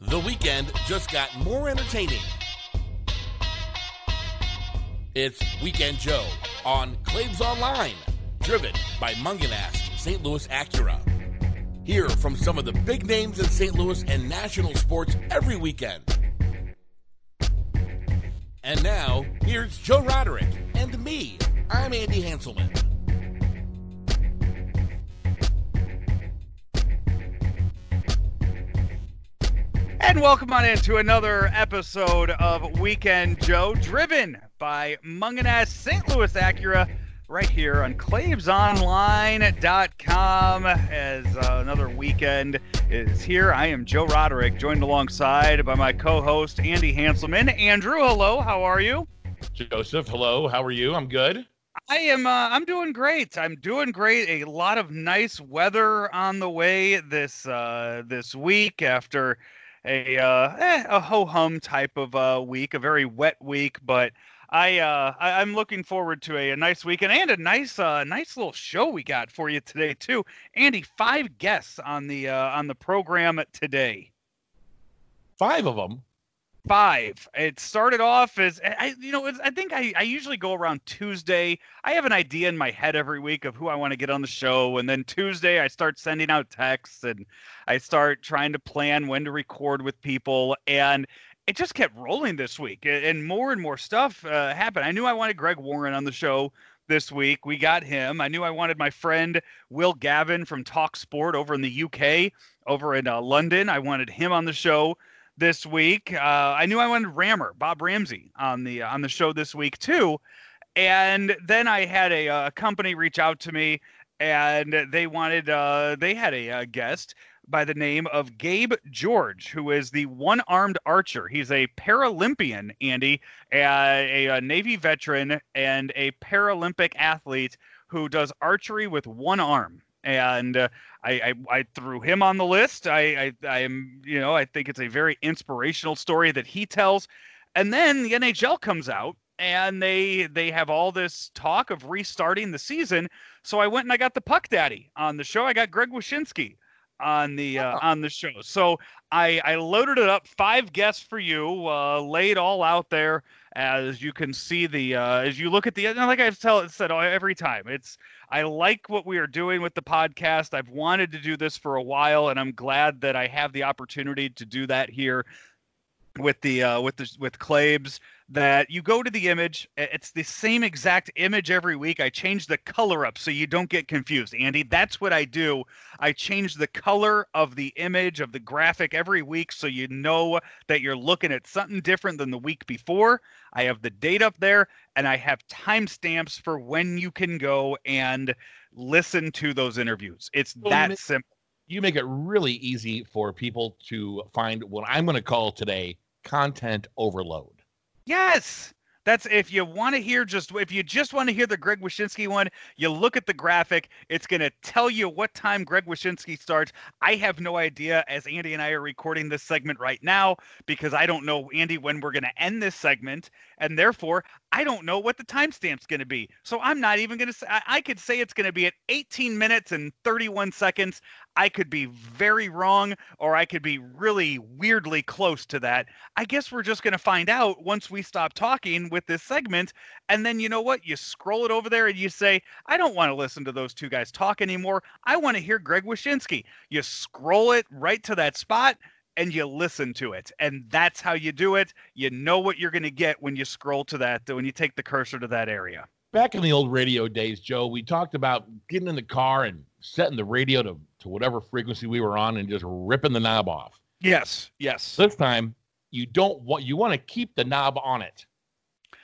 The weekend just got more entertaining. It's Weekend Joe on Claves Online, driven by Mungenast St. Louis Acura. Hear from some of the big names in St. Louis and national sports every weekend. And now, here's Joe Roderick and me. I'm Andy Hanselman. And welcome on into another episode of Weekend Joe, driven by Mungenast St. Louis Acura, right here on ClavesOnline.com. As uh, another weekend is here, I am Joe Roderick, joined alongside by my co-host Andy Hanselman. Andrew, hello, how are you? Joseph, hello, how are you? I'm good. I am. Uh, I'm doing great. I'm doing great. A lot of nice weather on the way this uh, this week after a uh, eh, a ho hum type of uh, week, a very wet week, but I, uh, I am looking forward to a, a, nice weekend and a nice uh, nice little show we got for you today too. Andy, five guests on the uh, on the program today. Five of them five. It started off as I, you know, I think I, I usually go around Tuesday. I have an idea in my head every week of who I want to get on the show, and then Tuesday I start sending out texts and I start trying to plan when to record with people, and it just kept rolling this week, and more and more stuff uh, happened. I knew I wanted Greg Warren on the show this week. We got him. I knew I wanted my friend Will Gavin from Talk Sport over in the UK, over in uh, London. I wanted him on the show this week. Uh, I knew I wanted Rammer, Bob Ramsey, on the on the show this week too. And then I had a, a company reach out to me, and they wanted uh, they had a, a guest by the name of Gabe George, who is the one-armed archer. He's a Paralympian, Andy, a, a, Navy veteran, and a Paralympic athlete who does archery with one arm and uh, I, I, I threw him on the list. I, I I am you know I think it's a very inspirational story that he tells, and then the NHL comes out and they they have all this talk of restarting the season. So I went and I got the Puck Daddy on the show. I got Greg Wyshynski on the uh, on the show. So I I loaded it up, five guests for you, uh, laid all out there as you can see the uh, as you look at the like I've tell, said every time it's I like what we are doing with the podcast. I've wanted to do this for a while, and I'm glad that I have the opportunity to do that here with the uh, with the with Claves that you go to the image it's the same exact image every week. I change the color up so you don't get confused andy. That's what i do. I change the color of the image of the graphic every week so you know that you're looking at something different than the week before. I have the date up there and i have timestamps for when you can go and listen to those interviews. It's that simple. you make it really easy for people to find what i'm going to call today content overload Yes. That's if you want to hear just if you just want to hear the Greg Wyshynski one, you look at the graphic. It's going to tell you what time Greg Wyshynski starts. I have no idea as Andy and I are recording this segment right now because I don't know Andy when we're going to end this segment, and therefore I don't know what the timestamp's going to be. So I'm not even going to say. I could say it's going to be at 18 minutes and 31 seconds. I could be very wrong or I could be really weirdly close to that. I guess we're just going to find out once we stop talking with this segment. And then you know what? You scroll it over there and you say, I don't want to listen to those two guys talk anymore. I want to hear Greg Wyshynski. You scroll it right to that spot and you listen to it. And that's how you do it. You know what you're going to get when you scroll to that, when you take the cursor to that area. Back in the old radio days, Joe, we talked about getting in the car and setting the radio to to whatever frequency we were on and just ripping the knob off. Yes, yes. This time you don't want you want to keep the knob on it.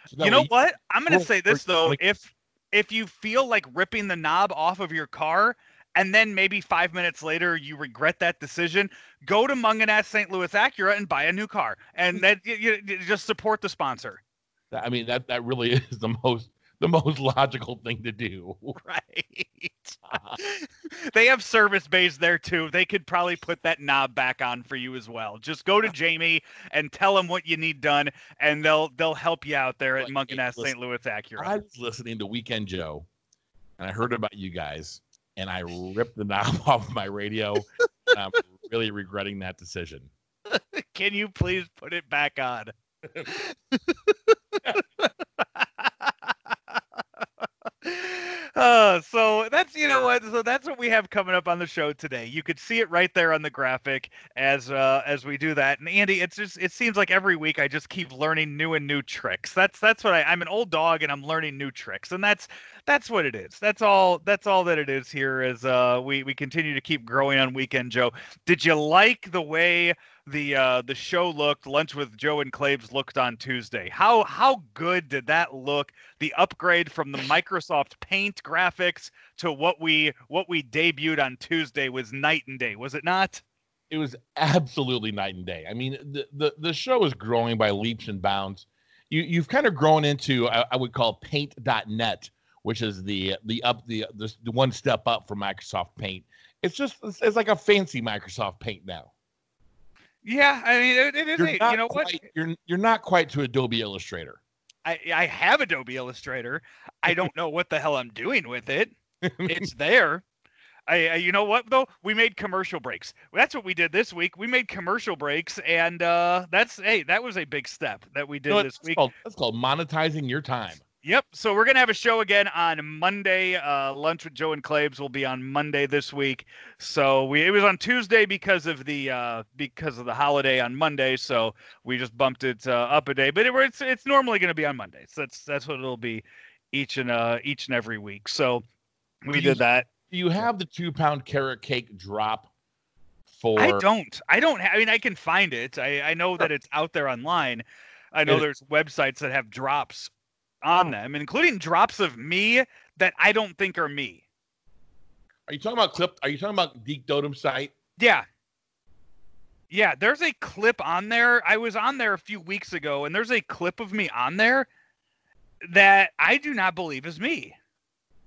So you know what? I'm going to say this though, if if you feel like ripping the knob off of your car and then maybe 5 minutes later you regret that decision, go to Mungenast St. Louis Acura and buy a new car. And that you, you just support the sponsor. I mean that that really is the most the most logical thing to do. Right. Uh-huh. they have service bays there too. They could probably put that knob back on for you as well. Just go to Jamie and tell them what you need done, and they'll they'll help you out there at Mungenast St. Louis Acura. I was listening to Weekend Joe, and I heard about you guys, and I ripped the knob off my radio. and I'm really regretting that decision. Can you please put it back on? Uh, so that's you know what so that's what we have coming up on the show today. You could see it right there on the graphic as uh, as we do that. And Andy, it's just it seems like every week I just keep learning new and new tricks. That's that's what I, I'm an old dog and I'm learning new tricks, and that's that's what it is. That's all that's all that it is here. As uh, we we continue to keep growing on Weekend Joe. Did you like the way the uh, the show looked? Lunch with Joe and Claves looked on Tuesday. How how good did that look? The upgrade from the Microsoft Paint graphics to what we what we debuted on Tuesday was night and day, was it not? It was absolutely night and day. I mean, the the, the show is growing by leaps and bounds. You you've kind of grown into I, I would call paint.net, which is the the up the, the the one step up from Microsoft Paint. It's just it's, it's like a fancy Microsoft Paint now. Yeah, I mean it, it is. You know what? You're you're not quite to Adobe Illustrator. I I have Adobe Illustrator. I don't know what the hell I'm doing with it. It's there. I, I you know what though? We made commercial breaks. That's what we did this week. We made commercial breaks, and uh, that's hey, that was a big step that we did You know what? this that's week. called that's called monetizing your time. Yep. So we're gonna have a show again on Monday. Uh, Lunch with Joe and Claves will be on Monday this week. So we it was on Tuesday because of the uh, because of the holiday on Monday. So we just bumped it uh, up a day. But it, it's it's normally gonna be on Mondays. So that's that's what it'll be each and uh each and every week. So we Do you- did that. Do you have the two pound carrot cake drop for I don't. I don't. Ha- I mean, I can find it. I I know that it's out there online. I know It- there's websites that have drops on them, including drops of me that I don't think are me. Are you talking about clip? Are you talking about Deke Dotem site? Yeah. Yeah, there's a clip on there. I was on there a few weeks ago, and there's a clip of me on there that I do not believe is me.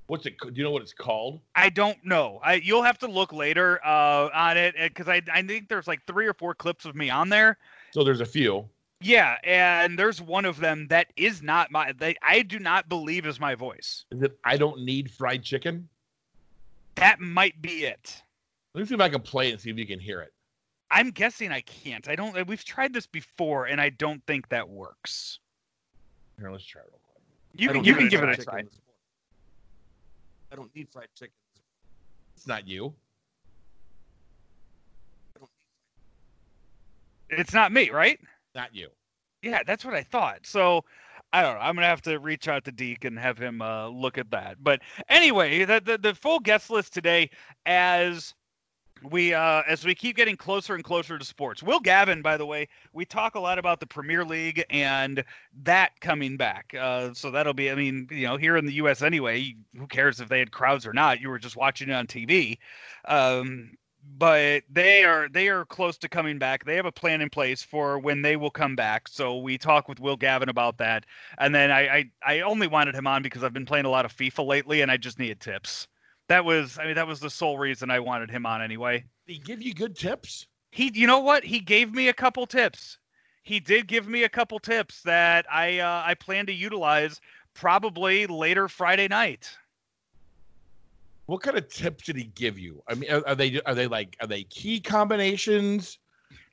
What's it? Do you know what it's called? I don't know. I you'll have to look later uh, on it because I I think there's like three or four clips of me on there. So there's a few. Yeah, and there's one of them that is not my. They, I do not believe is my voice. Is it? I don't need fried chicken. That might be it. Let me see if I can play it and see if you can hear it. I'm guessing I can't. I don't. We've tried this before, and I don't think that works. Here, let's try it real quick. You can you can give it a try. I don't need fried chicken. It's not you. I don't need It's not me, right? Not you. Yeah, that's what I thought. So I don't know. I'm gonna have to reach out to Deke and have him uh, look at that. But anyway, the, the the full guest list today, as we uh, as we keep getting closer and closer to sports. Will Gavin, by the way, we talk a lot about the Premier League and that coming back. Uh, so that'll be. I mean, you know, here in the U.S. anyway, who cares if they had crowds or not? You were just watching it on TV. Um, but they are they are close to coming back. They have a plan in place for when they will come back. So we talk with Will Gavin about that. And then I I, I only wanted him on because I've been playing a lot of FIFA lately and I just needed tips. That was I mean that was the sole reason I wanted him on anyway. Did he give you good tips? He you know what? He gave me a couple tips. He did give me a couple tips that I uh, I plan to utilize probably later Friday night. What kind of tips did he give you? I mean, are, are they are they like are they key combinations?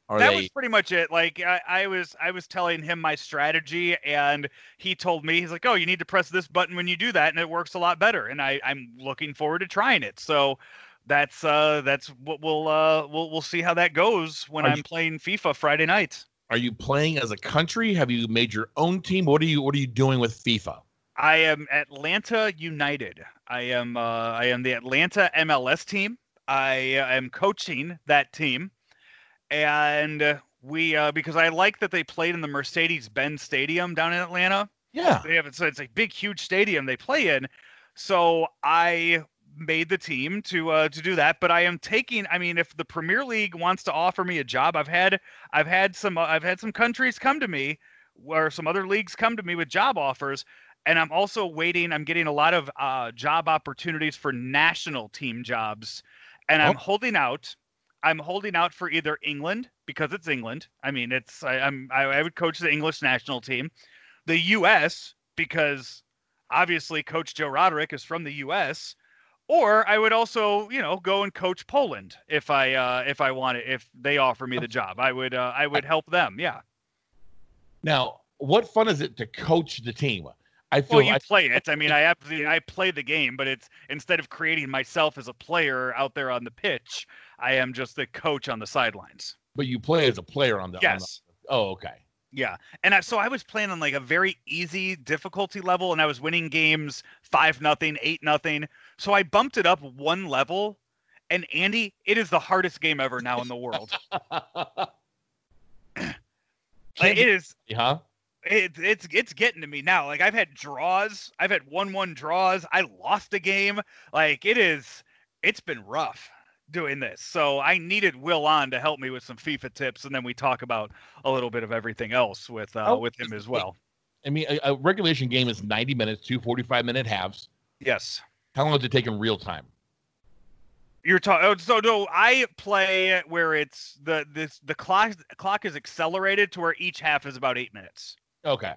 Are that they? was pretty much it. Like I, I was, I was telling him my strategy, and he told me he's like, "Oh, you need to press this button when you do that, and it works a lot better." And I, I'm looking forward to trying it. So that's uh, that's what we'll uh, we'll we'll see how that goes when Are I'm you- playing FIFA Friday night. Are you playing as a country? Have you made your own team? What are you What are you doing with FIFA? I am Atlanta United. I am uh, I am the Atlanta MLS team. I am coaching that team, and uh, we uh, because I like that they played in the Mercedes-Benz Stadium down in Atlanta. Yeah. They have it's it's a big, huge stadium they play in. So I made the team to uh, to do that. But I am taking. I mean, if the Premier League wants to offer me a job, I've had I've had some uh, I've had some countries come to me, or some other leagues come to me with job offers. And I'm also waiting. I'm getting a lot of uh, job opportunities for national team jobs, and I'm Oh. holding out. I'm holding out for either England because it's England. I mean, it's I, I'm I, I would coach the English national team, the U.S. because obviously Coach Joe Roderick is from the U.S. Or I would also, you know, go and coach Poland if I uh, if I wanted if they offer me the job. I would uh, I would help them. Yeah. Now, what fun is it to coach the team? I feel Well, you I, play it. I mean, I have the, I play the game, but it's instead of creating myself as a player out there on the pitch, I am just the coach on the sidelines. but you play as a player on the. on the- Yes. oh, okay. Yeah, and I, so I was playing on like a very easy difficulty level, and I was winning games five nothing, eight nothing. So I bumped it up one level, and Andy, it is the hardest game ever now in the world. Like, it is. huh? It, it's it's getting to me now. Like I've had draws, I've had one one draws. I lost a game. Like it is. It's been rough doing this. So I needed Will on to help me with some FIFA tips, and then we talk about a little bit of everything else with uh, Oh, with him as well. I mean, a, a regulation game is 90 minutes, two 45 minute halves. Yes. How long does it take in real time? You're talking. So no, I play where it's the this the clock clock is accelerated to where each half is about eight minutes. Okay.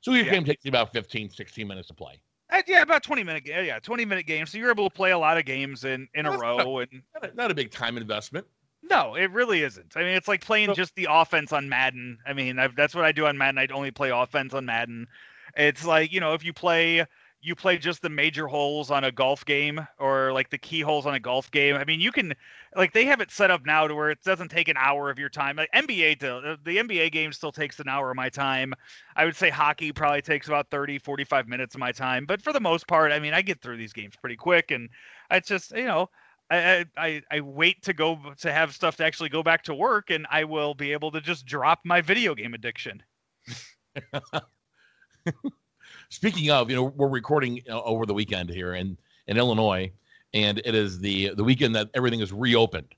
So your Yeah. game takes you about 15, 16 minutes to play. Uh, yeah, about twenty minute. ga- Yeah, twenty minute game. So you're able to play a lot of games in in a row. And Not a, not a big time investment. no, it really isn't. I mean, it's like playing So- just the offense on Madden. I mean, I've, that's what I do on Madden. I only play offense on Madden. It's like you know, if you play you play just the major holes on a golf game or like the key holes on a golf game. I mean, you can like they have it set up now to where it doesn't take an hour of your time. Like NBA to, uh, the NBA game still takes an hour of my time. I would say hockey probably takes about 30 45 minutes of my time, but for the most part, I mean, I get through these games pretty quick and it's just, you know, I, I I wait to go to have stuff to actually go back to work and I will be able to just drop my video game addiction. Speaking of, you know, we're recording over the weekend here in, in Illinois, and it is the the weekend that everything is reopened.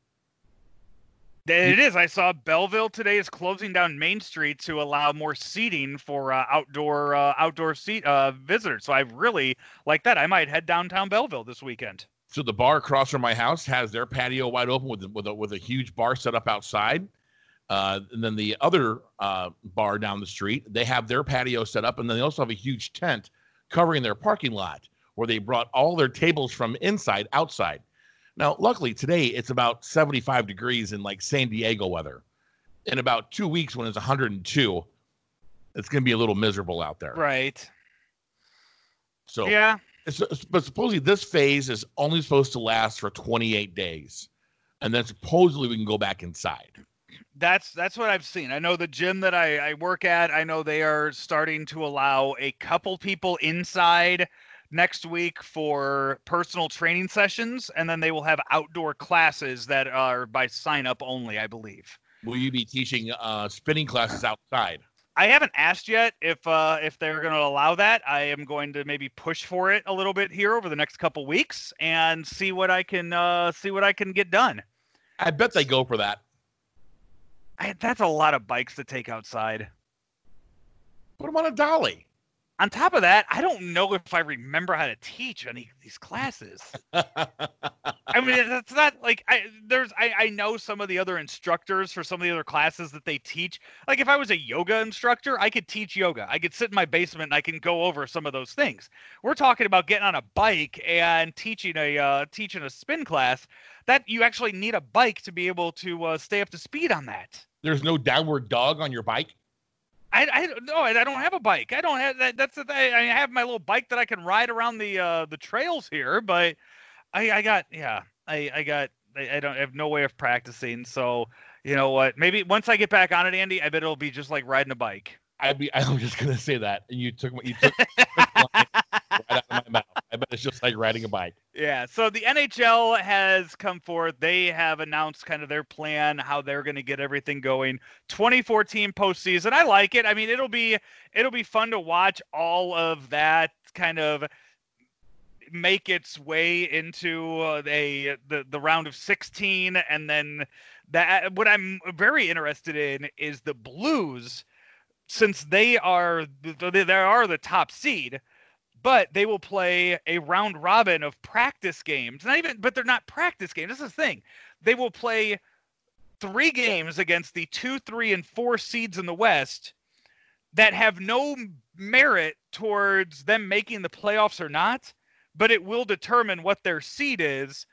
It is. I saw Belleville today is closing down Main Street to allow more seating for uh, outdoor uh, outdoor seat uh, visitors. So I really like that. I might head downtown Belleville this weekend. So the bar across from my house has their patio wide open with with a, with a huge bar set up outside. Uh, and then the other uh, bar down the street, they have their patio set up, and then they also have a huge tent covering their parking lot where they brought all their tables from inside outside. Now, luckily today it's about 75 degrees in like San Diego weather. In about two weeks, when it's 102, it's going to be a little miserable out there. Right. So Yeah. but supposedly this phase is only supposed to last for 28 days, and then supposedly we can go back inside. That's that's what I've seen. I know the gym that I, I work at. I know they are starting to allow a couple people inside next week for personal training sessions, and then they will have outdoor classes that are by sign up only. I believe. Will you be teaching uh, spinning classes outside? I haven't asked yet if uh, if they're going to allow that. I am going to maybe push for it a little bit here over the next couple weeks and see what I can uh, see what I can get done. I bet they go for that. I, that's a lot of bikes to take outside. Put them on a dolly. On top of that, I don't know if I remember how to teach any of these classes. I mean, that's not like I there's I, I know some of the other instructors for some of the other classes that they teach. Like if I was a yoga instructor, I could teach yoga. I could sit in my basement and I can go over some of those things. We're talking about getting on a bike and teaching a uh, teaching a spin class. That you actually need a bike to be able to uh, stay up to speed on that. There's no downward dog on your bike. I, I don't. I don't have a bike. I don't have that. That's the thing. I have my little bike that I can ride around the uh, the trails here, but I, I got yeah. I, I got I, I don't I have no way of practicing. So you know what? Maybe once I get back on it, Andy, I bet it'll be just like riding a bike. I'd be. I was just gonna say that, and you took what you took right out of my mouth. I bet it's just like riding a bike. Yeah. So the NHL has come forth. They have announced kind of their plan, how they're going to get everything going. 2014 postseason. I like it. I mean, it'll be it'll be fun to watch all of that kind of make its way into uh, a the the round of 16 and then that what I'm very interested in is the Blues since they are they are the top seed but they will play a round robin of practice games. Not even, but they're not practice games. This is the thing. They will play three games against the two, three, and four seeds in the West that have no merit towards them making the playoffs or not. but it will determine what their seed is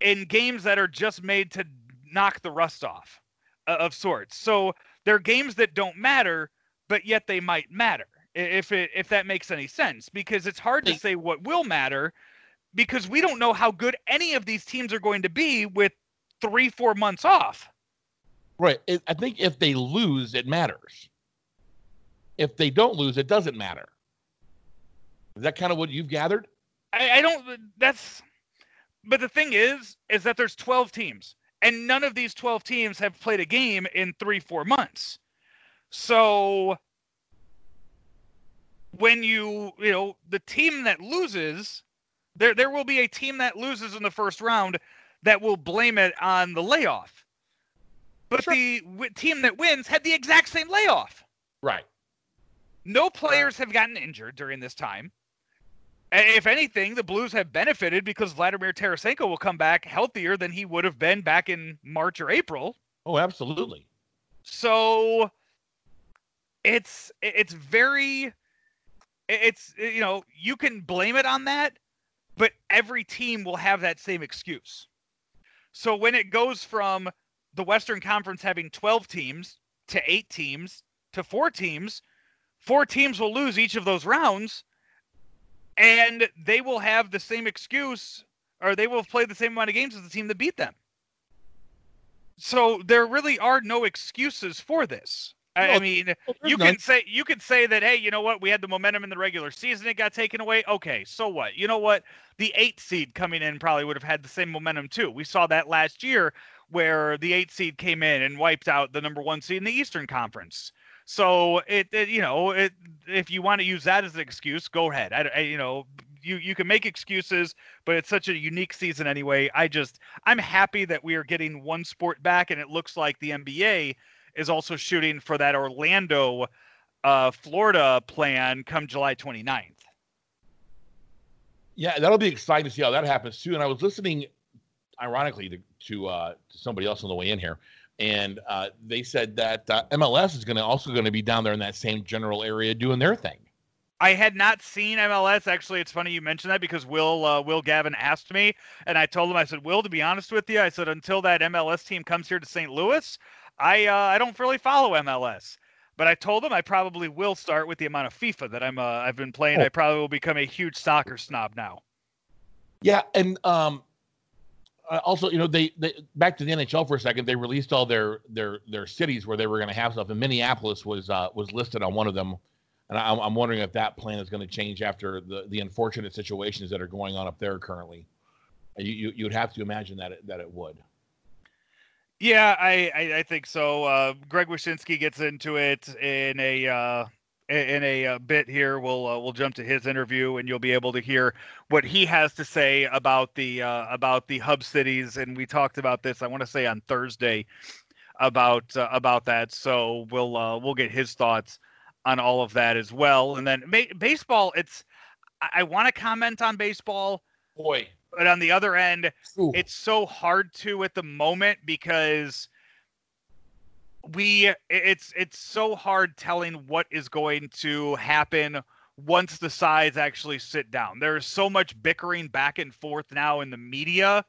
in games that are just made to knock the rust off uh, of sorts. So they're games that don't matter, but yet they might matter if it if that makes any sense because it's hard to say what will matter because we don't know how good any of these teams are going to be with 3 4 months off. Right. I think if they lose it matters. If they don't lose it doesn't matter. Is that kind of what you've gathered? I, I don't that's but the thing is is that there's 12 teams and none of these 12 teams have played a game in 3 4 months. So when you you know the team that loses there there will be a team that loses in the first round that will blame it on the layoff. But sure. the w- team that wins had the exact same layoff. Right. No players have gotten injured during this time. And if anything the blues have benefited because vladimir tarasenko will come back healthier than he would have been back in march or april. Oh absolutely. So it's it's very it's uh, you know you can blame it on that but every team will have that same excuse. So when it goes from the western conference having 12 teams to 8 teams to 4 teams four teams will lose each of those rounds and they will have the same excuse or they will play the same amount of games as the team that beat them. So there really are no excuses for this I, mean, you can say you can say that, hey, you know what? We had the momentum in the regular season; it got taken away. Okay, so what? You know what? The eight seed coming in probably would have had the same momentum too. We saw that last year, where the eight seed came in and wiped out the number one seed in the Eastern Conference. So it, it you know, it, if you want to use that as an excuse, go ahead. I, I, you know, you you can make excuses, but it's such a unique season anyway. I just I'm happy that we are getting one sport back, and it looks like the NBA is also shooting for that Orlando, uh, Florida plan come July 29th. Yeah, that'll be exciting to see how that happens too. And I was listening, ironically, to to, uh, to somebody else on the way in here, and uh, they said that uh, MLS is going to also going to be down there in that same general area doing their thing. I had not seen MLS. Actually, it's funny you mentioned that because Will uh, Will Gavin asked me, and I told him I said, Will, to be honest with you, I said until that MLS team comes here to St. Louis, I uh, I don't really follow MLS, but I told them I probably will start with the amount of FIFA that I'm uh, I've been playing. Oh. I probably will become a huge soccer snob now. Yeah, and um, also you know they, they back to the NHL for a second. They released all their their their cities where they were going to have stuff, and Minneapolis was uh, was listed on one of them. And I'm, I'm wondering if that plan is going to change after the, the unfortunate situations that are going on up there currently. You, you you'd have to imagine that it, that it would. Yeah, I, I, I think so. Uh, Greg Wyshynski gets into it in a uh, in a, uh, bit here. We'll uh, we'll jump to his interview, and you'll be able to hear what he has to say about the uh, about the hub cities. And we talked about this. I want to say on Thursday about uh, about that. So we'll uh, we'll get his thoughts on all of that as well. And then ma- baseball. It's I, I want to comment on baseball. Boy, but on the other end, Ooh. it's so hard to at the moment because we it's it's so hard telling what is going to happen once the sides actually sit down. There's so much bickering back and forth now in the media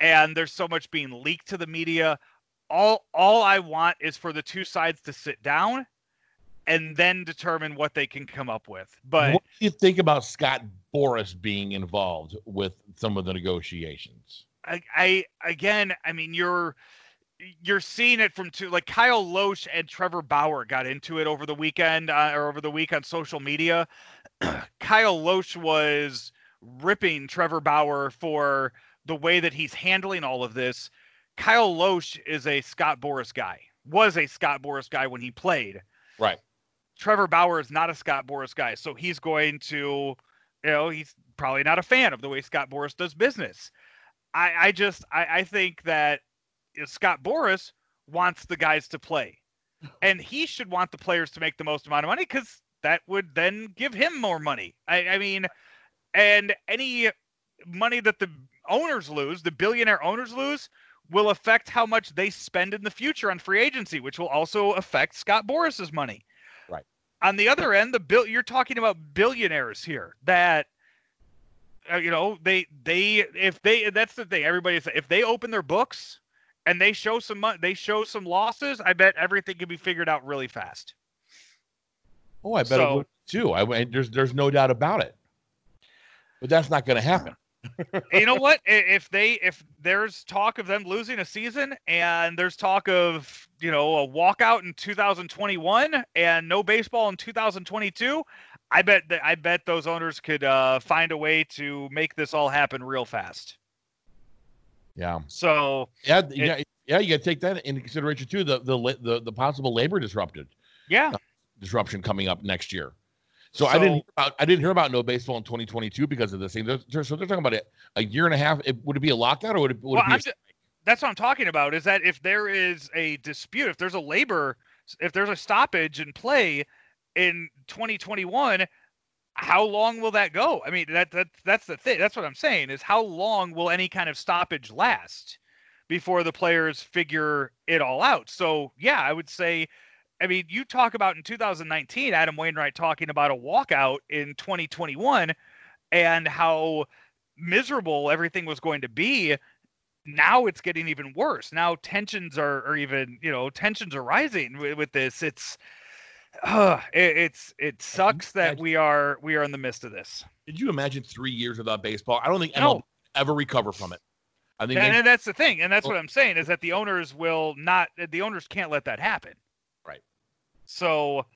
and there's so much being leaked to the media. All all I want is for the two sides to sit down and then determine what they can come up with. But what do you think about Scott Boras being involved with some of the negotiations? I, I again, I mean, you're you're seeing it from two like Kyle Lohse and Trevor Bauer got into it over the weekend uh, or over the week on social media. Kyle Lohse was ripping Trevor Bauer for the way that he's handling all of this. Kyle Lohse is a Scott Boras guy. Was a Scott Boras guy when he played. Right. Trevor Bauer is not a Scott Boras guy, so he's going to, you know, he's probably not a fan of the way Scott Boras does business. I, I just, I, I think that you know, Scott Boras wants the guys to play, and he should want the players to make the most amount of money because that would then give him more money. I, I mean, and any money that the owners lose, the billionaire owners lose, will affect how much they spend in the future on free agency, which will also affect Scott Boras's money on the other end, the bill you're talking about billionaires here that uh, you know, they they if they that's the thing. Everybody if they open their books and they show some money, they show some losses. I bet everything can be figured out really fast. Oh, I bet so, it would too. I there's there's no doubt about it. But that's not going to happen. You know what? If they if there's talk of them losing a season and there's talk of you know a walkout in 2021 and no baseball in 2022, I bet that I bet those owners could uh, find a way to make this all happen real fast. Yeah. So yeah, it, yeah, yeah. You got to take that into consideration too. The the the, the possible labor disrupted. Yeah. Uh, disruption coming up next year. So, so, I didn't about, I didn't hear about no baseball in 2022 because of this thing. They're, so they're talking about it a year and a half. It, would it be a lockout or would it, would well, it be? A- that's what I'm talking about. Is that if there is a dispute, if there's a labor, if there's a stoppage in play, in 2021 how long will that go i mean that, that that's the thing that's what i'm saying is how long will any kind of stoppage last before the players figure it all out so yeah i would say i mean you talk about in 2019 adam wainwright talking about a walkout in 2021 and how miserable everything was going to be now it's getting even worse now tensions are, are even you know tensions are rising with, with this it's uh, it, it's it sucks that we are we are in the midst of this. Did you imagine three years without baseball? I don't think no. ever recover from it. I think, and, they, and that's the thing, and that's what I'm saying is that the owners will not. The owners can't let that happen. So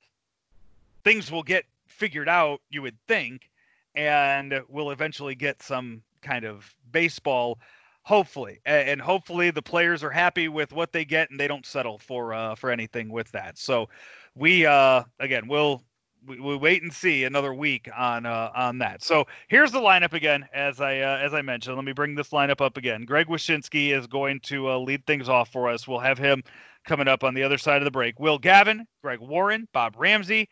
things will get figured out, you would think, and we'll eventually get some kind of baseball hopefully and hopefully the players are happy with what they get and they don't settle for uh, for anything with that so we uh again we'll we, we wait and see another week on uh, on that. So here's the lineup again, as I uh, as I mentioned. Let me bring this lineup up again. Greg Wyshynski is going to uh, lead things off for us. We'll have him coming up on the other side of the break. Will Gavin, Greg Warren, Bob Ramsey,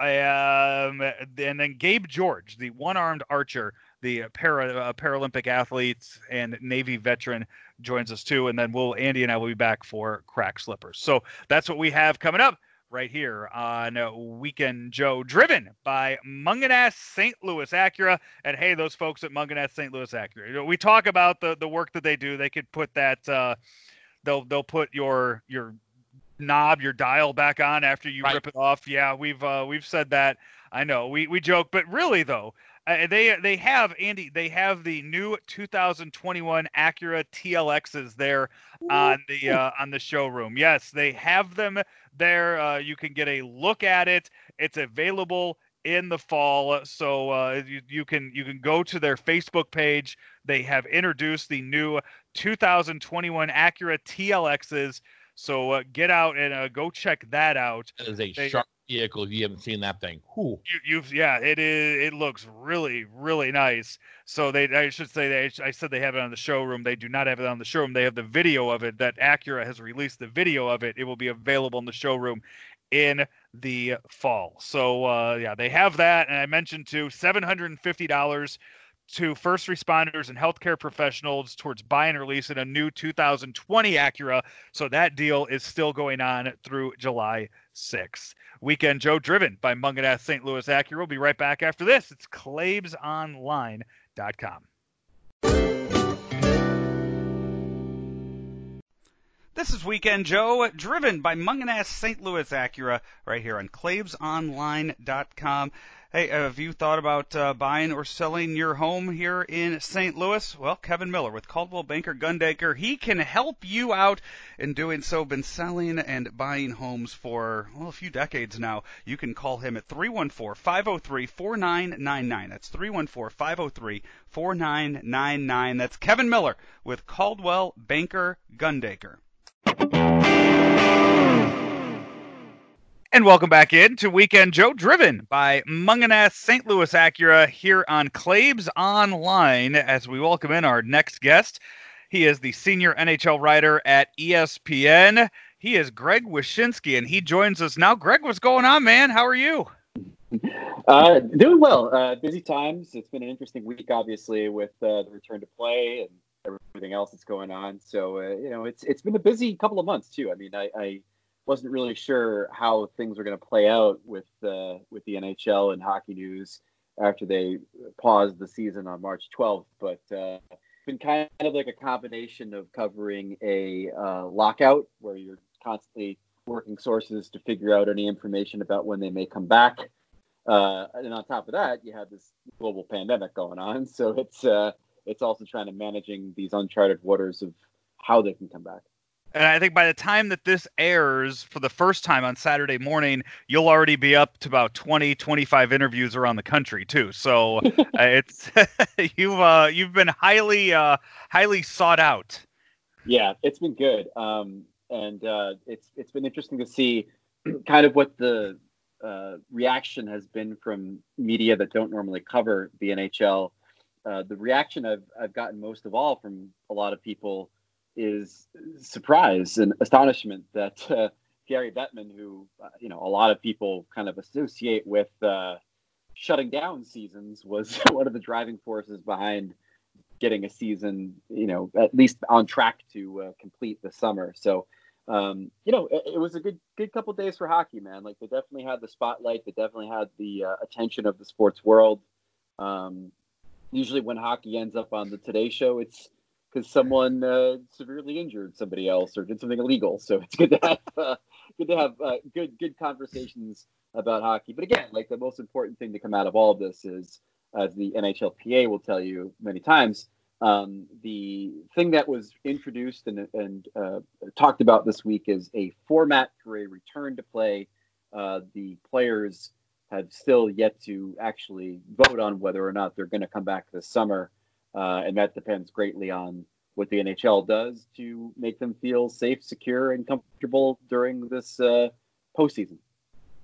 um, and then Gabe George, the one-armed archer, the para, uh, Paralympic athletes and Navy veteran, joins us too. And then we'll Andy and I will be back for crack slippers. So that's what we have coming up right here on Weekend Joe, driven by Mungenast St. Louis Acura. And hey, those folks at Mungenast St. Louis Acura, you know, we talk about the the work that they do. They could put that uh, they'll they'll put your your knob, your dial back on after you right. rip it off. Yeah, we've uh, we've said that. I know we we joke, but really though, uh, they they have Andy. They have the new 2021 Acura TLXs there on the uh, on the showroom. Yes, they have them there. Uh, you can get a look at it. It's available in the fall, so uh, you, you can you can go to their Facebook page. They have introduced the new 2021 Acura TLXs. So uh, get out and uh, go check that out. That is a they, sharp vehicle if you haven't seen that thing. You, you've yeah, it is. It looks really really nice. So they, I should say, they, I said they have it on the showroom. They do not have it on the showroom. They have the video of it. That Acura has released the video of it. It will be available in the showroom in the fall. So uh, yeah, they have that, and I mentioned too, seven hundred and fifty dollars to first responders and healthcare professionals towards buy and release in a new 2020 Acura. So that deal is still going on through July 6th. Weekend Joe driven by Mungenast St. Louis Acura. We'll be right back after this. It's ClaibsOnline.com. This is Weekend Joe, driven by Mungenast St. Louis Acura, right here on ClaibsOnline.com. Hey, have you thought about uh, buying or selling your home here in St. Louis? Well, Kevin Miller with Coldwell Banker Gundaker, he can help you out in doing so. Been selling and buying homes for well a few decades now. You can call him at 314-503-4999. That's 314-503-4999. That's Kevin Miller with Coldwell Banker Gundaker. And welcome back in to Weekend Joe, driven by Mungenast St. Louis Acura here on Claibs Online as we welcome in our next guest. He is the senior NHL writer at ESPN. He is Greg Wyshynski, and he joins us now. Greg, what's going on, man? How are you? Uh, doing well. Uh, busy times. It's been an interesting week, obviously, with uh, the return to play and everything else that's going on. So, uh, you know, it's it's been a busy couple of months too. I mean, I, I wasn't really sure how things were going to play out with uh, with the NHL and hockey news after they paused the season on March 12th. But uh, been kind of like a combination of covering a uh, lockout where you're constantly working sources to figure out any information about when they may come back. Uh, and on top of that, you have this global pandemic going on, so it's uh, it's also trying to managing these uncharted waters of how they can come back. And I think by the time that this airs for the first time on Saturday morning, you'll already be up to about 20, 25 interviews around the country too. So uh, it's you've uh, you've been highly uh, highly sought out. Yeah, it's been good, um, and uh, it's it's been interesting to see kind of what the uh, reaction has been from media that don't normally cover the NHL. Uh, the reaction I've I've gotten most of all from a lot of people is surprise and astonishment that uh, Gary Bettman, who uh, you know a lot of people kind of associate with uh, shutting down seasons, was one of the driving forces behind getting a season, you know, at least on track to uh, complete the summer. So, um, you know, it, it, was a good good couple days for hockey, man. Like they definitely had the spotlight, they definitely had the uh, attention of the sports world. Um, usually, when hockey ends up on the Today Show, it's because someone uh, severely injured somebody else or did something illegal. So it's good to have uh, good to have uh, good good conversations about hockey. But again, like the most important thing to come out of all of this is, as the NHLPA will tell you many times, um, the thing that was introduced and, and uh, talked about this week is a format for a return to play. Uh, the players have still yet to actually vote on whether or not they're going to come back this summer. Uh, and that depends greatly on what the NHL does to make them feel safe, secure, and comfortable during this uh, postseason.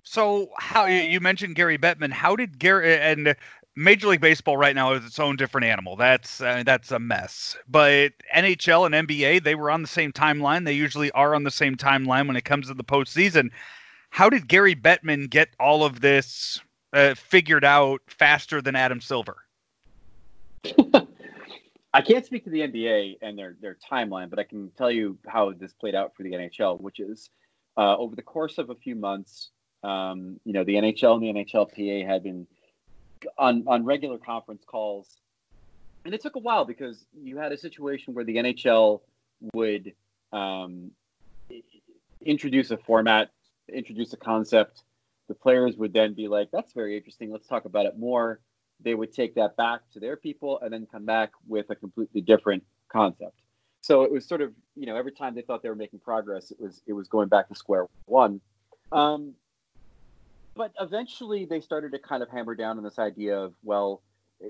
So, how you mentioned Gary Bettman? How did Gary and Major League Baseball right now is its own different animal. That's uh, that's a mess. But NHL and NBA, they were on the same timeline. They usually are on the same timeline when it comes to the postseason. How did Gary Bettman get all of this uh, figured out faster than Adam Silver? I can't speak to the NBA and their their timeline, but I can tell you how this played out for the NHL, which is uh, over the course of a few months. Um, you know, the NHL and the NHLPA had been on on regular conference calls, and it took a while because you had a situation where the NHL would um, introduce a format, introduce a concept. The players would then be like, "That's very interesting. Let's talk about it more." They would take that back to their people and then come back with a completely different concept. So it was sort of, you know, every time they thought they were making progress, it was it was going back to square one. Um, but eventually, they started to kind of hammer down on this idea of, well,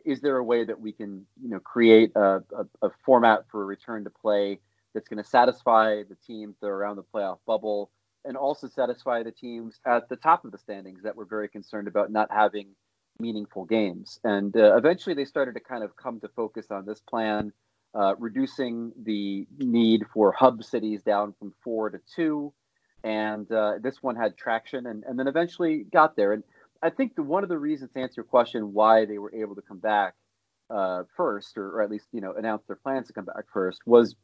is there a way that we can, you know, create a, a, a format for a return to play that's going to satisfy the teams that are around the playoff bubble and also satisfy the teams at the top of the standings that were very concerned about not having meaningful games. And uh, eventually they started to kind of come to focus on this plan, uh, reducing the need for hub cities down from four to two. And uh, this one had traction and, and then eventually got there. And I think the, one of the reasons to answer your question why they were able to come back uh, first, or, or at least, you know, announce their plans to come back first, was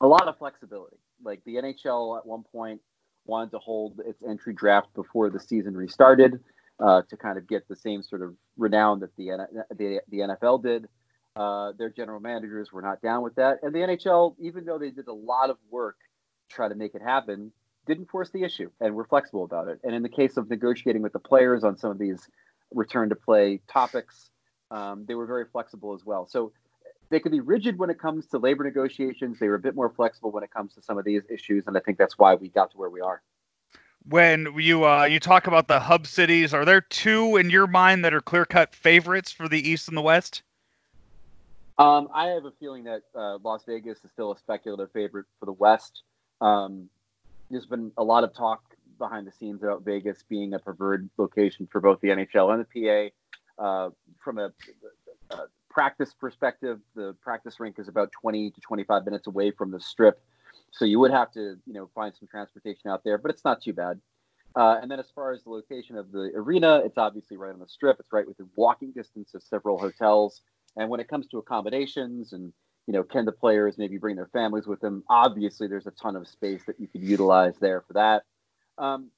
a lot of flexibility. Like the NHL at one point wanted to hold its entry draft before the season restarted uh, to kind of get the same sort of renown that the the, the NFL did. Uh, their general managers were not down with that, and the NHL, even though they did a lot of work to try to make it happen, didn't force the issue and were flexible about it. And in the case of negotiating with the players on some of these return to play topics, um, they were very flexible as well. So they could be rigid when it comes to labor negotiations. They were a bit more flexible when it comes to some of these issues, and I think that's why we got to where we are when you uh, you talk about the hub cities, are there two in your mind that are clear cut favorites for the East and the West? Um, I have a feeling that uh, Las Vegas is still a speculative favorite for the West. Um, there's been a lot of talk behind the scenes about Vegas being a preferred location for both the NHL and the PA. Uh, from a, a, practice perspective, the practice rink is about 20 to 25 minutes away from the strip. So you would have to, you know, find some transportation out there, but it's not too bad. Uh, and then as far as the location of the arena, it's obviously right on the strip. It's right within walking distance of several hotels. And when it comes to accommodations and, you know, can the players maybe bring their families with them? Obviously, there's a ton of space that you could utilize there for that. Um,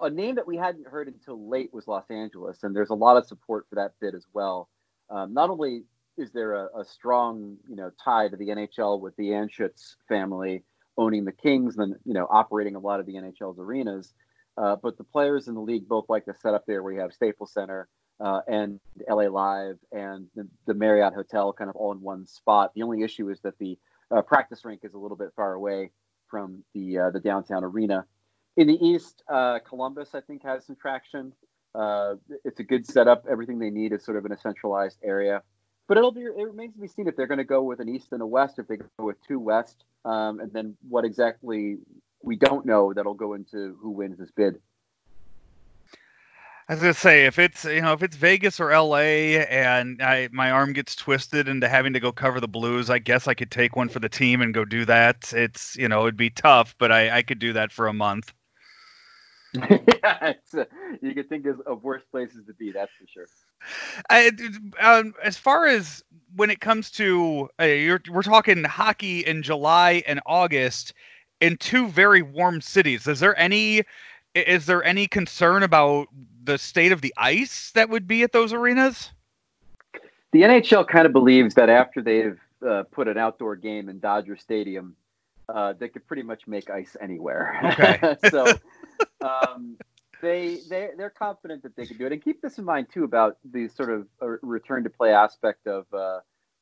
a name that we hadn't heard until late was Los Angeles, and there's a lot of support for that bid as well. Um, not only is there a, a, strong, you know, tie to the NHL with the Anschutz family owning the Kings and you know operating a lot of the NHL's arenas, uh, but the players in the league both like to set up there where you have Staples Center uh, and LA Live and the, the, Marriott Hotel kind of all in one spot. The only issue is that the uh, practice rink is a little bit far away from the uh, the downtown arena. In the East, uh, Columbus I think has some traction. Uh, it's a good setup. Everything they need is sort of in a centralized area. But it'll be it remains to be seen if they're going to go with an East and a West, if they go with two West, um, and then what exactly we don't know that'll go into who wins this bid. As I say if it's you know if it's Vegas or LA and I my arm gets twisted into having to go cover the Blues, I guess I could take one for the team and go do that. It's you know it'd be tough, but I I could do that for a month. yeah, you could think of, of, worse places to be. That's for sure. I, um, as far as when it comes to uh, we're talking hockey in July and August in two very warm cities. Is there any is there any concern about the state of the ice that would be at those arenas? The NHL kind of believes that after they've uh, put an outdoor game in Dodger Stadium, uh, they could pretty much make ice anywhere. Okay. so um, they they they're confident that they can do it. And keep this in mind too about the sort of uh, return to play aspect of, uh,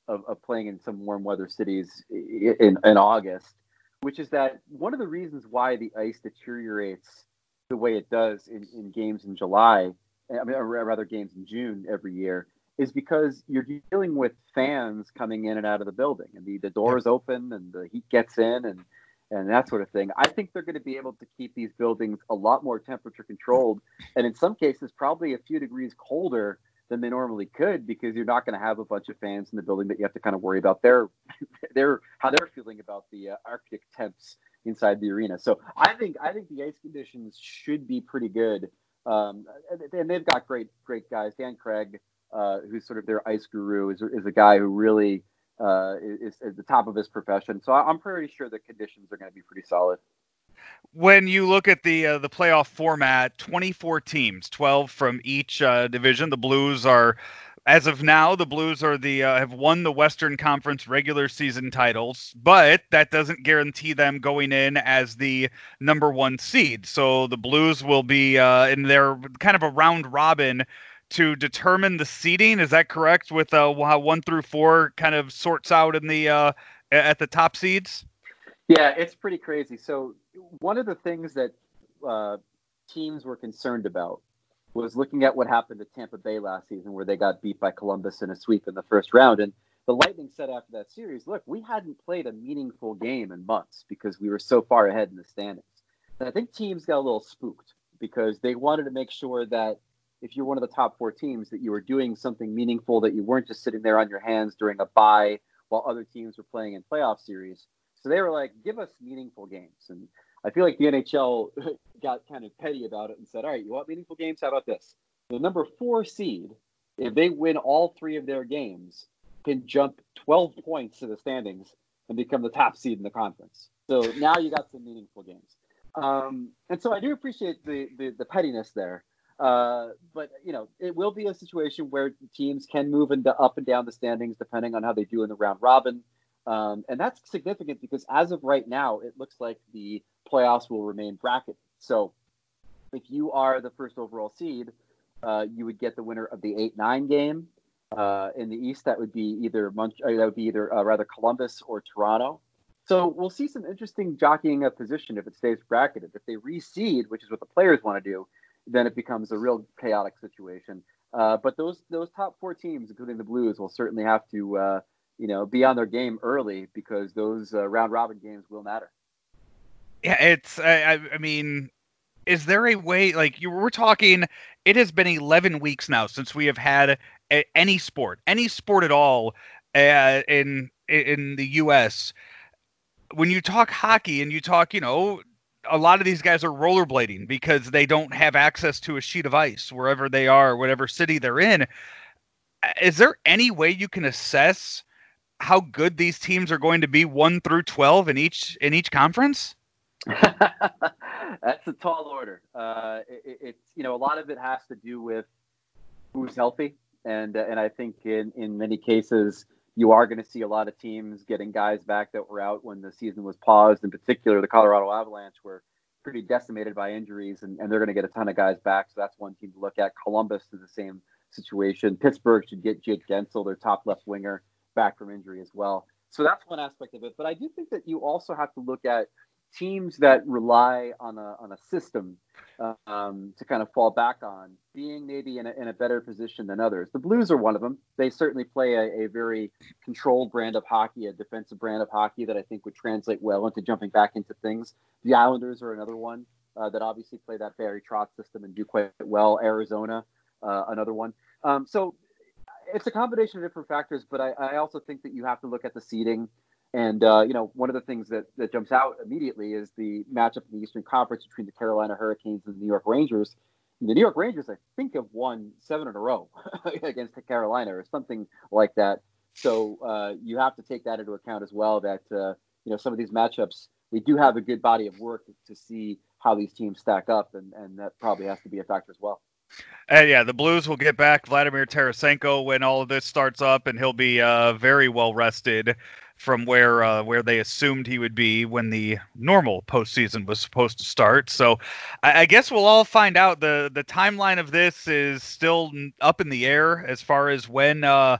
of, of playing in some warm weather cities in in August, which is that one of the reasons why the ice deteriorates the way it does in, in games in July, I mean, or rather games in June every year, is because you're dealing with fans coming in and out of the building, and the, the doors open and the heat gets in, and and that sort of thing. I think they're going to be able to keep these buildings a lot more temperature controlled, and in some cases, probably a few degrees colder than they normally could, because you're not going to have a bunch of fans in the building that you have to kind of worry about their their how they're feeling about the uh, Arctic temps inside the arena. So I think I think the ice conditions should be pretty good, um, and they've got great great guys. Dan Craig, uh, who's sort of their ice guru, is is a guy who really uh, is at the top of his profession. So I'm pretty sure the conditions are going to be pretty solid. When you look at the uh, the playoff format, 24 teams, 12 from each uh, division. The Blues are as of now, the Blues are the uh, have won the Western Conference regular season titles, but that doesn't guarantee them going in as the number one seed. So the Blues will be uh, in their kind of a round robin to determine the seeding. Is that correct? With uh, how one through four kind of sorts out in the uh, at the top seeds. Yeah, it's pretty crazy. So one of the things that uh, teams were concerned about was looking at what happened to Tampa Bay last season, where they got beat by Columbus in a sweep in the first round. And the Lightning said after that series, look, we hadn't played a meaningful game in months because we were so far ahead in the standings. And I think teams got a little spooked because they wanted to make sure that if you're one of the top four teams, that you were doing something meaningful, that you weren't just sitting there on your hands during a bye while other teams were playing in playoff series. So they were like, give us meaningful games. And I feel like the NHL got kind of petty about it and said, all right, you want meaningful games? How about this? The number four seed, if they win all three of their games, can jump 12 points to the standings and become the top seed in the conference. So now you got some meaningful games. Um, and so I do appreciate the, the, the pettiness there. Uh, but you know, it will be a situation where teams can move into up and down the standings depending on how they do in the round robin. Um, and that's significant because as of right now, it looks like the playoffs will remain bracketed. So if you are the first overall seed, uh, you would get the winner of the eight nine game. Uh, in the East, that would be either Mon- uh, that would be either uh, rather Columbus or Toronto. So we'll see some interesting jockeying of position if it stays bracketed. If they reseed, which is what the players want to do, then it becomes a real chaotic situation. Uh, but those those top four teams, including the Blues, will certainly have to uh, you know be on their game early because those round robin games will matter. Yeah, it's. I, I mean, is there a way? Like you were talking, it has been 11 weeks now since we have had a, any sport, any sport at all, uh, in in the U.S. When you talk hockey and you talk, you know, a lot of these guys are rollerblading because they don't have access to a sheet of ice wherever they are, whatever city they're in. Is there any way you can assess how good these teams are going to be one through 12 in each in each conference? That's a tall order. Uh, it, it's you know a lot of it has to do with who's healthy, and uh, and I think in in many cases you are going to see a lot of teams getting guys back that were out when the season was paused. In particular, the Colorado Avalanche were pretty decimated by injuries, and, and they're going to get a ton of guys back. So that's one team to look at. Columbus is the same situation. Pittsburgh should get Jake Guentzel, their top left winger, back from injury as well. So that's one aspect of it. But I do think that you also have to look at teams that rely on a on a system um, to kind of fall back on, being maybe in a, in a better position than others. The Blues are one of them. They certainly play a, a very controlled brand of hockey, a defensive brand of hockey that I think would translate well into jumping back into things. The Islanders are another one uh, that obviously play that Barry Trotz system and do quite well. Arizona, uh, another one. Um, so it's a combination of different factors, but I, I also think that you have to look at the seeding. And uh, you know, one of the things that, that jumps out immediately is the matchup in the Eastern Conference between the Carolina Hurricanes and the New York Rangers. The New York Rangers, I think, have won seven in a row against Carolina or something like that. So uh, you have to take that into account as well. That uh, you know, some of these matchups, we do have a good body of work to see how these teams stack up, and, and that probably has to be a factor as well. And yeah, the Blues will get back Vladimir Tarasenko when all of this starts up, and he'll be uh, very well rested from where uh, where they assumed he would be when the normal postseason was supposed to start. So I, I, guess we'll all find out. the The timeline of this is still up in the air as far as when. Uh,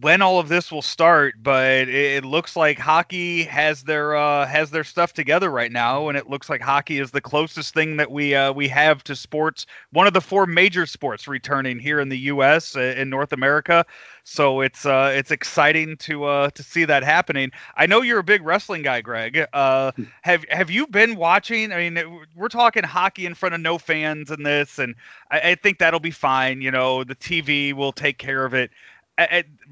when all of this will start, but it, looks like hockey has their uh, has their stuff together right now, and it looks like hockey is the closest thing that we uh, we have to sports. One of the four major sports returning here in the U.S. Uh, in North America, so it's uh, it's exciting to uh, to see that happening. I know you're a big wrestling guy, Greg. Uh, hmm. have have you been watching? I mean, we're talking hockey in front of no fans in this, and I, I think that'll be fine. You know, the TV will take care of it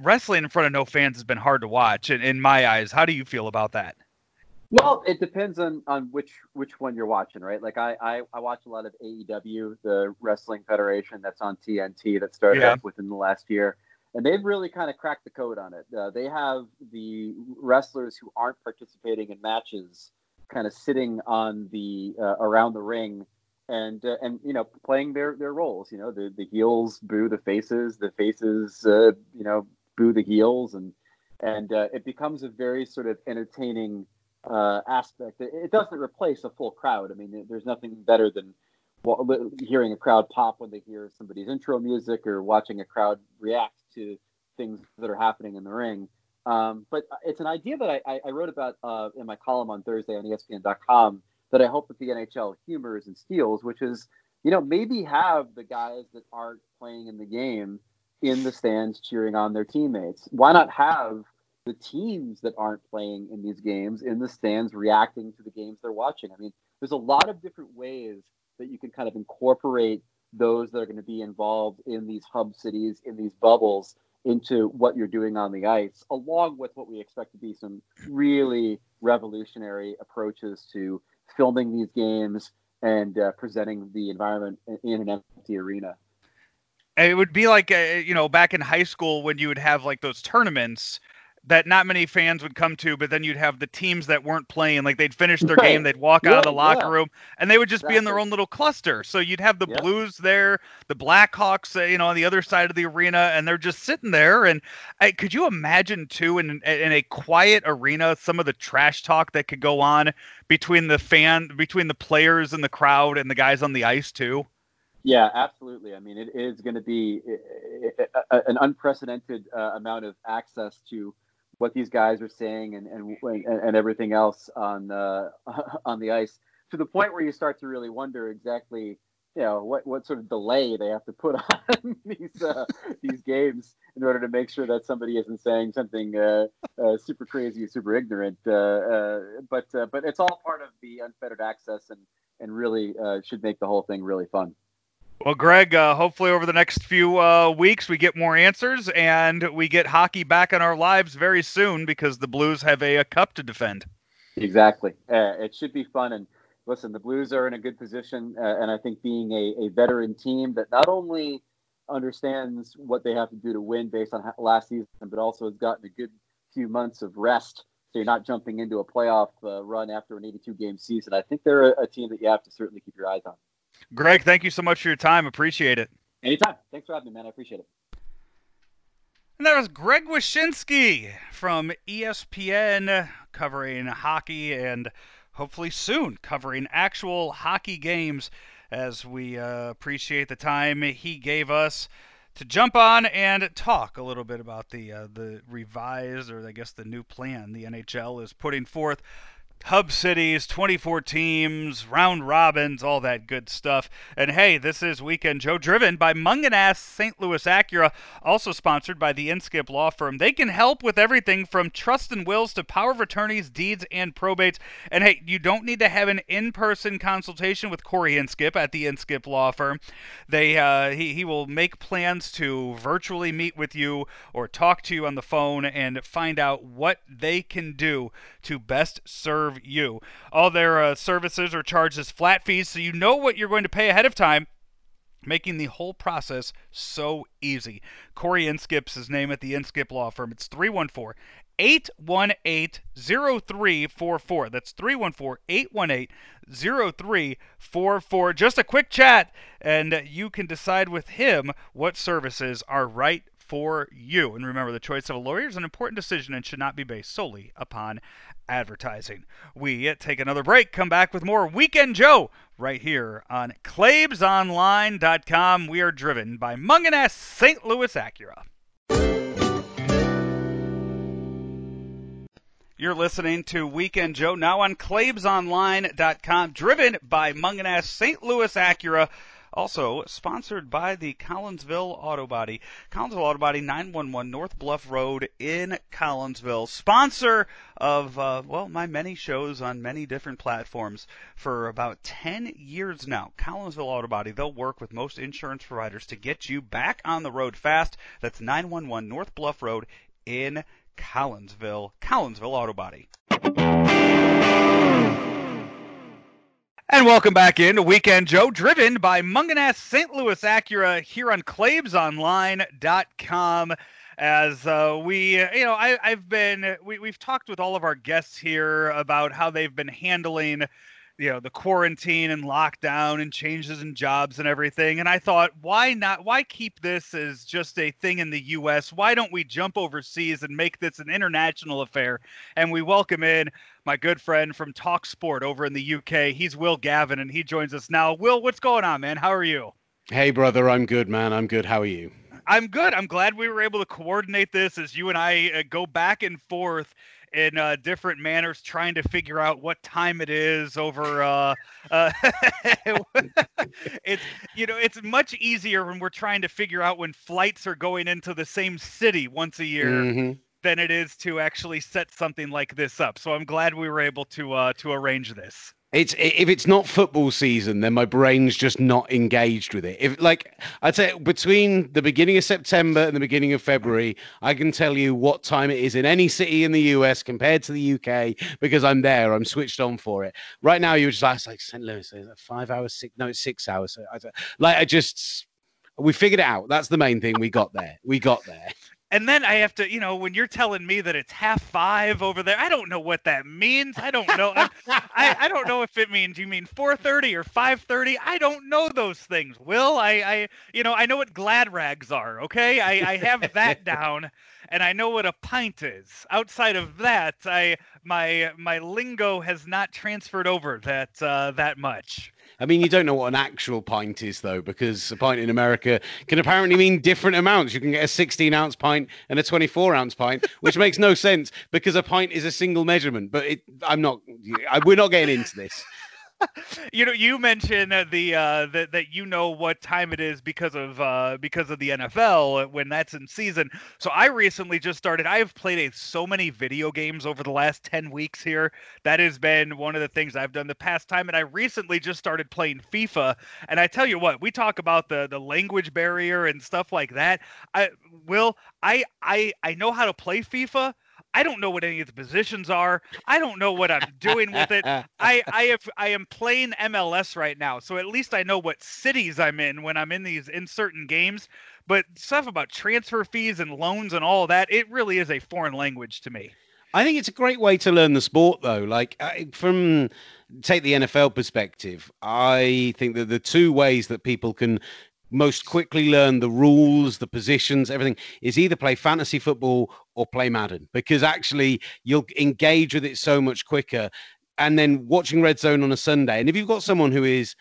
wrestling in front of no fans has been hard to watch in, in my eyes. How do you feel about that? Well, it depends on, on which which one you're watching, right? Like I, I, I watch a lot of AEW, the Wrestling Federation that's on TNT that started yeah. up within the last year, and they've really kind of cracked the code on it. Uh, they have the wrestlers who aren't participating in matches kind of sitting on the uh, around the ring and uh, and you know playing their their roles. You know, the the heels boo the faces, the faces uh, you know boo the heels, and and uh, it becomes a very sort of entertaining uh, aspect. It doesn't replace a full crowd. I mean, there's nothing better than hearing a crowd pop when they hear somebody's intro music or watching a crowd react to things that are happening in the ring. Um, but it's an idea that I, I wrote about uh, in my column on Thursday on ESPN.com that I hope that the NHL humors and steals, which is, you know, maybe have the guys that aren't playing in the game in the stands cheering on their teammates. Why not have the teams that aren't playing in these games in the stands reacting to the games they're watching? I mean, there's a lot of different ways that you can kind of incorporate those that are going to be involved in these hub cities, in these bubbles, into what you're doing on the ice, along with what we expect to be some really revolutionary approaches to filming these games and uh, presenting the environment in an empty arena. It would be like, uh, you know, back in high school when you would have like those tournaments that not many fans would come to, but then you'd have the teams that weren't playing, like they'd finish their right. game, they'd walk yeah, out of the locker yeah. room, and they would just exactly. be in their own little cluster. So you'd have the yep. Blues there, the Blackhawks, uh, you know, on the other side of the arena, and they're just sitting there. And could you imagine too, in in a quiet arena, some of the trash talk that could go on between the fan, between the players and the crowd, and the guys on the ice too? Yeah, absolutely. I mean, it is going to be an unprecedented uh, amount of access to what these guys are saying and and and everything else on uh, on the ice to the point where you start to really wonder exactly you know what what sort of delay they have to put on these uh, these games in order to make sure that somebody isn't saying something uh, uh, super crazy, super ignorant. Uh, uh, but uh, but it's all part of the unfettered access and and really should make the whole thing really fun. Well, Greg, uh, hopefully over the next few uh, weeks we get more answers and we get hockey back in our lives very soon because the Blues have a, a cup to defend. Exactly. Uh, it should be fun. And listen, the Blues are in a good position. Uh, and I think being a, a veteran team that not only understands what they have to do to win based on last season, but also has gotten a good few months of rest so you're not jumping into a playoff uh, run after an 82 game season. I think they're a, a team that you have to certainly keep your eyes on. Greg, thank you so much for your time. Appreciate it. Anytime. Thanks for having me, man. I appreciate it. And that was Greg Wyshynski from ESPN covering hockey and hopefully soon covering actual hockey games as we uh, appreciate the time he gave us to jump on and talk a little bit about the uh, the revised or I guess the new plan the NHL is putting forth hub cities, 24 teams, round robins, all that good stuff. And hey, this is Weekend Joe driven by Mungenast St. Louis Acura, also sponsored by the Inskip Law Firm. They can help with everything from trust and wills to power of attorneys, deeds, and probates. And hey, you don't need to have an in-person consultation with Corey Inskip at the Inskip Law Firm. They uh, he, he will make plans to virtually meet with you or talk to you on the phone and find out what they can do to best serve you. All their uh, services are charged as flat fees, so you know what you're going to pay ahead of time making the whole process so easy. Corey Inskip's his name at the Inskip Law Firm. It's 314 818 0344. That's 314 818 0344. Just a quick chat, and you can decide with him what services are right for you. And remember, the choice of a lawyer is an important decision and should not be based solely upon advertising. We take another break, come back with more Weekend Joe right here on ClaibsOnline.com. We are driven by Mungenast St. Louis Acura. You're listening to Weekend Joe now on ClaibsOnline.com, driven by Mungenast St. Louis Acura. Also sponsored by the Collinsville Auto Body. Collinsville Auto Body, 911 North Bluff Road in Collinsville. Sponsor of, uh, well, my many shows on many different platforms for about 10 years now. Collinsville Auto Body, they'll work with most insurance providers to get you back on the road fast. That's 911 North Bluff Road in Collinsville. Collinsville Auto Body. And welcome back into Weekend Joe, driven by Mungenast St. Louis Acura here on ClaibsOnline.com. As uh, we, you know, I, have been, we, we've talked with all of our guests here about how they've been handling, you know, the quarantine and lockdown and changes in jobs and everything. And I thought, why not? Why keep this as just a thing in the U.S.? Why don't we jump overseas and make this an international affair? And we welcome in my good friend from Talk Sport over in the UK. He's Will Gavin, and he joins us now. Will, what's going on, man? How are you? Hey, brother. I'm good, man. I'm good. How are you? I'm good. I'm glad we were able to coordinate this as you and I uh, go back and forth in uh, different manners, trying to figure out what time it is over. Uh, uh, it's you know it's much easier when we're trying to figure out when flights are going into the same city once a year. Mm-hmm than it is to actually set something like this up. So I'm glad we were able to uh, to arrange this. It's if it's not football season, then my brain's just not engaged with it. If like I'd say between the beginning of September and the beginning of February, I can tell you what time it is in any city in the US compared to the UK because I'm there. I'm switched on for it. Right now, you were just like, like St. Louis, five hours, six? No, it's six hours. I, like I just we figured it out. That's the main thing. We got there. We got there and then I have to, you know, when you're telling me that it's half five over there, I don't know what that means. I don't know. I, I don't know if it means you mean 4:30 or 5:30. I don't know those things. Will I? I you know I know what glad rags are. Okay, I, I have that down, and I know what a pint is. Outside of that, I my my lingo has not transferred over that uh, that much. I mean, you don't know what an actual pint is, though, because a pint in America can apparently mean different amounts. You can get a 16 ounce pint and a 24 ounce pint, which makes no sense because a pint is a single measurement. But it, I'm not, I, we're not getting into this. You know, you mentioned the uh, that that you know what time it is because of uh, because of the NFL when that's in season. So I recently just started. I have played a, so many video games over the last ten weeks here. That has been one of the things I've done the past time, and I recently just started playing FIFA. And I tell you what, we talk about the the language barrier and stuff like that. I will. I I I know how to play FIFA I don't know what any of the positions are. I don't know what I'm doing with it. I I have I am playing MLS right now, so at least I know what cities I'm in when I'm in these in certain games. But stuff about transfer fees and loans and all that, it really is a foreign language to me. I think it's a great way to learn the sport, though. Like from take the NFL perspective, I think that the two ways that people can most quickly learn the rules, the positions, everything is either play fantasy football or play Madden because actually you'll engage with it so much quicker. And then watching Red Zone on a Sunday, and if you've got someone who is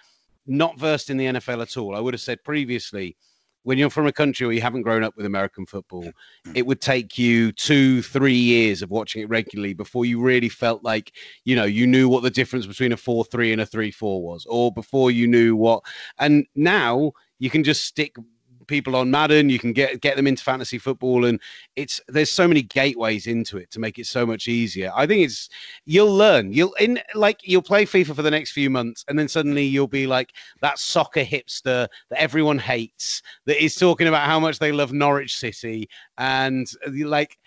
not versed in the NFL at all, I would have said previously, when you're from a country where you haven't grown up with American football, it would take you two, three years of watching it regularly before you really felt like, you know, you knew what the difference between a 4 3 and a 3 4 was, or before you knew what. And now you can just stick people on Madden. You can get get them into fantasy football, and it's there's so many gateways into it to make it so much easier. I think it's you'll learn. You'll in like you'll play FIFA for the next few months, and then suddenly you'll be like that soccer hipster that everyone hates that is talking about how much they love Norwich City, and like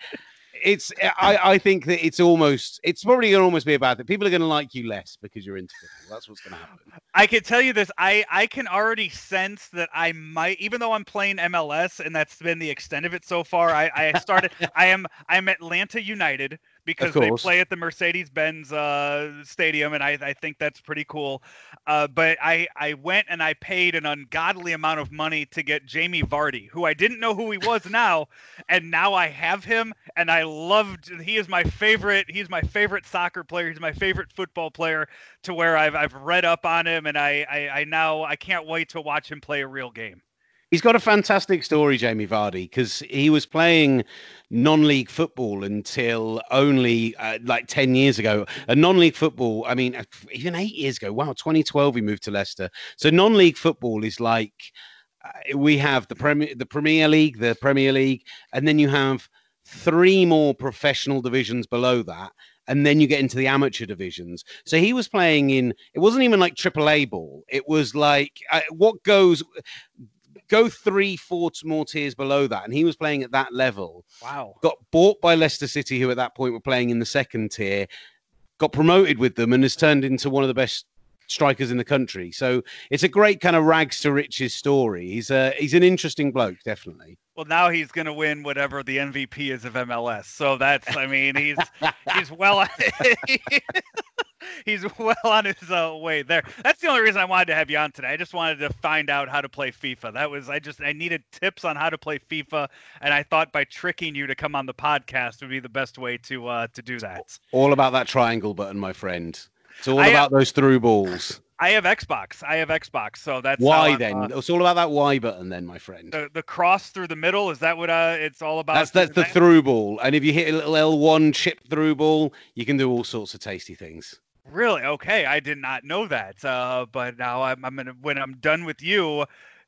it's I, I think that it's almost it's probably gonna almost be about that. People are gonna like you less because you're into football. That's what's gonna happen. I can tell you this. I I can already sense that I might, even though I'm playing MLS and that's been the extent of it so far. I I started. I am I'm Atlanta United because they play at the Mercedes Benz uh, Stadium, and I, I think that's pretty cool. Uh, but I, I went and I paid an ungodly amount of money to get Jamie Vardy, who I didn't know who he was now, and now I have him, and I loved. He is my favorite. He's my favorite soccer player. He's my favorite football player. To where I've I've read up on him, and I, I, I now I can't wait to watch him play a real game. He's got a fantastic story, Jamie Vardy, because he was playing non-league football until only uh, like 10 years ago. A non-league football, I mean, even eight years ago. Wow, 2012 he moved to Leicester. So non-league football is like uh, we have the Premier, the Premier League, the Premier League, and then you have three more professional divisions below that and then you get into the amateur divisions. So he was playing in. It wasn't even like AAA ball. It was like uh, what goes go three, four more tiers below that, and he was playing at that level. Wow. Got bought by Leicester City, who at that point were playing in the second tier. Got promoted with them and has turned into one of the best strikers in the country. So it's a great kind of rags to riches story. He's a he's an interesting bloke, definitely. Well, now he's going to win whatever the MVP is of MLS. So that's I mean he's he's well he's well on his uh, way there. That's the only reason I wanted to have you on today. I just wanted to find out how to play FIFA. That was I just I needed tips on how to play FIFA, and I thought by tricking you to come on the podcast would be the best way to uh, to do that. All about that triangle button, my friend. It's all I about have, those through balls. I have Xbox. I have Xbox. So that's why then. Uh, it's all about that Y button then, my friend. The, the cross through the middle is that what uh, it's all about? That's that's the through ball. And if you hit a little L1 chip through ball, you can do all sorts of tasty things. Really? Okay, I did not know that. Uh, but now I'm, I'm gonna when I'm done with you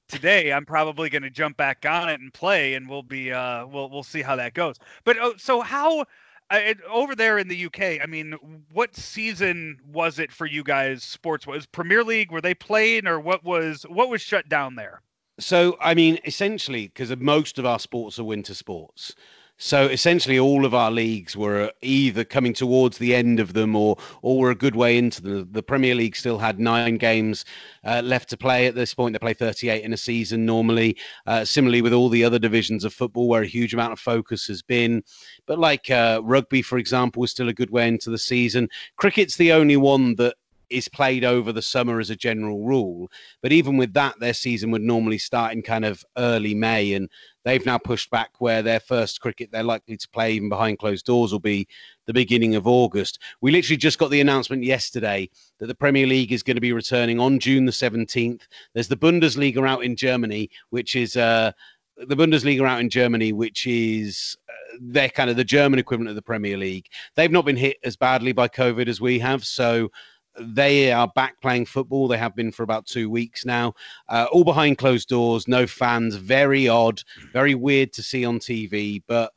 today, I'm probably gonna jump back on it and play, and we'll be uh, we'll we'll see how that goes. But oh, so how? Uh, over there in the UK, I mean, what season was it for you guys? Sports was Premier League? Were they playing, or what was what was shut down there? So, I mean, essentially, because most of our sports are winter sports, so essentially, all of our leagues were either coming towards the end of them or or were a good way into them. The Premier League still had nine games uh, left to play at this point. They play 38 in a season normally. Uh, similarly, with all the other divisions of football, where a huge amount of focus has been. But like uh, rugby, for example, was still a good way into the season. Cricket's the only one that is played over the summer as a general rule. But even with that, their season would normally start in kind of early May, and they've now pushed back where their first cricket they're likely to play even behind closed doors will be the beginning of August. We literally just got the announcement yesterday that the Premier League is going to be returning on June the 17th. There's the Bundesliga out in Germany, which is uh, the Bundesliga out in Germany, which is uh, they're kind of the German equivalent of the Premier League. They've not been hit as badly by COVID as we have, so they are back playing football. They have been for about two weeks now, uh, all behind closed doors, no fans. Very odd, very weird to see on TV, but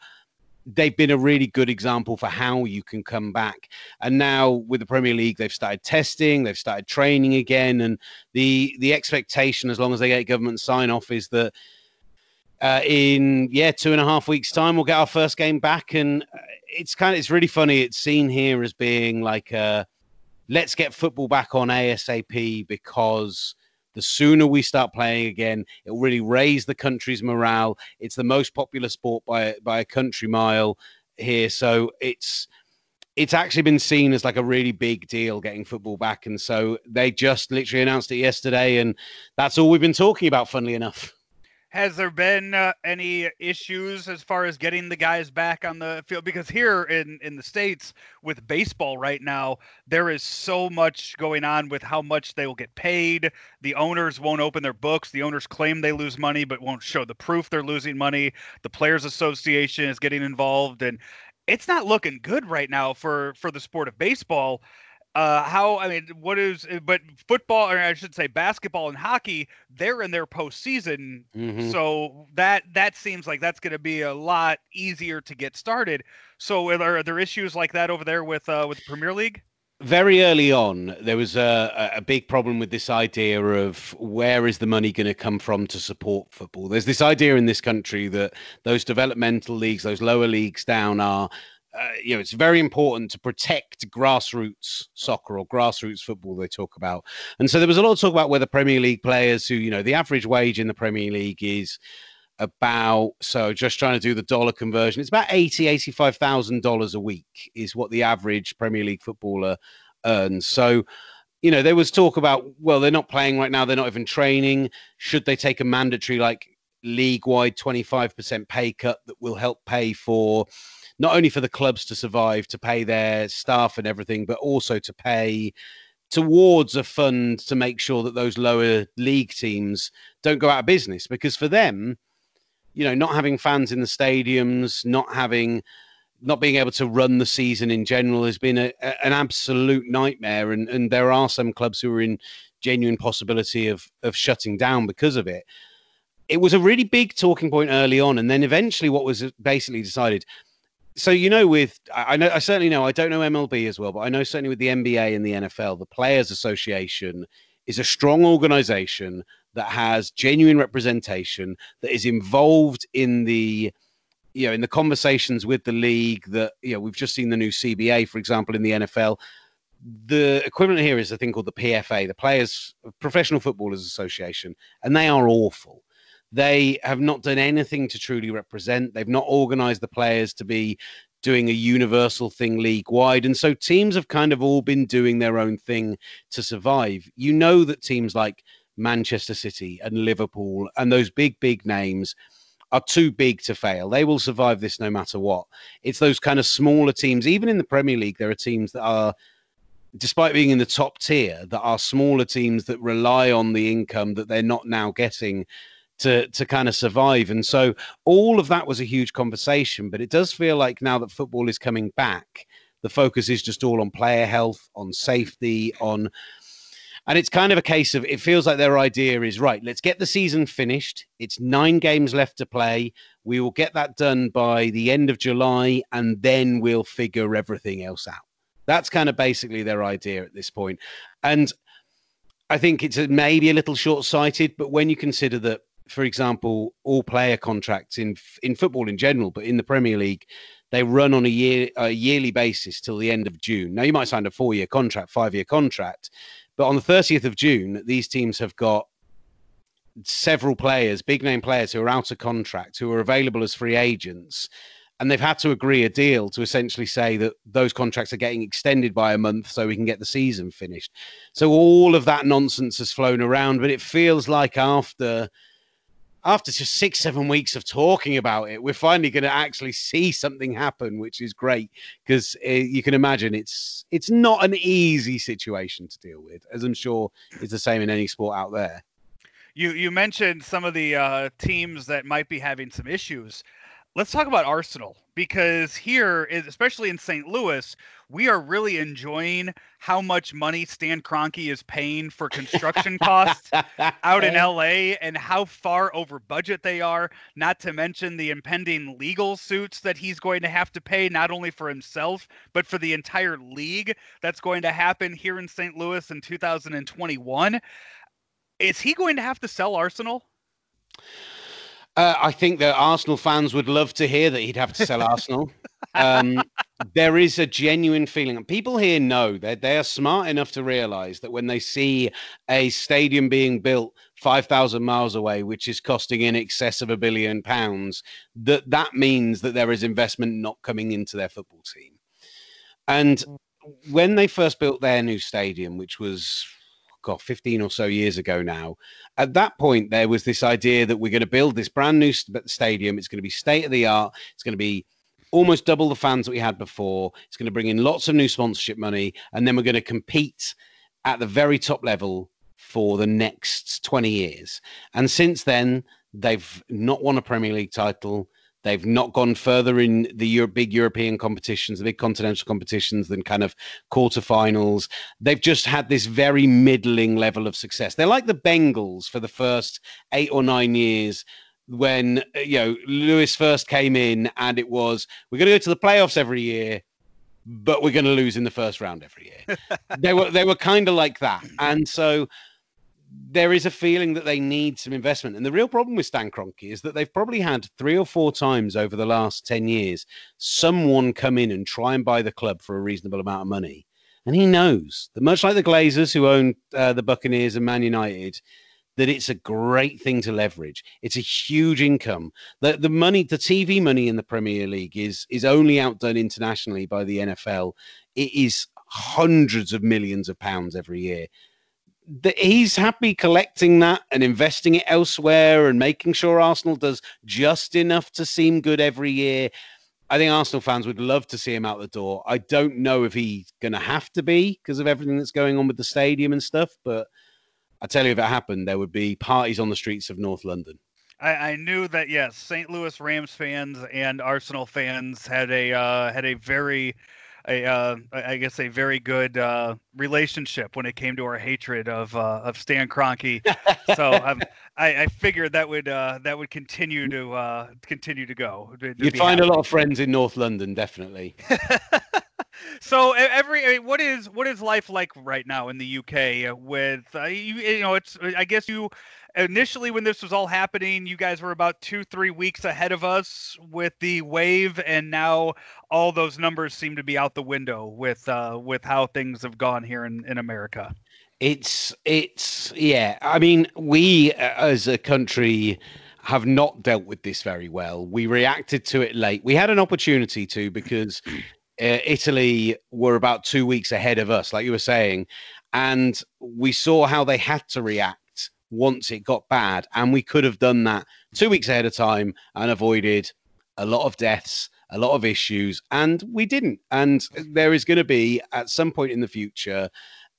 they've been a really good example for how you can come back. And now with the Premier League, they've started testing, they've started training again, and the the expectation, as long as they get government sign off, is that. Uh, in yeah two and a half weeks time we'll get our first game back and uh, it's kind of it's really funny it's seen here as being like a let's get football back on ASAP because the sooner we start playing again, it will really raise the country's morale. It's the most popular sport by by a country mile here, so it's it's actually been seen as like a really big deal getting football back. And so they just literally announced it yesterday. And that's all we've been talking about, funnily enough. Has there been uh, any issues as far as getting the guys back on the field? Because here in, in the States with baseball right now, there is so much going on with how much they will get paid. The owners won't open their books. The owners claim they lose money, but won't show the proof they're losing money. The Players Association is getting involved. And it's not looking good right now for, for the sport of baseball uh how i mean what is but football or i should say basketball and hockey they're in their postseason Mhm. so that that seems like that's going to be a lot easier to get started so are there, are there issues like that over there with uh with the premier league very early on, there was a, a big problem with this idea of where is the money going to come from to support football. There's this idea in this country that those developmental leagues, those lower leagues down, are uh, you know, it's very important to protect grassroots soccer or grassroots football. They talk about, and so there was a lot of talk about whether Premier League players, who you know, the average wage in the Premier League is about so just trying to do the dollar conversion it's about 80 85000 dollars a week is what the average premier league footballer earns so you know there was talk about well they're not playing right now they're not even training should they take a mandatory like league wide 25% pay cut that will help pay for not only for the clubs to survive to pay their staff and everything but also to pay towards a fund to make sure that those lower league teams don't go out of business because for them you know, not having fans in the stadiums, not having, not being able to run the season in general has been a, a, an absolute nightmare. And and there are some clubs who are in genuine possibility of of shutting down because of it. It was a really big talking point early on, and then eventually, what was basically decided. So you know, with I know I certainly know I don't know MLB as well, but I know certainly with the NBA and the NFL, the Players Association is a strong organization that has genuine representation, that is involved in the you know in the conversations with the league that you know we've just seen the new CBA for example in the NFL the equivalent here is a thing called the PFA the Players Professional Footballers Association and they are awful they have not done anything to truly represent they've not organized the players to be doing a universal thing league wide and so teams have kind of all been doing their own thing to survive you know that teams like Manchester City and Liverpool and those big, big names are too big to fail. They will survive this no matter what. It's those kind of smaller teams, even in the Premier League, there are teams that are, despite being in the top tier, that are smaller teams that rely on the income that they're not now getting to to kind of survive. And so all of that was a huge conversation. But it does feel like now that football is coming back, the focus is just all on player health, on safety, on and it's kind of a case of it feels like their idea is right, let's get the season finished. It's nine games left to play. We will get that done by the end of July, and then we'll figure everything else out. That's kind of basically their idea at this point. And I think it's maybe a little short sighted, but when you consider that, for example, all player contracts in in football in general, but in the Premier League, they run on a year a yearly basis till the end of June. Now you might sign a four year contract, five year contract, but on the 30th of June, these teams have got several players, big name players who are out of contract, who are available as free agents. And they've had to agree a deal to essentially say that those contracts are getting extended by a month so we can get the season finished. So all of that nonsense has flown around, but it feels like after after just six, seven weeks of talking about it, we're finally going to actually see something happen, which is great because uh, you can imagine it's it's not an easy situation to deal with, as I'm sure is the same in any sport out there. You you mentioned some of the uh, teams that might be having some issues. Let's talk about Arsenal because here, especially in St. Louis, we are really enjoying how much money Stan Kroenke is paying for construction costs out in LA and how far over budget they are. Not to mention the impending legal suits that he's going to have to pay, not only for himself, but for the entire league that's going to happen here in St. Louis in 2021. Is he going to have to sell Arsenal? Uh, I think that Arsenal fans would love to hear that he'd have to sell Arsenal. Um, there is a genuine feeling, and people here know that they are smart enough to realize that when they see a stadium being built 5,000 miles away, which is costing in excess of a billion pounds, that that means that there is investment not coming into their football team. And when they first built their new stadium, which was God, 15 or so years ago now. At that point, there was this idea that we're going to build this brand new st- stadium. It's going to be state of the art. It's going to be almost double the fans that we had before. It's going to bring in lots of new sponsorship money. And then we're going to compete at the very top level for the next 20 years. And since then, they've not won a Premier League title. They've not gone further in the Euro- big European competitions, the big continental competitions, than kind of quarterfinals. They've just had this very middling level of success. They're like the Bengals for the first eight or nine years when uh, you know Lewis first came in, and it was we're going to go to the playoffs every year, but we're going to lose in the first round every year. they were they were kind of like that, and so there is a feeling that they need some investment. And the real problem with Stan Kroenke is that they've probably had three or four times over the last 10 years someone come in and try and buy the club for a reasonable amount of money. And he knows that much like the Glazers who own uh, the Buccaneers and Man United, that it's a great thing to leverage. It's a huge income. The the money, the TV money in the Premier League is is only outdone internationally by the NFL. It is hundreds of millions of pounds every year that he's happy collecting that and investing it elsewhere and making sure Arsenal does just enough to seem good every year. I think Arsenal fans would love to see him out the door. I don't know if he's going to have to be because of everything that's going on with the stadium and stuff, but I tell you, if it happened, there would be parties on the streets of North London. I, I knew that yes, St. Louis Rams fans and Arsenal fans had a uh, had a very a uh, I guess a very good uh, relationship when it came to our hatred of uh, of Stan Kroenke. so um, I, I figured that would uh, that would continue to uh, continue to go. To, to You'd find a lot of friends in North London, definitely. so every what is what is life like right now in the UK with uh, you, you know it's I guess you initially when this was all happening you guys were about two three weeks ahead of us with the wave and now all those numbers seem to be out the window with uh with how things have gone here in in america. It's it's yeah i mean we uh, as a country have not dealt with this very well. We reacted to it late. We had an opportunity to because uh, italy were about two weeks ahead of us like you were saying and we saw how they had to react once it got bad. And we could have done that two weeks ahead of time and avoided a lot of deaths, a lot of issues. And we didn't. And there is going to be, at some point in the future,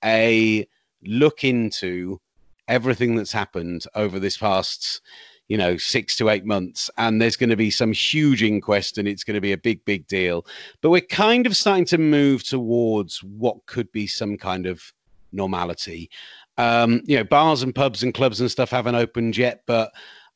a look into everything that's happened over this past you know six to eight months and there's going to be some huge inquest and it's going to be a big big deal but we're kind of starting to move towards what could be some kind of normality um, you know, bars and pubs and clubs and stuff haven't opened yet, but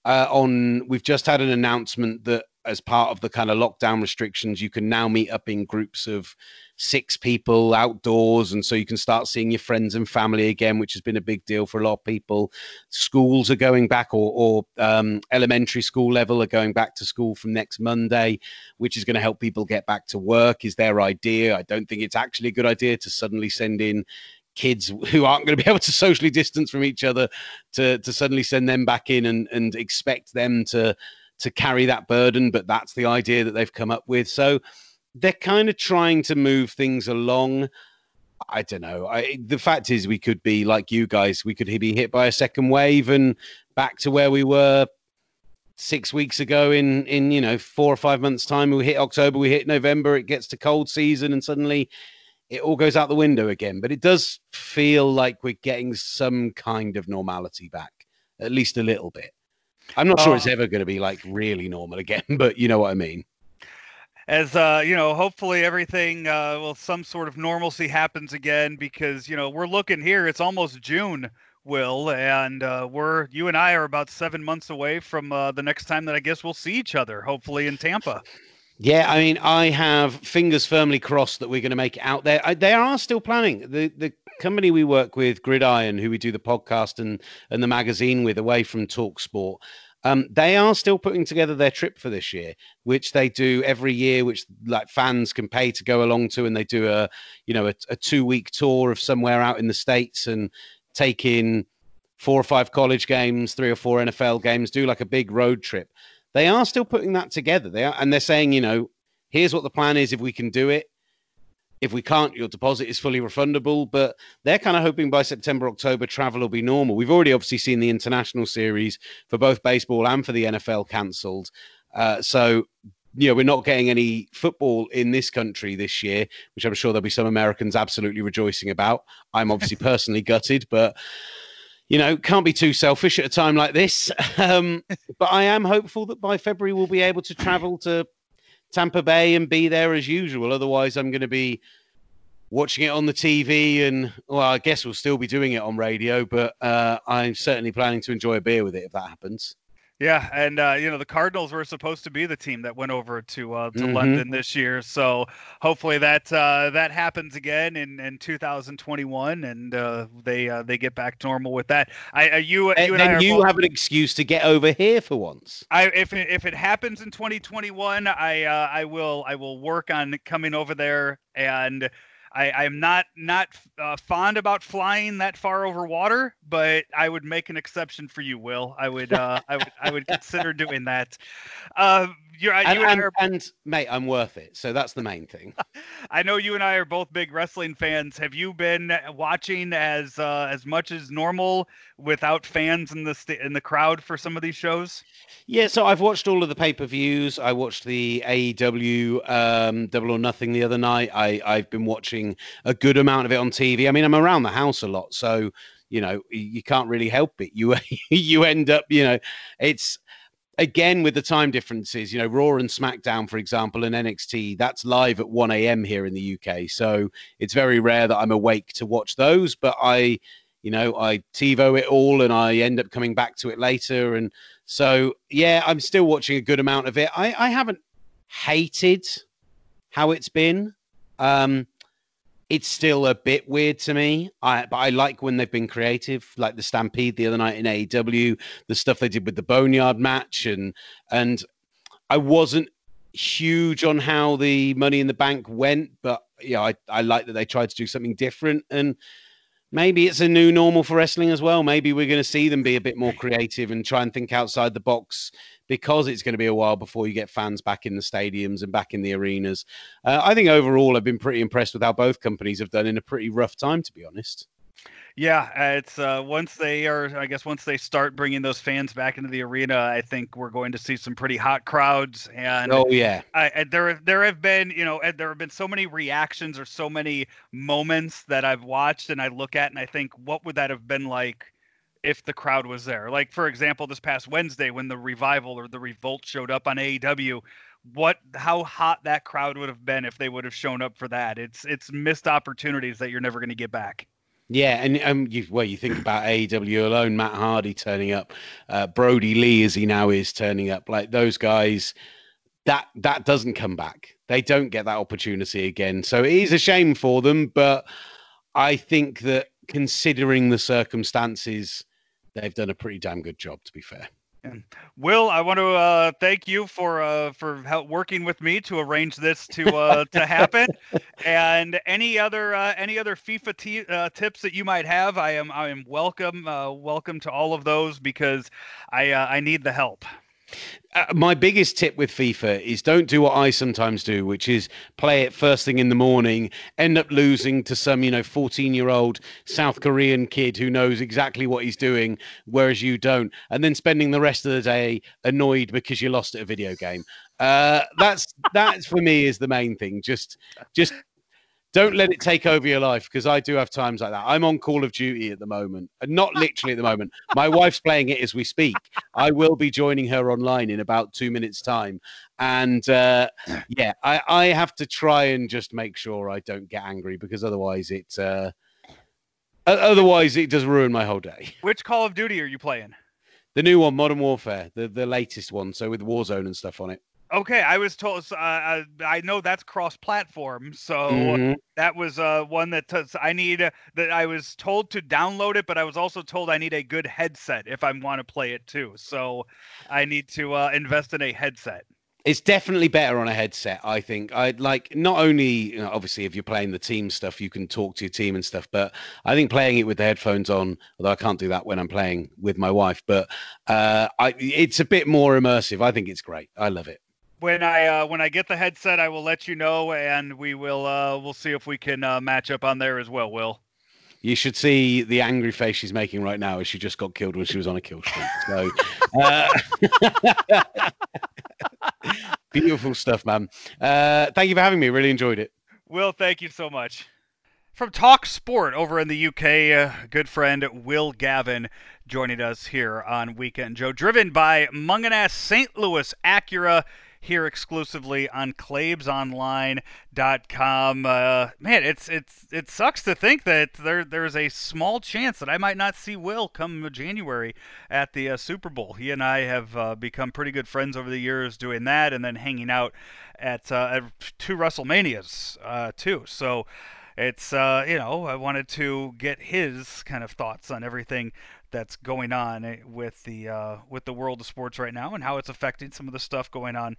uh, on we've just had an announcement that as part of the kind of lockdown restrictions, you can now meet up in groups of six people outdoors. And so you can start seeing your friends and family again, which has been a big deal for a lot of people. Schools are going back, or, or um, elementary school level are going back to school from next Monday, which is going to help people get back to work, is their idea. I don't think it's actually a good idea to suddenly send in kids who aren't going to be able to socially distance from each other to to suddenly send them back in and and expect them to to carry that burden but that's the idea that they've come up with. So they're kind of trying to move things along. I don't know. I, the fact is we could be like you guys we could be hit by a second wave and back to where we were six weeks ago in in you know four or five months time. We hit october we hit november it gets to cold season and suddenly it all goes out the window again. But it does feel like we're getting some kind of normality back, at least a little bit. I'm not sure it's uh, ever going to be like really normal again, but you know what I mean. As uh, you know, hopefully everything, uh, well, some sort of normalcy happens again because you know we're looking here. It's almost June, Will, and uh, we're you and I are about seven months away from uh, the next time that I guess we'll see each other. Hopefully in Tampa. Yeah, I mean, I have fingers firmly crossed that we're going to make it out there. I, they are still planning. The the company we work with, Gridiron, who we do the podcast and and the magazine with, away from Talksport. Um, they are still putting together their trip for this year, which they do every year, which like fans can pay to go along to, and they do a you know a, a two week tour of somewhere out in the states and take in four or five college games, three or four NFL games, do like a big road trip they are still putting that together. They are, and they're saying, you know, here's what the plan is if we can do it. If we can't, your deposit is fully refundable. But they're kind of hoping by September, October, travel will be normal. We've already obviously seen the international series for both baseball and for the NFL cancelled. Uh, so, you know, we're not getting any football in this country this year, which I'm sure there'll be some Americans absolutely rejoicing about. I'm obviously personally gutted, but you know, can't be too selfish at a time like this. Um, but I am hopeful that by February we'll be able to travel to Tampa Bay and be there as usual. Otherwise, I'm going to be watching it on the TV, and well, I guess we'll still be doing it on radio. But uh, I'm certainly planning to enjoy a beer with it if that happens. Yeah, and uh, you know the Cardinals were supposed to be the team that went over to uh, to Mhm. London this year, so hopefully that uh, that happens again in, in 2021, and uh, they uh, they get back to normal with that. I uh, you you And and I you both- have an excuse to get over here for once. I if it, if it happens in 2021, I uh, I will I will work on coming over there, and I I'm not not uh, fond about flying that far over water, but I would make an exception for you, Will. I would uh, I would I would consider doing that. Uh, you're, you and, and, are... and mate, I'm worth it. So that's the main thing. I know you and I are both big wrestling fans. Have you been watching as uh, as much as normal without fans in the sta- in the crowd for some of these shows? Yeah, so I've watched all of the pay per views. I watched the AEW um, Double or Nothing the other night. I, I've been watching a good amount of it on TV. I mean, I'm around the house a lot, so you know you can't really help it. You you end up, you know, it's again with the time differences. You know, Raw and SmackDown, for example, and NXT that's live at 1 a.m. here in the UK. So it's very rare that I'm awake to watch those, but I. You know, I TiVo it all and I end up coming back to it later. And so, yeah, I'm still watching a good amount of it. I, I haven't hated how it's been. Um, it's still a bit weird to me. I but I like when they've been creative, like the Stampede the other night in AEW, the stuff they did with the Boneyard match, and and I wasn't huge on how the Money in the Bank went, but yeah, I I like that they tried to do something different and. Maybe it's a new normal for wrestling as well. Maybe we're going to see them be a bit more creative and try and think outside the box because it's going to be a while before you get fans back in the stadiums and back in the arenas. Uh, I think overall, I've been pretty impressed with how both companies have done in a pretty rough time, to be honest. Yeah, uh, it's uh, once they are, I guess, once they start bringing those fans back into the arena, I think we're going to see some pretty hot crowds. And Oh yeah, I, I, there, there have been, you know, there have been so many reactions or so many moments that I've watched and I look at and I think, what would that have been like if the crowd was there? Like, for example, this past Wednesday when the revival or the revolt showed up on AEW, what, how hot that crowd would have been if they would have shown up for that? It's, it's missed opportunities that you're never going to get back. yeah, and um, you, well, you think about AEW alone, Matt Hardy turning up, uh, Brodie Lee as he now is turning up, like those guys. That that doesn't come back. They don't get that opportunity again. So it is a shame for them, but I think that considering the circumstances, they've done a pretty damn good job. To be fair. Will, I want to uh, thank you for uh, for help working with me to arrange this to uh, to happen. And any other uh, any other FIFA t- uh, tips that you might have, I am I am welcome uh, welcome to all of those because I uh, I need the help. Uh, my biggest tip with FIFA is don't do what I sometimes do, which is play it first thing in the morning, end up losing to some, you know, 14 year old South Korean kid who knows exactly what he's doing, whereas you don't, and then spending the rest of the day annoyed because you lost at a video game. Uh, that's that's for me is the main thing. Just just don't let it take over your life because I do have times like that. I'm on Call of Duty at the moment, and not literally at the moment. My wife's playing it as we speak. I will be joining her online in about two minutes' time, and uh, yeah, I, I have to try and just make sure I don't get angry because otherwise it uh, otherwise it does ruin my whole day. Which Call of Duty are you playing? The new one, Modern Warfare, the the latest one, so with Warzone and stuff on it. Okay, I was told. Uh, I, I know that's cross-platform, so Mhm. that was uh, one that t- I need. uh, that I was told to download it, but I was also told I need a good headset if I want to play it too. So I need to uh, invest in a headset. It's definitely better on a headset, I think. I like not only you know, obviously if you're playing the team stuff, you can talk to your team and stuff, but I think playing it with the headphones on, although I can't do that when I'm playing with my wife, but uh, I it's a bit more immersive. I think it's great. I love it. When I uh, when I get the headset, I will let you know, and we will uh, we'll see if we can uh, match up on there as well. Will. You should see the angry face she's making right now as she just got killed when she was on a kill streak. So, uh, beautiful stuff, man. Uh, thank you for having me. Really enjoyed it. Will, thank you so much. From Talk Sport over in the UK, uh, good friend Will Gavin joining us here on Weekend Joe, driven by Mungenast St. Louis Acura here exclusively on claibsonline.com. Uh, man, it's it's it sucks to think that there there's a small chance that I might not see Will come January at the uh, Super Bowl. He and I have uh, become pretty good friends over the years doing that and then hanging out at, uh, at two WrestleManias uh, too. So it's uh, you know I wanted to get his kind of thoughts on everything that's going on eh, with the uh, with the world of sports right now and how it's affecting some of the stuff going on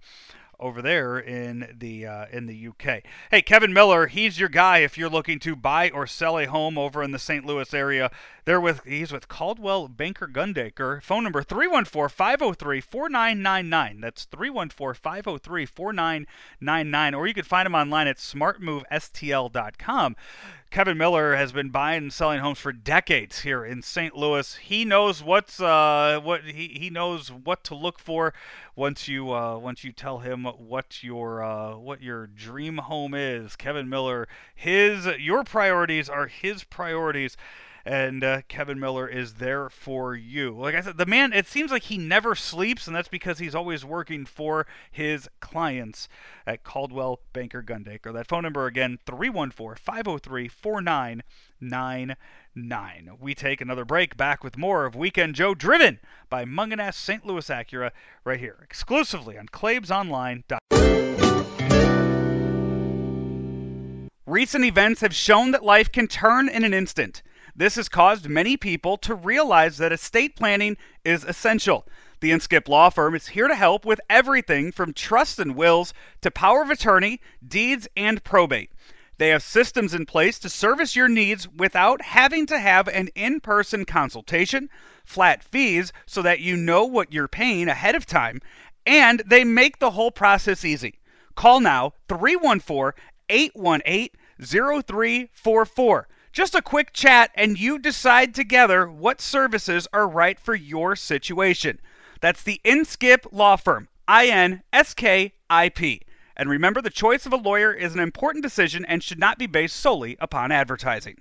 over there in the uh, in the UK. Hey, Kevin Miller, he's your guy if you're looking to buy or sell a home over in the St. Louis area. They're with he's with Coldwell Banker Gundaker. Phone number 314-503-4999. That's 314-503-4999 or you can find him online at smartmovestl.com. Kevin Miller has been buying and selling homes for decades here in St. Louis. He knows what's uh, what he, he knows what to look for once you uh, once you tell him what your uh, what your dream home is. Kevin Miller, his your priorities are his priorities and uh, Kevin Miller is there for you. Like I said, the man, it seems like he never sleeps, and that's because he's always working for his clients at Coldwell Banker Gundaker. That phone number again, 314 503 4999. We take another break back with more of Weekend Joe driven by Mungenast St. Louis Acura right here, exclusively on ClaibsOnline.com. Recent events have shown that life can turn in an instant. This has caused many people to realize that estate planning is essential. The Inskip Law Firm is here to help with everything from trust and wills to power of attorney, deeds, and probate. They have systems in place to service your needs without having to have an in person consultation, flat fees so that you know what you're paying ahead of time, and they make the whole process easy. Call now 314 818 0344. Just a quick chat, and you decide together what services are right for your situation. That's the Inskip Law Firm, I N S K I P. And remember, the choice of a lawyer is an important decision and should not be based solely upon advertising.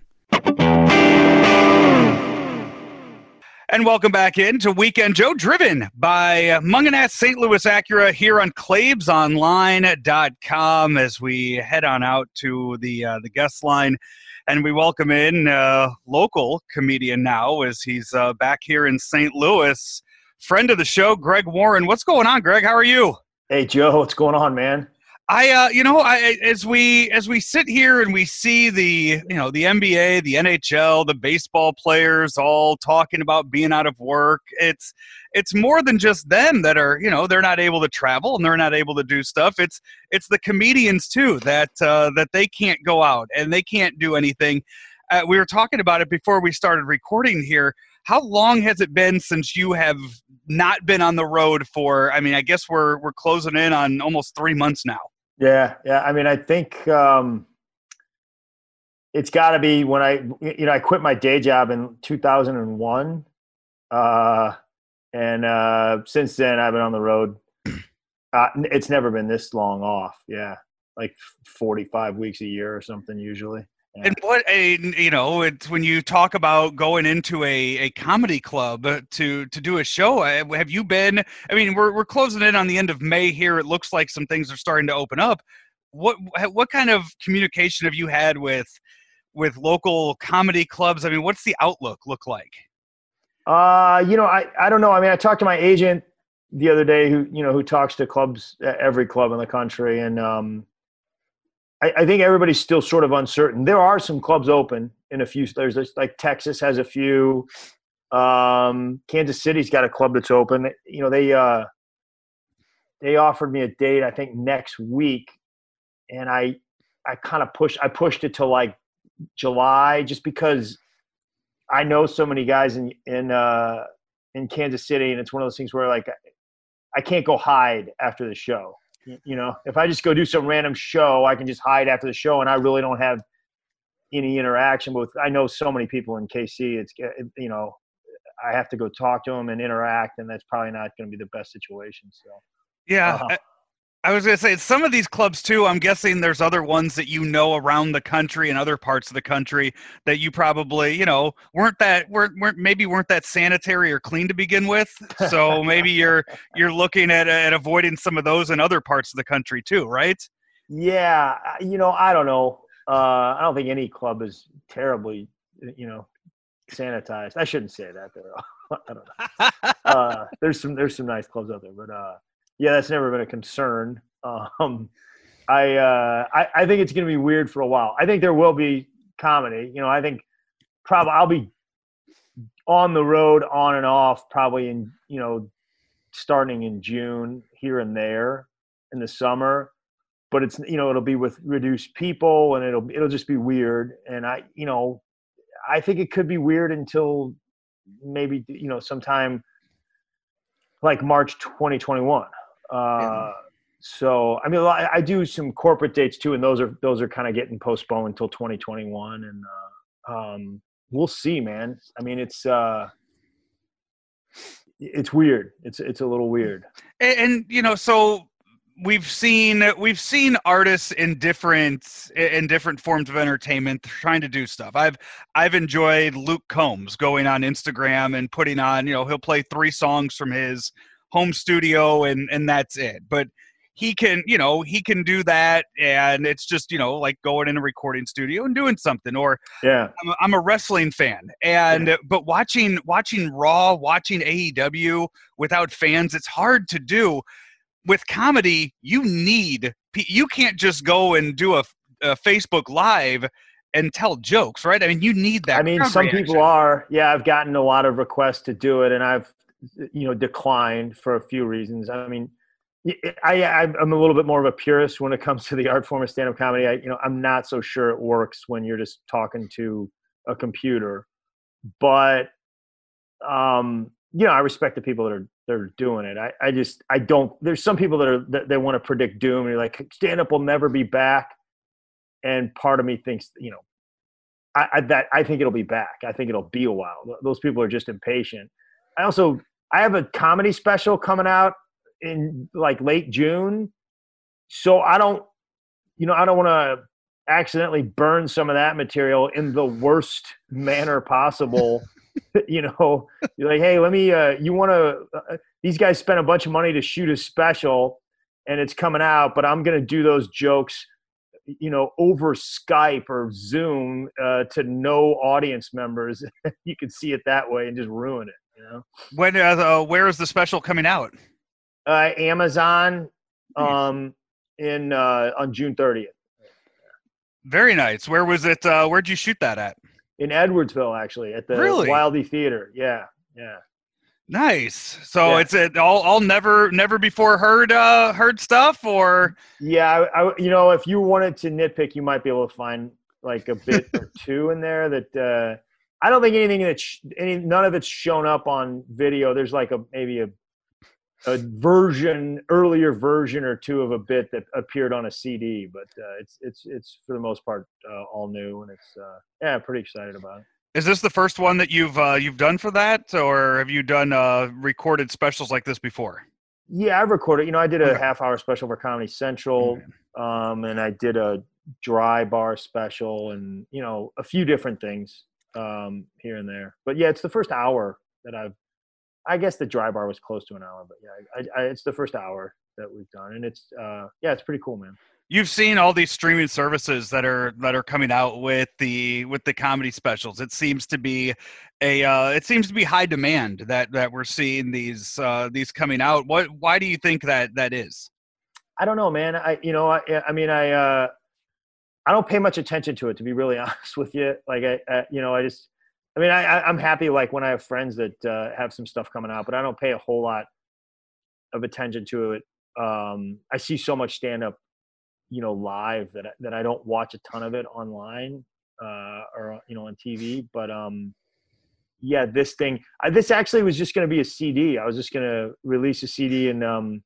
And welcome back into Weekend Joe, driven by Mungenast St. Louis Acura here on ClaibsOnline.com as we head on out to the uh, the guest line and we welcome in uh, local comedian now as he's uh, back here in St. Louis. Friend of the show, Greg Warren. What's going on, Greg? How are you? Hey, Joe. What's going on, man? I, uh, you know, I, as we as we sit here and we see the, you know, the NBA, the NHL, the baseball players all talking about being out of work. It's it's more than just them that are, you know, they're not able to travel and they're not able to do stuff. It's it's the comedians too that uh, that they can't go out and they can't do anything. Uh, we were talking about it before we started recording here. How long has it been since you have not been on the road for? I mean, I guess we're we're closing in on almost three months now. Yeah, yeah. I mean, I think um, it's got to be when I, you know, I quit my day job in 2001, uh, and uh, since then I've been on the road. Uh, it's never been this long off. Yeah, like 45 weeks a year or something usually. And what a you know, it's when you talk about going into a, a comedy club to to do a show. Uh, have you been? I mean, we're we're closing in on the end of May here. It looks like some things are starting to open up. What what kind of communication have you had with with local comedy clubs? I mean, what's the outlook look like? Uh, you know, I I don't know. I mean, I talked to my agent the other day, who you know who talks to clubs, every club in the country, and um, I, I, think everybody's still sort of uncertain. There are some clubs open in a few. There's this, like Texas has a few. Um, Kansas City's got a club that's open. You know, they uh, they offered me a date. I think next week, and I I kind of pushed. I pushed it to like July, just because I know so many guys in in uh, in Kansas City, and it's one of those things where like I can't go hide after the show. You know, if I just go do some random show, I can just hide after the show, and I really don't have any interaction with. I know so many people in KC. It's uh, you know, I have to go talk to them and interact, and that's probably not going to be the best situation. So Yeah. Uh-huh. I, was going to say some of these clubs too. I'm guessing there's other ones that you know around the country and other parts of the country that you probably, you know, weren't that weren't, weren't maybe weren't that sanitary or clean to begin with. So maybe you're you're looking at at avoiding some of those in other parts of the country too, right? yeah, you know, I don't know. Uh, I don't think any club is terribly, you know, sanitized. I shouldn't say that. Though. I don't know. uh, there's some there's some nice clubs out there, but uh, yeah, that's never been a concern. Um, I, uh, I I think it's going to be weird for a while. I think there will be comedy. You know, I think probably I'll be on the road on and off probably in you know starting in June here and there in the summer. But it's you know it'll be with reduced people and it'll it'll just be weird. And I you know I think it could be weird until maybe you know sometime like March 2021. Uh, So I mean, I, I do some corporate dates too, and those are those are kind of getting postponed until 2021, and uh, um, we'll see, man. I mean, it's uh, it's weird. It's it's a little weird. and, and you know so we've seen we've seen artists in different in different forms of entertainment trying to do stuff i've i've enjoyed luke combs going on instagram and putting on you know he'll play three songs from his home studio and and that's it but he can you know he can do that and it's just you know like going in a recording studio and doing something or Yeah, I'm a, I'm a wrestling fan, and but watching watching Raw, watching AEW without fans, it's hard to do. With comedy, you need you can't just go and do a, a Facebook Live and tell jokes, right? I mean, you need that. I mean, some reaction. people are. Yeah, I've gotten a lot of requests to do it, and I've you know declined for a few reasons. I mean, I, I'm a little bit more of a purist when it comes to the art form of stand-up comedy. I you know I'm not so sure it works when you're just talking to a computer, but um, you know I respect the people that are that are doing it. I I just I don't. There's some people that are that they want to predict doom. And you're like stand-up will never be back, and part of me thinks you know I that I think it'll be back. I think it'll be a while. Those people are just impatient. I also I have a comedy special coming out in like late June, so I don't, you know, I don't want to accidentally burn some of that material in the worst manner possible. you know, you're like, hey, let me. Uh, you want to? Uh, these guys spent a bunch of money to shoot a special, and it's coming out, but I'm going to do those jokes you know over skype or zoom uh, to no audience members you can see it that way and just ruin it you know when uh, uh, where is the special coming out? uh, amazon um in uh on june 30th Very nice. Where was it? Uh, where'd you shoot that at? in edwardsville actually at the Really? Wildey theater yeah yeah Nice. So Yeah. it's it all all never never before heard uh heard stuff or yeah I, I you know if you wanted to nitpick you might be able to find like a bit or two in there that uh i don't think anything that sh- any none of it's shown up on video there's like a maybe a a version earlier version or two of a bit that appeared on a cd but uh, it's it's it's for the most part uh, all new and it's uh yeah I'm pretty excited about it Is this the first one that you've uh, you've done for that, or have you done uh, recorded specials like this before? yeah i've recorded you know i did a Okay. half hour special for comedy central um and i did a dry bar special and you know a few different things um here and there but yeah it's the first hour that i've i guess the dry bar was close to an hour but yeah I, I, it's the first hour that we've done and it's uh yeah it's pretty cool man You've seen all these streaming services that are that are coming out with the with the comedy specials. It seems to be a uh, it seems to be high demand that that we're seeing these uh, these coming out. What why do you think that that is? i don't know man i you know i i mean i uh i don't pay much attention to it to be really honest with you. Like i, I you know i just i mean I, i'm happy like when i have friends that uh have some stuff coming out but i don't pay a whole lot of attention to it. Um i see so much stand up you know live that that i don't watch a ton of it online uh or you know on tv but um yeah this thing I, this actually was just going to be a cd i was just going to release a cd and um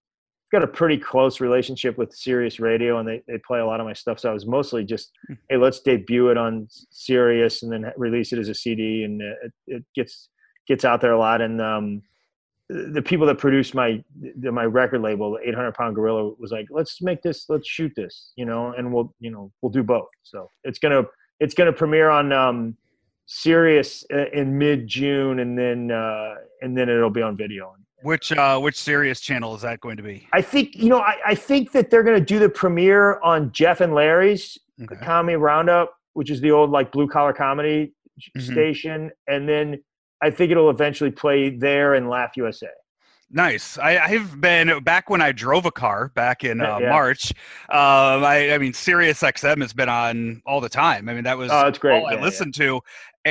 got a pretty close relationship with Sirius Radio, and they, they play a lot of my stuff. So I was mostly just, hey, let's debut it on Sirius and then release it as a CD, and it, it gets gets out there a lot. And um, the people that produced my the, my record label, 800 Pound Gorilla, was like, let's make this, let's shoot this, you know, and we'll you know we'll do both. So it's gonna it's gonna premiere on um, Sirius uh, in mid June, and then uh, and then it'll be on video. Which uh, which Sirius channel is that going to be? I think you know. I, I think that they're going to do the premiere on Jeff and Larry's Okay. Comedy Roundup, which is the old like blue collar comedy Mhm. station, and then I think it'll eventually play there and Laugh USA. Nice. I, I've been back when I drove a car back in uh, Yeah. March. Um, I, I mean, Sirius XM has been on all the time. I mean, that was Oh, it's great. all I Yeah, yeah. listened to,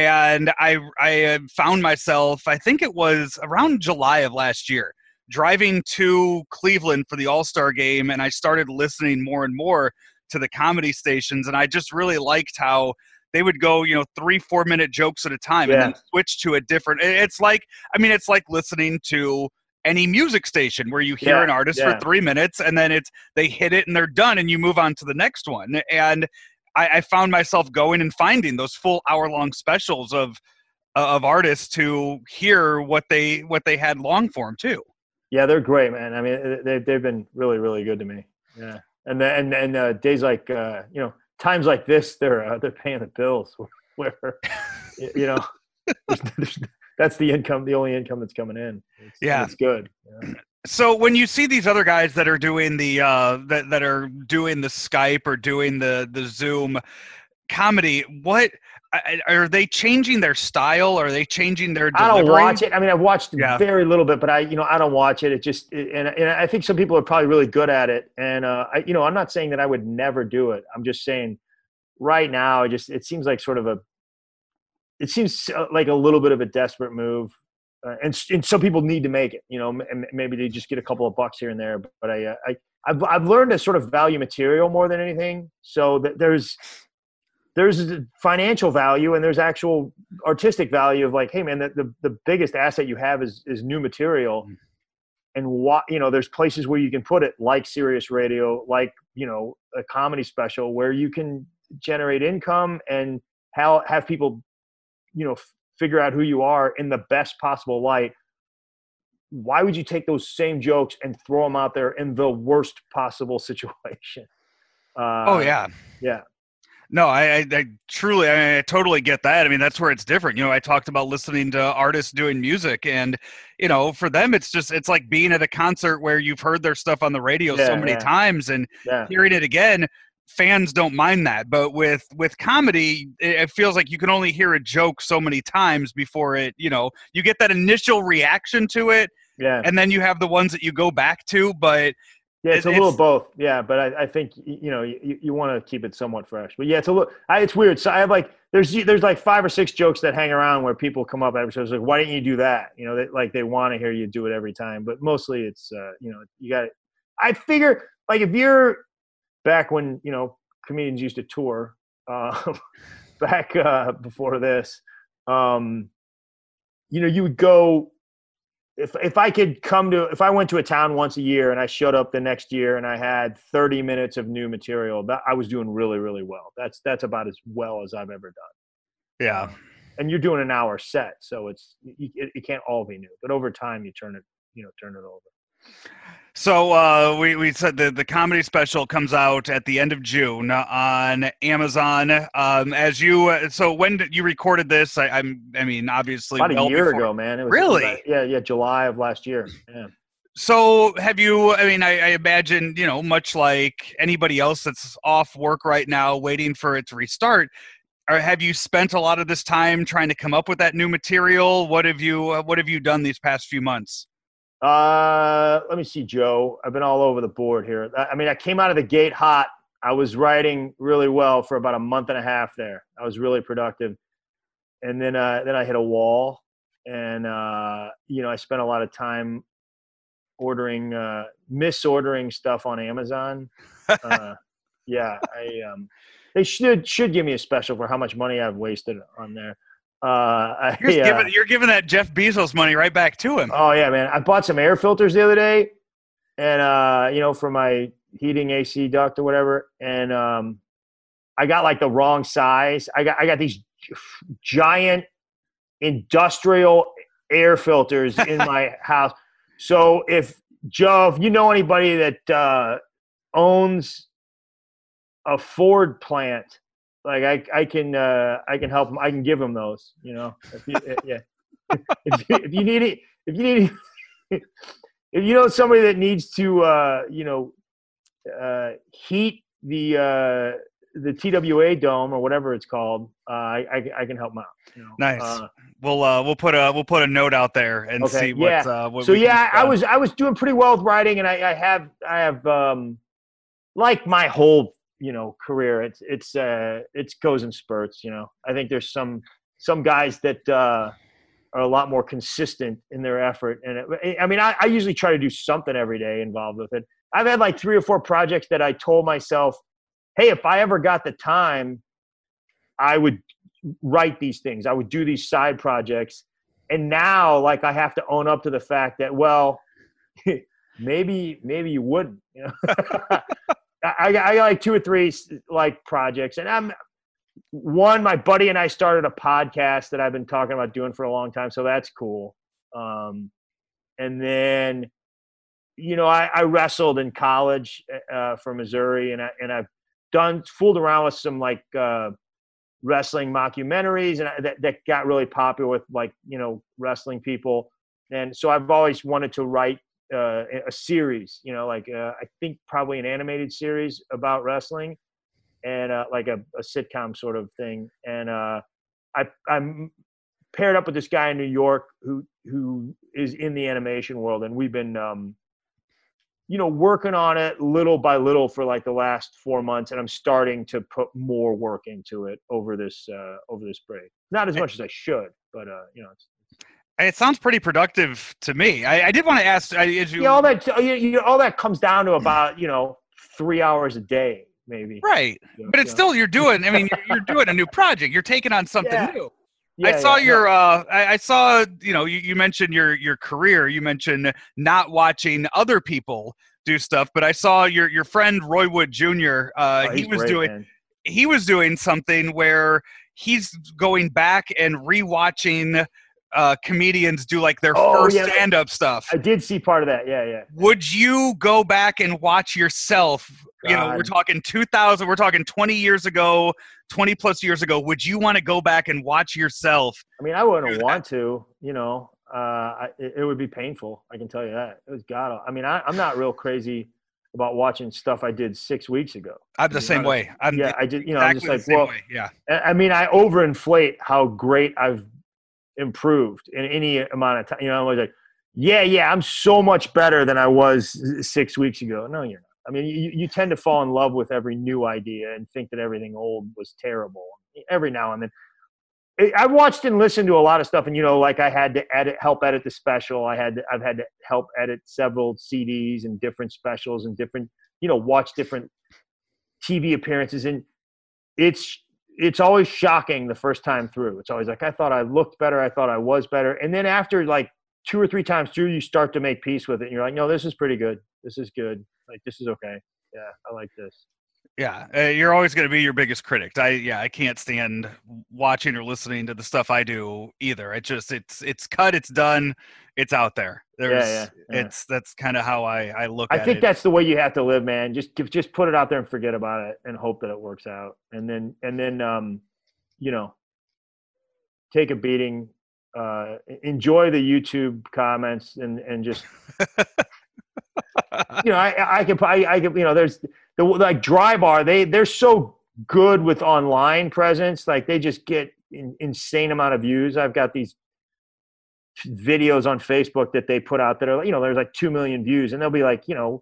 and I I uh, found myself. I think it was around July of last year, driving to Cleveland for the All Star game, and I started listening more and more to the comedy stations, and I just really liked how they would go, you know, three four minute jokes at a time, and then switch to a different. It's like, I mean, it's like listening to any music station where you hear Yeah, an artist yeah. for three minutes and then it's they hit it and they're done and you move on to the next one and I, I found myself going and finding those full hour long specials of of artists to hear what they what they had long form too Yeah, they're great, man. I mean, they they've been really really good to me. Yeah, and then and and uh, days like uh, you know times like this, they're uh, they're paying the bills. Where you know there's- there's- that's the income, the only income that's coming in. It's, Yeah. it's good. Yeah. So when you see these other guys that are doing the uh that, that are doing the skype or doing the the zoom comedy what are they changing their style are they changing their I don't watch it. I mean, I've watched Yeah. very little bit, but I, you know, I don't watch it. It just, and, and I think some people are probably really good at it. And, uh, I, you know, I'm not saying that I would never do it. I'm just saying right now, it just, it seems like sort of a, it seems uh, like a little bit of a desperate move. Uh, and, and some people need to make it, you know, and maybe they just get a couple of bucks here and there. But I, uh, I, I've, I've learned to sort of value material more than anything. So that there's, there's financial value and there's actual artistic value of like, hey man, the, the, the biggest asset you have is is new material. Mm. And what you know, there's places where you can put it, like Sirius Radio, like you know, a comedy special, where you can generate income and how have people, you know, figure out who you are in the best possible light. Why would you take those same jokes and throw them out there in the worst possible situation? Uh, oh yeah yeah. No, I, I, I truly, I, I totally get that. I mean, that's where it's different. You know, I talked about listening to artists doing music, and you know, for them, it's just it's like being at a concert where you've heard their stuff on the radio so many yeah. times, and Yeah. hearing it again. Fans don't mind that, but with with comedy, it, feels like you can only hear a joke so many times before it. You know, you get that initial reaction to it, Yeah. and then you have the ones that you go back to. But Yeah, it's It- a little it's- both. Yeah, but I, I think you know you, you want to keep it somewhat fresh. But yeah, it's a little. I, it's weird. So I have like there's there's like five or six jokes that hang around where people come up after shows like, why didn't you do that? You know, they, like they want to hear you do it every time. But mostly it's uh, you know you got. I figure like if you're back when you know comedians used to tour, uh, back uh, before this, um, you know, you would go if if I could come to if I went to a town once a year and I showed up the next year and I had 30 minutes of new material, that I was doing really really well. That's that's about as well as I've ever done. yeah, And you're doing an hour set, so it's you, it, it can't all be new. But over time, you turn it you know turn it over. So uh, we we said the the comedy special comes out at the end of June on Amazon. Um, as you uh, so when did you recorded this? I, I'm I mean obviously About a well year before- ago, man. It was, Really? Yeah, yeah, July of last year. Yeah. So have you? I mean, I, I imagine you know much like anybody else that's off work right now, waiting for it to restart. Or have you spent a lot of this time trying to come up with that new material? What have you uh, What have you done these past few months? Uh, let me see, Joe. I've been all over the board here. I mean, I came out of the gate hot. I was writing really well for about a month and a half there. I was really productive, and then uh, then I hit a wall, and uh, you know, I spent a lot of time ordering, uh, misordering stuff on Amazon. uh, yeah, I um, they should should give me a special for how much money I've wasted on there. Uh, You're, just uh, giving, you're giving that Jeff Bezos money right back to him. Oh yeah, man! I bought some air filters the other day, and uh, you know, for my heating AC duct or whatever, and um, I got like the wrong size. I got I got these giant industrial air filters in my house. So if Joe, if you know anybody that uh, owns a Ford plant, like I, I can, uh, I can help them. I can give them those. You know, if you, uh, yeah. if, you, if you need it, if you need, if you know somebody that needs to, uh, you know, uh, heat the uh, the TWA dome or whatever it's called, uh, I, I, I can help them out. You know? Nice. Uh, we'll uh, we'll put a we'll put a note out there and Okay, see what. yeah. Uh, what so yeah, I was I was doing pretty well with writing, and I, I have I have um, like my whole you know career. It's it's uh it goes in spurts. You know, I think there's some some guys that uh, are a lot more consistent in their effort, and it, I mean I, I usually try to do something every day involved with it. I've had like three or four projects that I told myself, hey, if I ever got the time, I would write these things. I would do these side projects. And now, like, I have to own up to the fact that, well, maybe, maybe you wouldn't. You know, I, I got like two or three like projects, and I'm one. My buddy and I started a podcast that I've been talking about doing for a long time, so that's cool. Um, and then, you know, I, I wrestled in college uh, for Missouri, and I and I've done fooled around with some like uh, wrestling mockumentaries, and I, that that got really popular with like you know wrestling people. And so I've always wanted to write uh, a series, you know, like uh, I think probably an animated series about wrestling, and uh, like a, a sitcom sort of thing. And uh, I I'm paired up with this guy in New York who who is in the animation world, and we've been um, you know working on it little by little for like the last four months and i'm starting to put more work into it over this uh over this break not as much as i should but uh you know it's, It sounds pretty productive to me. I, I did want to ask. I, as you, yeah, all that you, you, all that comes down to about you know three hours a day maybe right, you know, but it's still you're doing. I mean, you're, you're doing a new project. You're taking on something Yeah. new. Yeah, I saw yeah, your. Uh, I, I saw. You know, you, you mentioned your your career. You mentioned not watching other people do stuff, but I saw your your friend Roy Wood Jr. Uh, Oh, he was great, doing man. he was doing something where he's going back and rewatching uh, comedians do like their Oh, first yeah, stand up stuff. i did see part of that yeah yeah Would you go back and watch yourself? You know, we're talking 2000, we're talking 20 years ago, 20 plus years ago. Would you want to go back and watch yourself? i mean i wouldn't want to you know uh I, it, it would be painful i can tell you that it was god i mean I, i'm not real crazy about watching stuff i did six weeks ago I'm the same honest. way. I'm yeah i did you know i'm just like well way. Yeah. I mean, I overinflate how great I've improved in any amount of time. You know, I'm always like, yeah, yeah, I'm so much better than I was six weeks ago. No, you're not. I mean, you, you tend to fall in love with every new idea and think that everything old was terrible. Every now and then, I- I watched and listened to a lot of stuff, and you know, like I had to edit, help edit the special. I had, to, I've had to help edit several CDs and different specials and different, you know, watch different TV appearances, and it's it's always shocking the first time through. It's always like I thought I looked better, I thought I was better, and then after like two or three times through, you start to make peace with it, and you're like, no, this is pretty good. This is good. Like this is okay. Yeah, I like this. Yeah, uh, you're always going to be your biggest critic. I yeah, I can't stand watching or listening to the stuff I do either. It just it's it's cut, it's done, it's out there. There's yeah, yeah. it's that's kind of how I I look I at think it. that's the way you have to live, man. Just give, just put it out there and forget about it, and hope that it works out. And then and then um, you know, take a beating. Uh, enjoy the YouTube comments and and just you know, I I can I, I can you know, there's the like Dry Bar. They they're so good with online presence. Like they just get in, insane amount of views. I've got these videos on Facebook that they put out that are you know there's like two million views, and they'll be like you know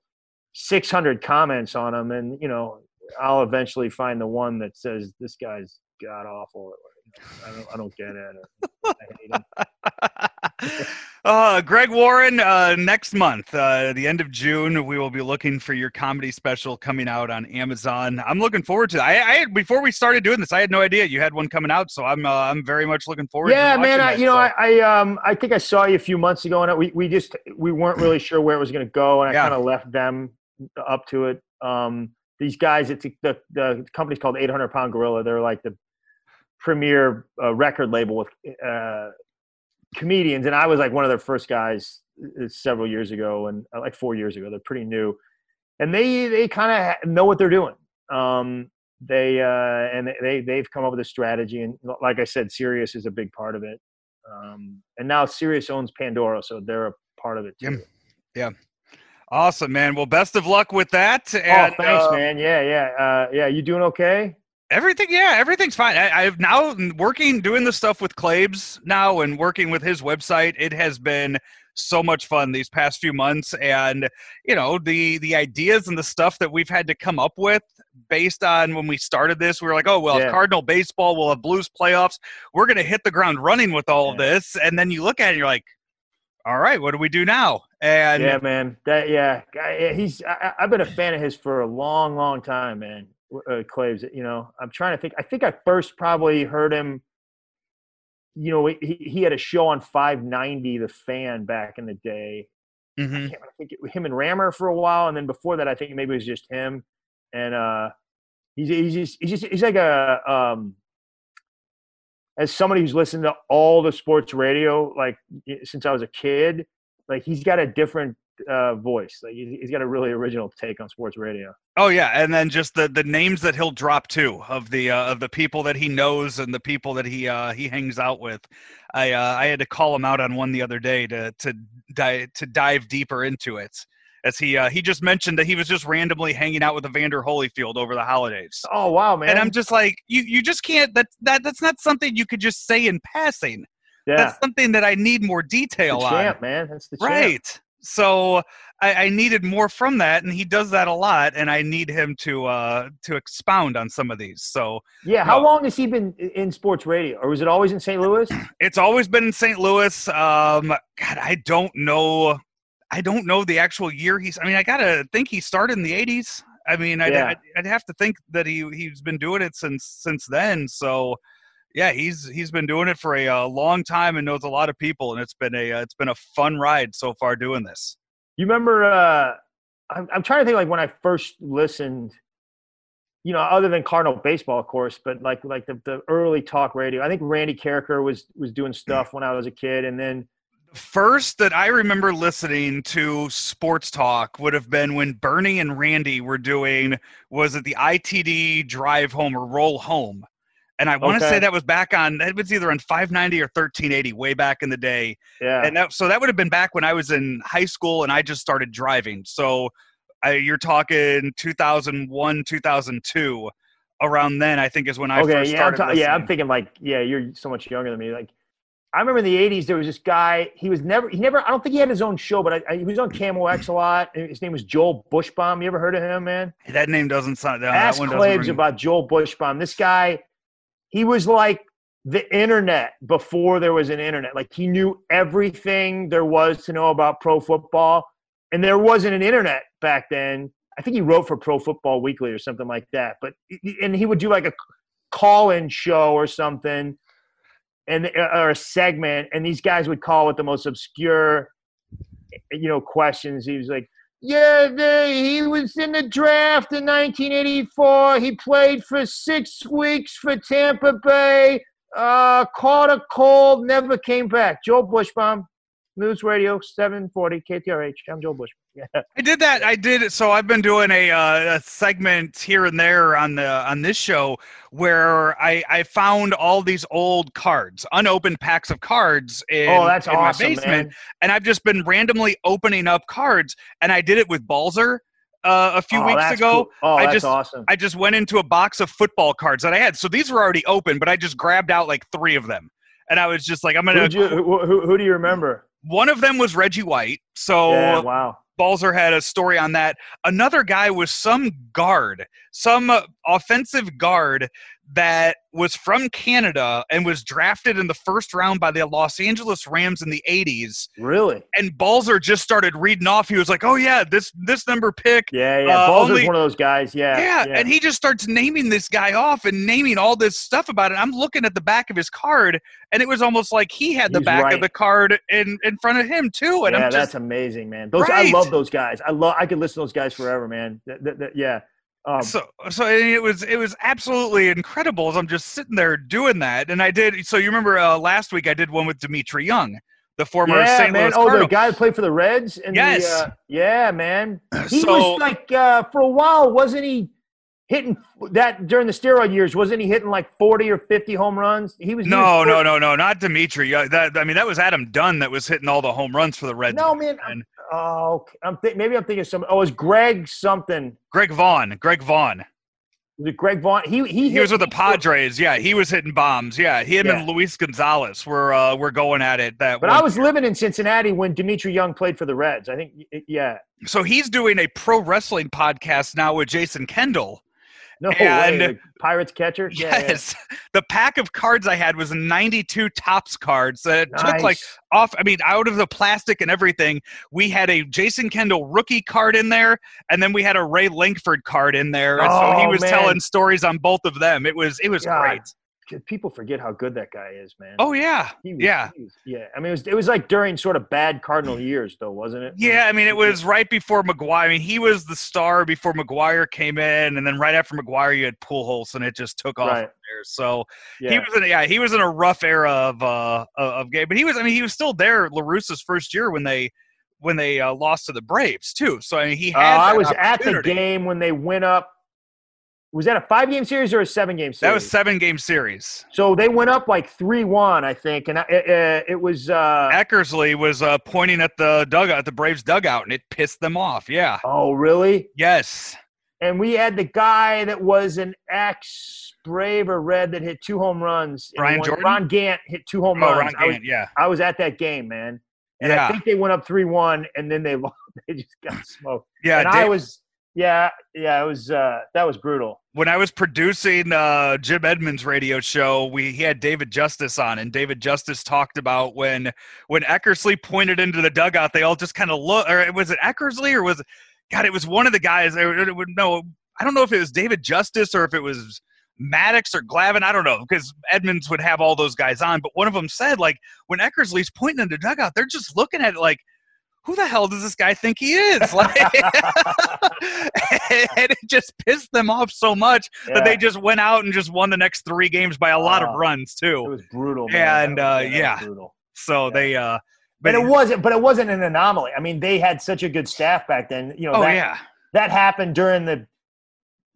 600 comments on them, and you know I'll eventually find the one that says this guy's god awful. I don't I don't get it. Uh, Greg Warren, uh, next month, uh, the end of June, we will be looking for your comedy special coming out on Amazon. I'm looking forward to it. I, I had, before we started doing this, I had no idea you had one coming out, so I'm uh, I'm very much looking forward. Yeah, to man. I, that, you know. I, I um I think I saw you a few months ago, and we we just we weren't really sure where it was going to go, and I Yeah. kind of left them up to it. Um, these guys, it's the the company's called 800 Pound Gorilla. They're like the premier uh, record label with uh, comedians, and I was like one of their first guys uh, several years ago, and uh, like four years ago. They're pretty new, and they they kind of know what they're doing. Um, they uh, and they they've come up with a strategy, and like I said, Sirius is a big part of it. Um, and now Sirius owns Pandora, so they're a part of it too. Yeah. yeah. Awesome, man. Well, best of luck with that. And, oh, thanks, uh, man. Yeah, yeah, uh, yeah. You doing okay? Everything, yeah, everything's fine. I, I've now working doing the stuff with Claves now and working with his website. It has been so much fun these past few months, and you know the the ideas and the stuff that we've had to come up with based on when we started this. We were like, oh well, Yeah. Cardinal baseball we'll have Blues playoffs, we're gonna hit the ground running with all of this, and then you look at it, and you're like, all right, what do we do now? And yeah, man. That yeah, he's. I- I've been a fan of his for a long, long time, man. Uh, Claves, you know, I'm trying to think. I think I first probably heard him. You know, he he had a show on 590, The Fan, back in the day. I Mhm. can't I think it, him and Rammer for a while, and then before that, I think maybe it was just him. And uh, he's he's just he's just he's like a um, as somebody who's listened to all the sports radio like since I was a kid, like he's got a different uh, voice. Like he's, got a really original take on sports radio. Oh yeah, and then just the the names that he'll drop too of the uh, of the people that he knows and the people that he uh, he hangs out with. I uh, I had to call him out on one the other day to to di- to dive deeper into it. As he uh, he just mentioned that he was just randomly hanging out with Evander Holyfield over the holidays. Oh wow, man! And I'm just like, you you just can't that that that's not something you could just say in passing. yeah, That's something that I need more detail on. man. That's the champ. Right. So I, I needed more from that, and he does that a lot, and I need him to uh to expound on some of these. So Yeah. How No. long has he been in sports radio, or was it always in St. Louis? it's always been in St. Louis. Um, God, I don't know. I don't know the actual year he's. I mean, I gotta think he started in the '80s. I mean, I'd, Yeah. I'd, I'd have to think that he he's been doing it since since then. So, yeah, he's he's been doing it for a, uh long time and knows a lot of people, and it's been a uh, it's been a fun ride so far doing this. You remember? Uh, I'm, I'm trying to think like when I first listened. You know, other than Cardinal baseball, of course, but like like the, the early talk radio. I think Randy Karraker was was doing stuff when I was a kid, and then first that I remember listening to sports talk would have been when Bernie and Randy were doing was it the ITD drive home or roll home. And I want to Okay. say that was back on it was either on 590 or 1380 way back in the day. yeah, And that, so that would have been back when I was in high school and I just started driving. So I, you're talking 2001, 2002 around then I think is when I okay, first yeah, I'm started ta- yeah, I'm thinking like, yeah, you're so much younger than me. Like, I remember in the '80s there was this guy. He was never, he never. I don't think he had his own show, but I, I, he was on KMOX a lot. His name was Joel Buchsbaum. You ever heard of him, man? that name doesn't sound that Ask one doesn't Claves ring- about Joel Buchsbaum. This guy, he was like the internet before there was an internet. Like he knew everything there was to know about pro football, and there wasn't an internet back then. I think he wrote for Pro Football Weekly or something like that. But and he would do like a call-in show or something, and uh, or a segment, and these guys would call with the most obscure, you know, questions. He was like. Yeah, they, he was in the draft in 1984. He played for six weeks for Tampa Bay. Uh, caught a cold, never came back. Joe Buchsbaum, News Radio 740 KTRH. I'm Joe Buchsbaum. Yeah. I did that. I did. it. So I've been doing a, uh, a segment here and there on the on this show where I I found all these old cards, unopened packs of cards in, oh, that's in awesome, my basement, man. and I've just been randomly opening up cards. And I did it with Balzer uh, a few Oh, weeks that's ago. cool. Oh, I that's just- awesome. I just went into a box of football cards that I had. So these were already open, but I just grabbed out like three of them. And I was just like, I'm gonna. You, who, who, who do you remember? One of them was Reggie White. So yeah, wow. Balzer had a story on that. Another guy was some guard, some uh, offensive guard that was from Canada and was drafted in the first round by the Los Angeles Rams in the 80s. Really? And Balzer just started reading off. He was like, "Oh yeah, this this number pick." Yeah, yeah. Uh, Balzer's only- one of those guys. Yeah, Yeah, and he just starts naming this guy off and naming all this stuff about it. I'm looking at the back of his card, and it was almost like he had the He's back right. of the card in in front of him too. And yeah, I'm that's amazing, man. Those Right. I love those guys. I love. I could listen to those guys forever, man. Th- th- th- yeah. Um, so so it was it was absolutely incredible as I'm just sitting there doing that. And I did. So you remember uh, last week I did one with Dmitri Young, the former yeah, St. man. Louis Oh, Cardinal. the guy that played for the Reds. And Yes. The, uh, yeah, man. He So- was like uh, for a while, wasn't he? Hitting that during the steroid years, wasn't he hitting like forty or fifty home runs? He was. he No, was no, no, no, not Dmitri. That I mean, that was Adam Dunn that was hitting all the home runs for the Reds. No, man. And Oh, okay. I'm th- maybe I'm thinking of some. Oh, it was Greg something? Greg Vaughn, Greg Vaughn. Was it Greg Vaughn? He he, He was with the Padres. Yeah, he was hitting bombs. Yeah, him and Luis Gonzalez were uh, were going at it. That But I was living in Cincinnati when Dmitri Young played for the Reds. I think, yeah. so he's doing a pro wrestling podcast now with Jason Kendall. No And- way. the Pirates catcher. Yeah, yeah. yes, the pack of cards I had was 92 Topps cards that it took like off. I mean, out of the plastic and everything, we had a Jason Kendall rookie card in there, and then we had a Ray Lankford card in there. And so he Oh, was man. telling stories on both of them. It was it was God. great. People forget how good that guy is, man. Oh yeah, was- yeah. was- yeah. I mean, it was it was like during sort of bad Cardinal years, though, wasn't it? Yeah, I mean, it was right before McGwire. I mean, he was the star before McGwire came in, and then right after McGwire, you had Pujols, and it just took off Right. from there. So Yeah. he was in, yeah, he was in a rough era of uh of game, but he was, I mean, he was still there La Russa's first year when they when they uh, lost to the Braves too. So I mean, he Uh, had. I was at the game when they went up. Was that a five game series or a seven game series? That was seven game series. So they went up like three one, I think, and I, uh, it was. Uh, Eckersley was uh, pointing at the dugout, at the Braves dugout, and it pissed them off. Yeah. oh, really? Yes. And we had the guy that was an ex Brave or Red that hit two home runs. Brian Jordan? Ron Gant hit two home Oh, runs. Ron I was, yeah. I was at that game, man. And Yeah. I think they went up three one, and then they lost. They just got smoked. Yeah. and I was, yeah, yeah, it was. uh That was brutal. when I was producing uh, Jim Edmonds' radio show, we he had David Justice on, and David Justice talked about when when Eckersley pointed into the dugout, they all just kind of look. Or was it Eckersley or was it? God, it was one of the guys. It, would- no, I don't know if it was David Justice or if it was Maddux or Glavine. I don't know because Edmonds would have all those guys on, but one of them said like when Eckersley's pointing in the dugout, they're just looking at it like. Who the hell does this guy think he is? Like, and it just pissed them off so much that they just went out and just won the next three games by a lot of runs too. It was brutal. Man. And, was- uh, was yeah. brutal. So Yeah. they, uh, But it wasn't. But it wasn't an anomaly. I mean, they had such a good staff back then. You know, oh that, yeah, that happened during the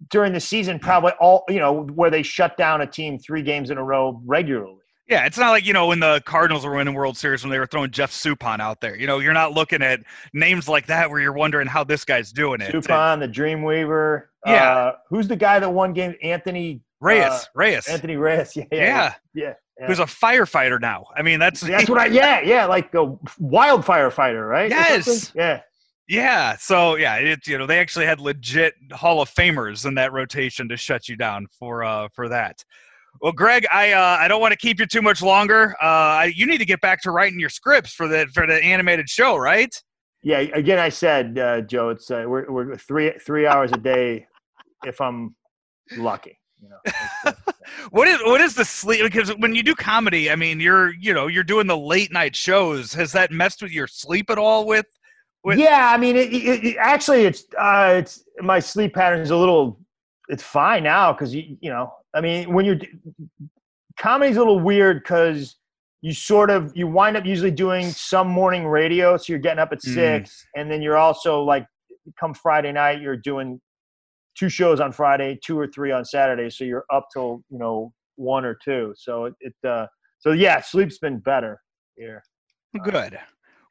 during the season. Probably all you know where they shut down a team three games in a row regularly. Yeah. It's not like you know when the Cardinals were winning World Series when they were throwing Jeff Suppan out there. You know, you're not looking at names like that where you're wondering how this guy's doing it. Suppan, the Dreamweaver. Yeah. Uh, who's the guy that won game? Anthony Reyes, uh, Reyes, Anthony Reyes. Yeah. yeah, Yeah. yeah. yeah. who's a firefighter now. I mean, that's That's what I. Yeah. Yeah. Like a wildfire fighter, right? Yes. Yeah. Yeah, so yeah, it's you know they actually had legit Hall of Famers in that rotation to shut you down for uh for that. Well, Greg, I uh, I don't want to keep you too much longer. Uh, I, you need to get back to writing your scripts for the for the animated show, right? Yeah. Again, I said, uh, Joe, it's uh, we're we're three three hours a day, if I'm lucky. You know. What is what is the sleep? Because when you do comedy, I mean, you're you know you're doing the late night shows. Has that messed with your sleep at all? With With- yeah, I mean, it, it, it- actually, it's uh, it's my sleep pattern is a little. It's fine now because you you know, I mean, when you're comedy's a little weird because you sort of you wind up usually doing some morning radio, so you're getting up at Mm. six, and then you're also like, come Friday night, you're doing two shows on Friday, two or three on Saturday, so you're up till you know one or two. So it, it uh, so yeah, sleep's been better here. Good.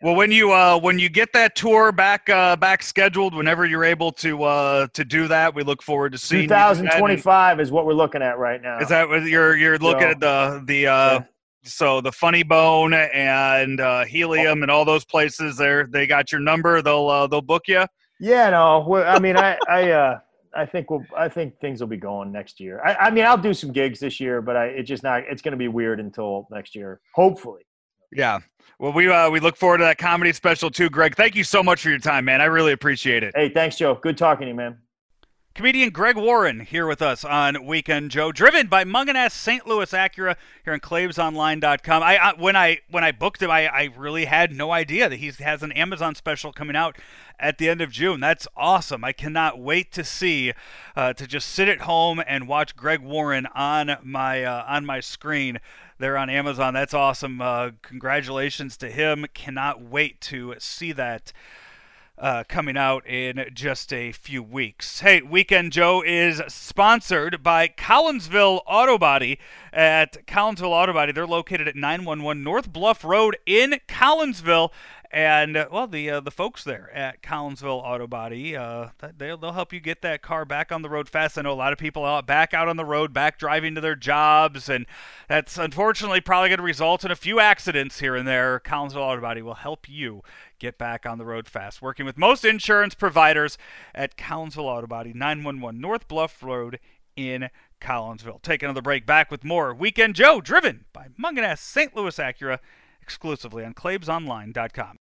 Well, when you uh, when you get that tour back uh, back scheduled, whenever you're able to uh, to do that, we look forward to seeing. you do that. And 2025 is what we're looking at right now. Is that what you're you're looking So- at the the uh, Yeah. so the Funny Bone and uh, Helium and all those places? There, they got your number. They'll uh, they'll book you. Yeah, no. I mean, I, I, uh, I think we'll. I think things will be going next year. I, I mean, I'll do some gigs this year, but I it's just not. It's going to be weird until next year, hopefully. Yeah. Well, we uh, we look forward to that comedy special too, Greg. Thank you so much for your time, man. I really appreciate it. Hey, thanks, Joe. Good talking to you, man. Comedian Greg Warren here with us on Weekend Joe, driven by Mungenast St. Louis Acura here on ClaibsOnline.com. I, I when I when I booked him, I, I really had no idea that he has an Amazon special coming out at the end of June. That's awesome. I cannot wait to see uh, to just sit at home and watch Greg Warren on my uh, on my screen there on Amazon. That's awesome. Uh, congratulations to him. Cannot wait to see that uh, coming out in just a few weeks. Hey, Weekend Joe is sponsored by Collinsville Auto Body. At Collinsville Auto Body, they're located at 911 North Bluff Road in Collinsville. And uh, well, the uh, the folks there at Collinsville Auto Body, uh, they'll they'll help you get that car back on the road fast. I know a lot of people out back out on the road, back driving to their jobs, and that's unfortunately probably going to result in a few accidents here and there. Collinsville Auto Body will help you get back on the road fast. Working with most insurance providers at Collinsville Auto Body, 911 North Bluff Road in Collinsville. Take another break. Back with more Weekend Joe, driven by Mungenast St. Louis Acura exclusively on ClaibsOnline.com.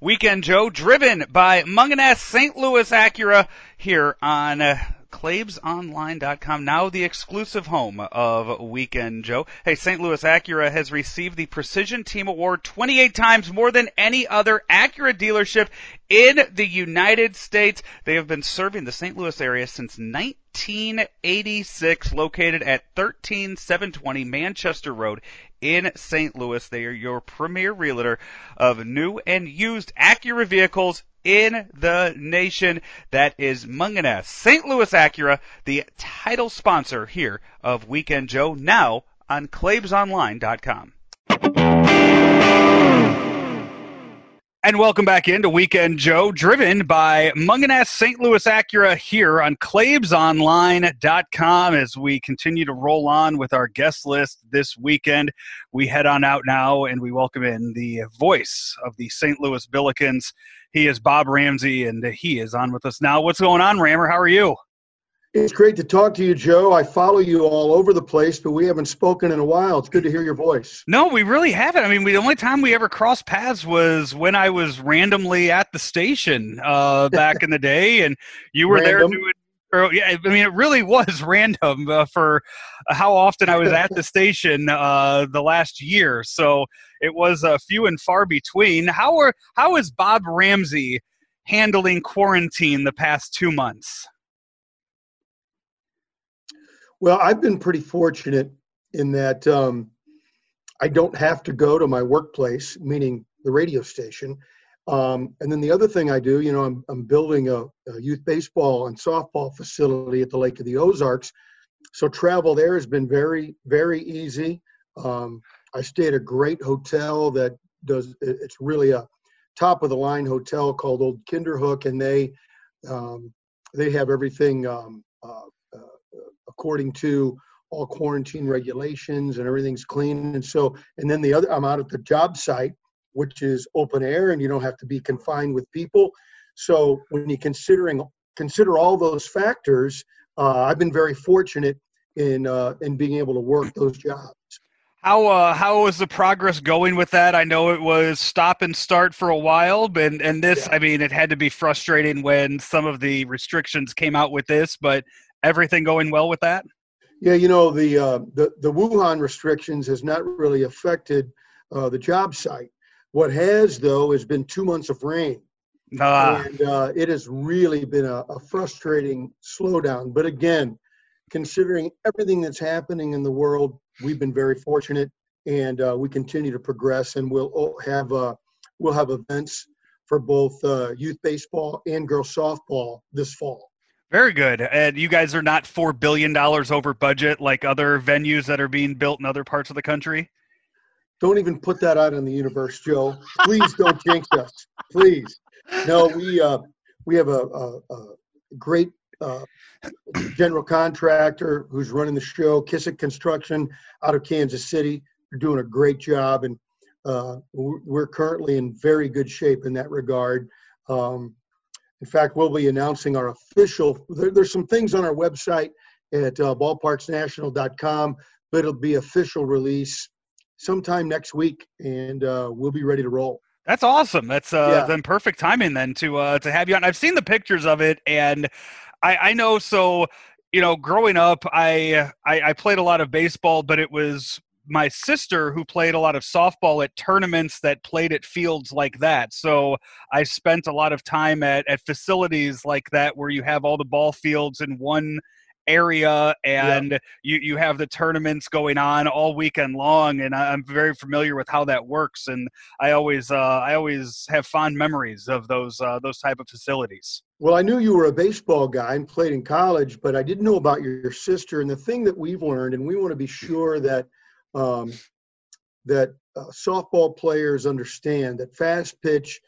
Weekend Joe, driven by Mungenast St. Louis Acura here on uh, ClaibsOnline.com, now the exclusive home of Weekend Joe. Hey, St. Louis Acura has received the Precision Team Award 28 times more than any other Acura dealership in the United States. They have been serving the St. Louis area since 1986, located at 13720 Manchester Road in St. Louis. They are your premier realtor of new and used Acura vehicles in the nation. That is Mungenast St. Louis Acura, the title sponsor here of Weekend Joe, now on ClaibsOnline.com. And welcome back into Weekend Joe, driven by Mungenast St. Louis Acura here on ClaibsOnline.com. As we continue to roll on with our guest list this weekend, we head on out now and we welcome in the voice of the St. Louis Billikens. He is Bob Ramsey, and he is on with us now. What's going on, Rammer? How are you? It's great to talk to you, Joe. I follow you all over the place, but we haven't spoken in a while. It's good to hear your voice. No, we really haven't. I mean, we, the only time we ever crossed paths was when I was randomly at the station uh, back in the day, and you were Random. there doing. Or, yeah, I mean, it really was random uh, for how often I was at the station uh, the last year. So it was a few and far between. How are how is Bob Ramsey handling quarantine the past two months? Well, I've been pretty fortunate in that um, I don't have to go to my workplace, meaning the radio station. Um, and then the other thing I do, you know, I'm, I'm building a, a, youth baseball and softball facility at the Lake of the Ozarks. So travel there has been very, very easy. Um, I stay at a great hotel that does, it's really a top of the line hotel called Old Kinderhook, and they, um, they have everything um, uh, according to all quarantine regulations and everything's clean. And so, and then the other, I'm out at the job site, which is open air and you don't have to be confined with people. So when you considering consider all those factors, uh, I've been very fortunate in uh, in being able to work those jobs. How uh, how was the progress going with that? I know it was stop and start for a while, and and this, yeah. I mean, it had to be frustrating when some of the restrictions came out with this. But everything going well with that? Yeah, you know the uh, the the Wuhan restrictions has not really affected uh, the job site. What has though has been two months of rain, ah. and uh, it has really been a, a, frustrating slowdown. But again, considering everything that's happening in the world, we've been very fortunate, and uh, we continue to progress, and we'll have uh, we'll have events for both uh, youth baseball and girls softball this fall. Very good. And you guys are not four billion dollars over budget like other venues that are being built in other parts of the country. Don't even put that out in the universe, Joe. Please don't jinx us. Please. No, we uh, we have a, a, a great uh, general contractor who's running the show, Kissick Construction, out of Kansas City. They're doing a great job, and uh, we're currently in very good shape in that regard. Um, in fact, we'll be announcing our official. There, there's some things on our website at uh, ballparksnational.com, but it'll be official release sometime next week, and uh, we'll be ready to roll. That's awesome. That's uh, Yeah. then perfect timing then to uh, to have you on. I've seen the pictures of it, and I, I know. So you know, growing up, I, I I played a lot of baseball, but it was my sister who played a lot of softball at tournaments that played at fields like that. So I spent a lot of time at at facilities like that where you have all the ball fields in one area and you you have the tournaments going on all weekend long and I- i'm very familiar with how that works and i always uh i always have fond memories of those uh those type of facilities Well, I knew you were a baseball guy and played in college, but I didn't know about your, your sister. And the thing that we've learned, and we want to be sure that um, that uh, softball players understand that fast pitch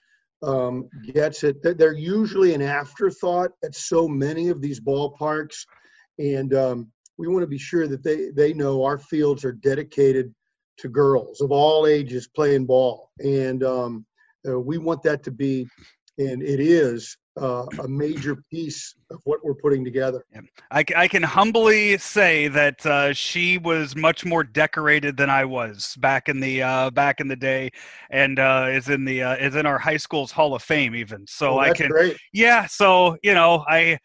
um, gets it. They're usually an afterthought at so many of these ballparks, and um, we want to be sure that they they know our fields are dedicated to girls of all ages playing ball, and um, uh, we want that to be, and it is uh, a major piece of what we're putting together. I can humbly say that uh, she was much more decorated than I was back in the uh, back in the day, and uh, is in the uh, is in our high school's Hall of Fame even. So Well, I can great. yeah so you know I,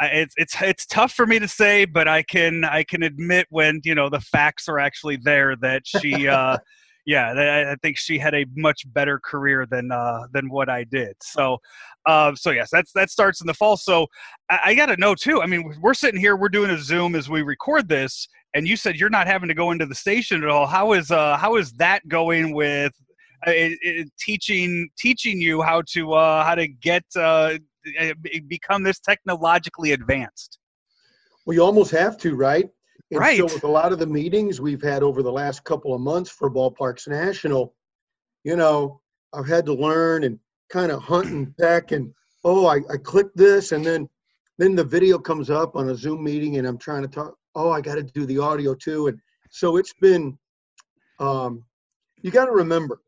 I it's it's it's tough for me to say but i can i can admit when you know the facts are actually there that she uh yeah I, I think she had a much better career than uh than what i did so uh so yes that's that starts in the fall so i, I gotta know too i mean we're sitting here we're doing a zoom as we record this and you said you're not having to go into the station at all how is uh how is that going with uh, it, it, teaching teaching you how to uh how to get uh uh, become this technologically advanced. Well, you almost have to, right? And Right. So with a lot of the meetings we've had over the last couple of months for Ballparks National, you know, I've had to learn and kind of hunt and peck and oh, I, I clicked this and then then the video comes up on a Zoom meeting and I'm trying to talk. Oh, I got to do the audio too, and so it's been. Um, you got to remember,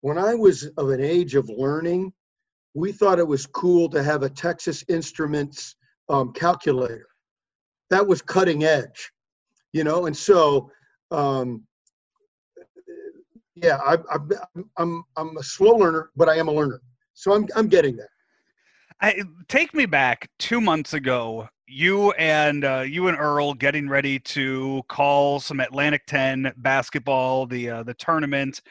when I was of an age of learning, we thought it was cool to have a Texas Instruments um, calculator that was cutting edge, you know. And so, um, yeah, I, I, I'm I'm a slow learner, but I am a learner. So I'm I'm getting there. I, take me back two months ago. You and uh, you and Earl getting ready to call some Atlantic Ten basketball, the uh, the tournament,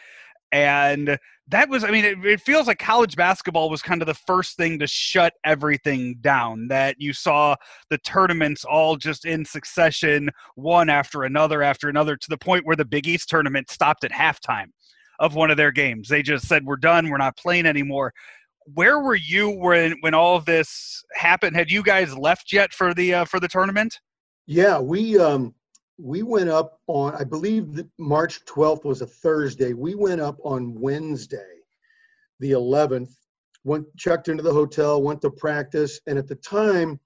and that was. I mean, it, it feels like college basketball was kind of the first thing to shut everything down. That you saw the tournaments all just in succession, one after another after another, to the point where the Big East tournament stopped at halftime of one of their games. They just said, "We're done. We're not playing anymore." where were you when when all of this happened? Had you guys left yet for the uh, for the tournament? Yeah, we um we went up on I believe that March 12th was a Thursday. We went up on Wednesday, the 11th. Went checked into the hotel, went to practice, and at the time,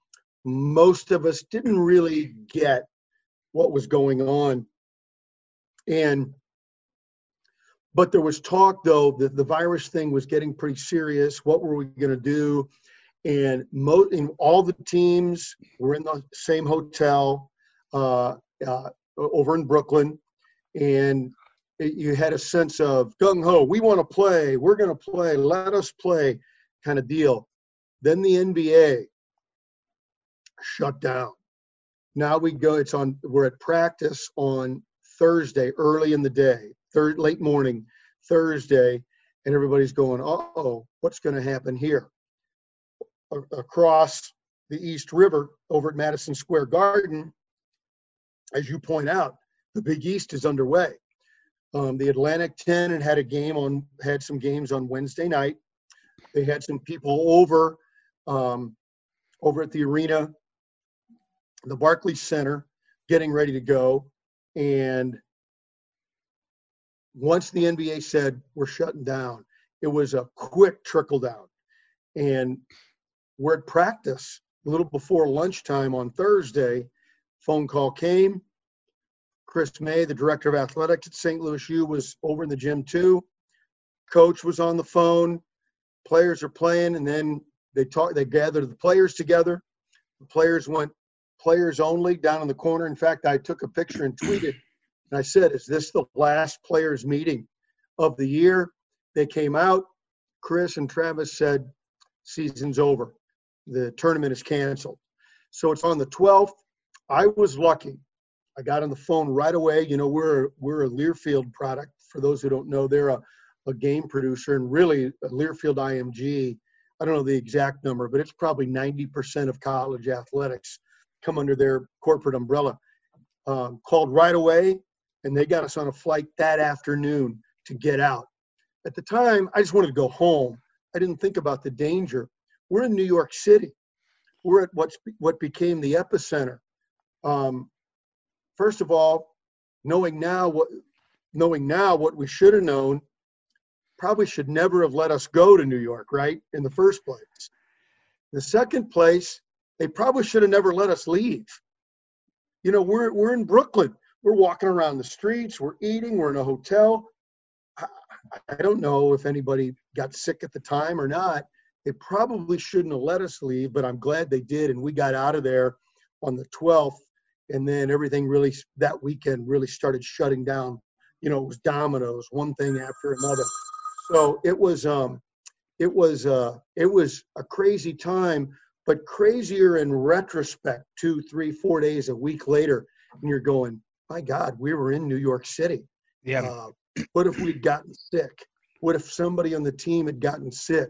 most of us didn't really get what was going on. And but there was talk though that the virus thing was getting pretty serious. What were we going to do? And mo- and all the teams were in the same hotel uh, uh, over in Brooklyn, and it, you had a sense of gung ho. We want to play. We're going to play. Let us play, kind of deal. Then the NBA shut down. Now we go. It's on. We're at practice on Thursday, early in the day, third late morning, Thursday, and everybody's going, uh "Oh, what's going to happen here?" Across the East River over at Madison Square Garden, as you point out, the Big East is underway. Um, the Atlantic 10 had had a game on, had some games on Wednesday night. They had some people over, um, over at the arena, the Barclays Center, getting ready to go. And once the NBA said we're shutting down, it was a quick trickle down. And we're at practice a little before lunchtime on Thursday. Phone call came. Chris May, the director of athletics at St. Louis U, was over in the gym too. Coach was on the phone. players are playing, and then they talk. They gather the players together. The players went players only down in the corner. In fact, I took a picture and tweeted, and I said, "Is this the last players meeting of the year?" They came out. Chris and Travis said, "Season's over. The tournament is canceled." So it's on the 12th. I was lucky. I got on the phone right away. You know, we're we're a Learfield product. For those who don't know, they're a, a game producer and really Learfield IMG. I don't know the exact number, but it's probably 90% of college athletics come under their corporate umbrella. Um, called right away, and they got us on a flight that afternoon to get out. At the time, I just wanted to go home. I didn't think about the danger. We're in New York City. We're at what's what became the epicenter. Um, first of all, knowing now what knowing now what we should have known, probably should never have let us go to New York, right? In the first place. The second place, they probably should have never let us leave. You know, we're we're in Brooklyn. We're walking around the streets, we're eating, we're in a hotel. I, I don't know if anybody got sick at the time or not. They probably shouldn't have let us leave, but I'm glad they did, and we got out of there on the 12th. And then everything really that weekend really started shutting down. You know, it was dominoes, one thing after another. So it was um, it was uh, it was a crazy time but crazier in retrospect, two, three, four days, a week later, and you're going, my God, we were in New York City. Yeah. Uh, what if we'd gotten sick? What if somebody on the team had gotten sick?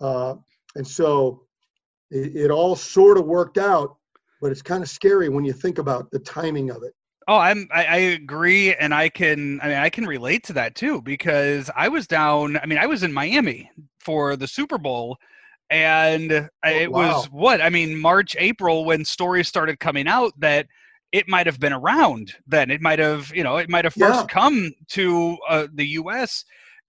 Uh, and so it, it all sort of worked out, but it's kind of scary when you think about the timing of it. Oh, I'm I, I, agree, and I can I mean I can relate to that too because I was down. I mean I was in Miami for the Super Bowl, and oh, it wow. was what I mean March April when stories started coming out that it might have been around then it might have you know it might have first yeah. come to uh, the U.S.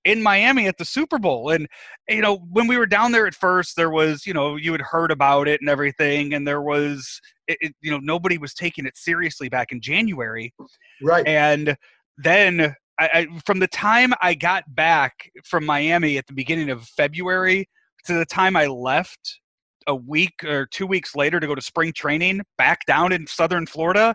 in Miami at the Super Bowl. And you know when we were down there at first there was you know you had heard about it and everything and there was it, it, you know nobody was taking it seriously back in January. Right. And then I, I, from the time I got back from Miami at the beginning of February to the time I left a week or two weeks later to go to spring training back down in southern Florida,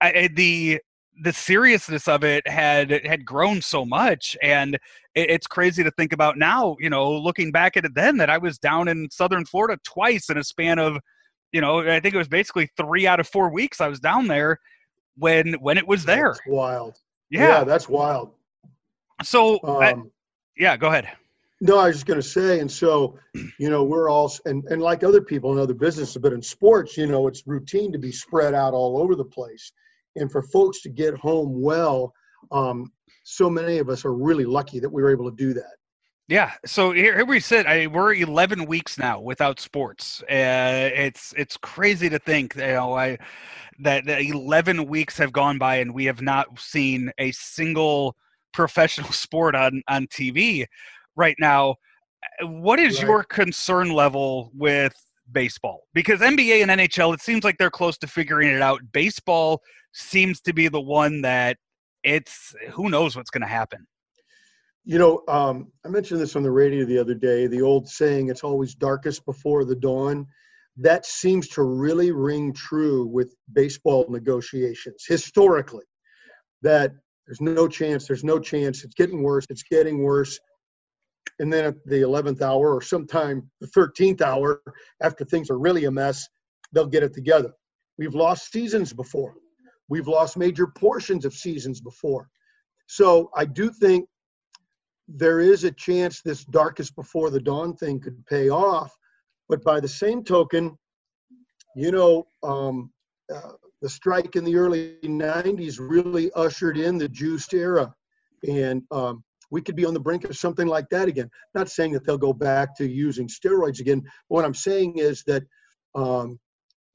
I, the the seriousness of it had had grown so much and it, it's crazy to think about now you know looking back at it then that i was down in southern florida twice in a span of you know i think it was basically three out of four weeks i was down there when when it was there that's wild yeah. yeah that's wild so um, I, yeah go ahead no, I was just going to say, and so, you know, we're all, and, and like other people in other businesses, but in sports, you know, it's routine to be spread out all over the place. And for folks to get home well, um, so many of us are really lucky that we were able to do that. Yeah. So here, here we sit. I, we're 11 weeks now without sports. Uh, it's it's crazy to think, you know, I that, that 11 weeks have gone by and we have not seen a single professional sport on on TV right now. What is right. your concern level with baseball? Because NBA and NHL, it seems like they're close to figuring it out. Baseball seems to be the one that it's who knows what's going to happen. You know, um, I mentioned this on the radio the other day. The old saying, "It's always darkest before the dawn." That seems to really ring true with baseball negotiations historically. That there's no chance. There's no chance. It's getting worse. It's getting worse and then at the 11th hour or sometime the 13th hour after things are really a mess they'll get it together. We've lost seasons before. We've lost major portions of seasons before. So i do think there is a chance this darkest before the dawn thing could pay off but by the same token you know um, uh, the strike in the early 90s really ushered in the juiced era. And um, we could be on the brink of something like that again. Not saying that they'll go back to using steroids again. What I'm saying is that um,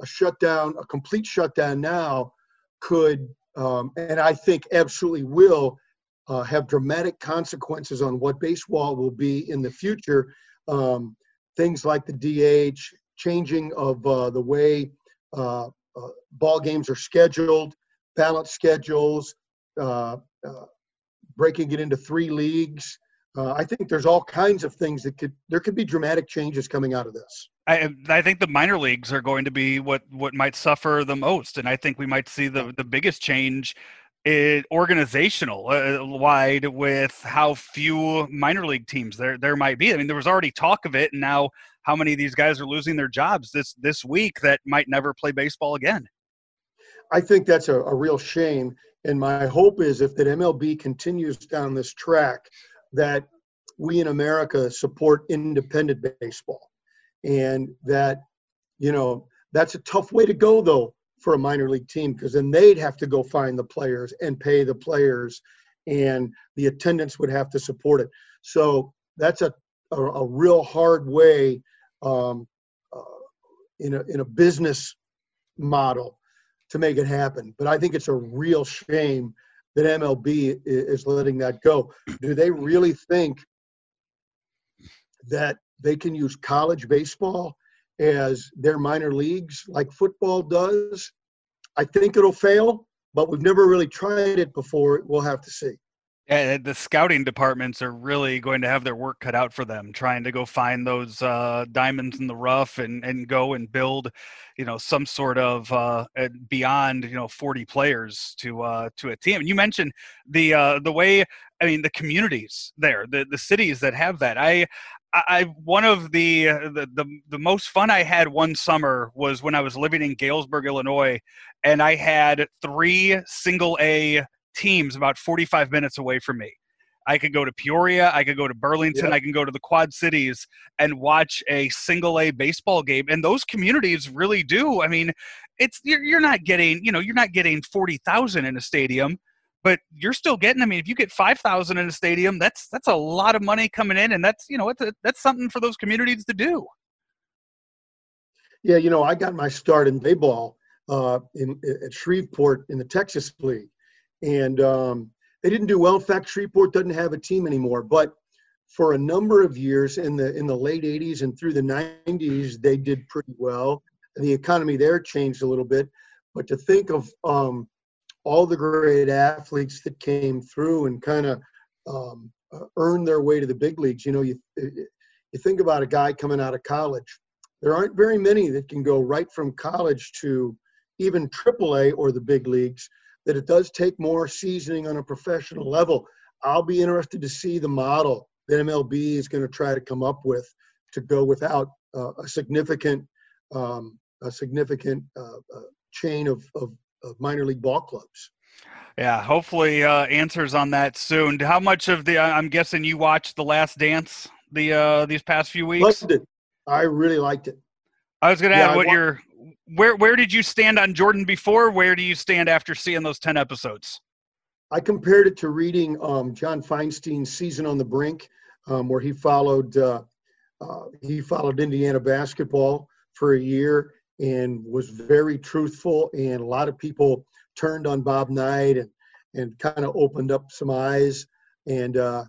a shutdown, a complete shutdown now, could, um, and I think absolutely will, uh, have dramatic consequences on what baseball will be in the future. Um, things like the DH, changing of uh, the way uh, uh, ball games are scheduled, balance schedules, uh, uh, breaking it into three leagues, uh, I think there's all kinds of things that could there could be dramatic changes coming out of this. I, I think the minor leagues are going to be what what might suffer the most, and I think we might see the the biggest change it, organizational uh, wide with how few minor league teams there there might be. I mean, there was already talk of it, and now how many of these guys are losing their jobs this this week that might never play baseball again? I think that's a, a real shame, and my hope is if that MLB continues down this track, that we in America support independent baseball, and that you know that's a tough way to go though for a minor league team because then they'd have to go find the players and pay the players and the attendance would have to support it. So that's a, a, a real hard way um, uh, in, a, in a business model to make it happen but i think it's a real shame that mlb is letting that go do they really think that they can use college baseball as their minor leagues like football does. I think it'll fail, but we've never really tried it before. We'll have to see. Yeah, the scouting departments are really going to have their work cut out for them, trying to go find those uh, diamonds in the rough and, and go and build, you know, some sort of uh, beyond, you know, 40 players to uh, to a team. And you mentioned the uh, the way, I mean, the communities there, the the cities that have that. I I one of the, the, the the most fun I had one summer was when I was living in Galesburg, Illinois, and I had three single A teams about 45 minutes away from me. I could go to Peoria, I could go to Burlington, yep. I can go to the Quad Cities and watch a single A baseball game. And those communities really do. I mean, it's you're, you're not getting, you know, you're not getting 40,000 in a stadium, but you're still getting. I mean, if you get five thousand in a stadium, that's that's a lot of money coming in, and that's you know a, that's something for those communities to do. Yeah, you know, I got my start in baseball uh, in at Shreveport in the Texas League, and um, they didn't do well. In fact, Shreveport doesn't have a team anymore. But for a number of years in the in the late '80s and through the '90s, they did pretty well. The economy there changed a little bit, but to think of um, all the great athletes that came through and kind of um, earned their way to the big leagues. You know, you you think about a guy coming out of college. There aren't very many that can go right from college to even AAA or the big leagues. That it does take more seasoning on a professional level. I'll be interested to see the model that MLB is going to try to come up with to go without uh, a significant um, a significant uh, uh, chain of, of of minor league ball clubs. Yeah, hopefully uh, answers on that soon. How much of the? I'm guessing you watched The Last Dance the uh, these past few weeks. Loved it. I really liked it. I was going to yeah, add what your where where did you stand on Jordan before? Where do you stand after seeing those ten episodes? I compared it to reading um, John Feinstein's Season on the Brink, um, where he followed uh, uh, he followed Indiana basketball for a year and was very truthful. And a lot of people turned on Bob Knight and, and kind of opened up some eyes. And uh,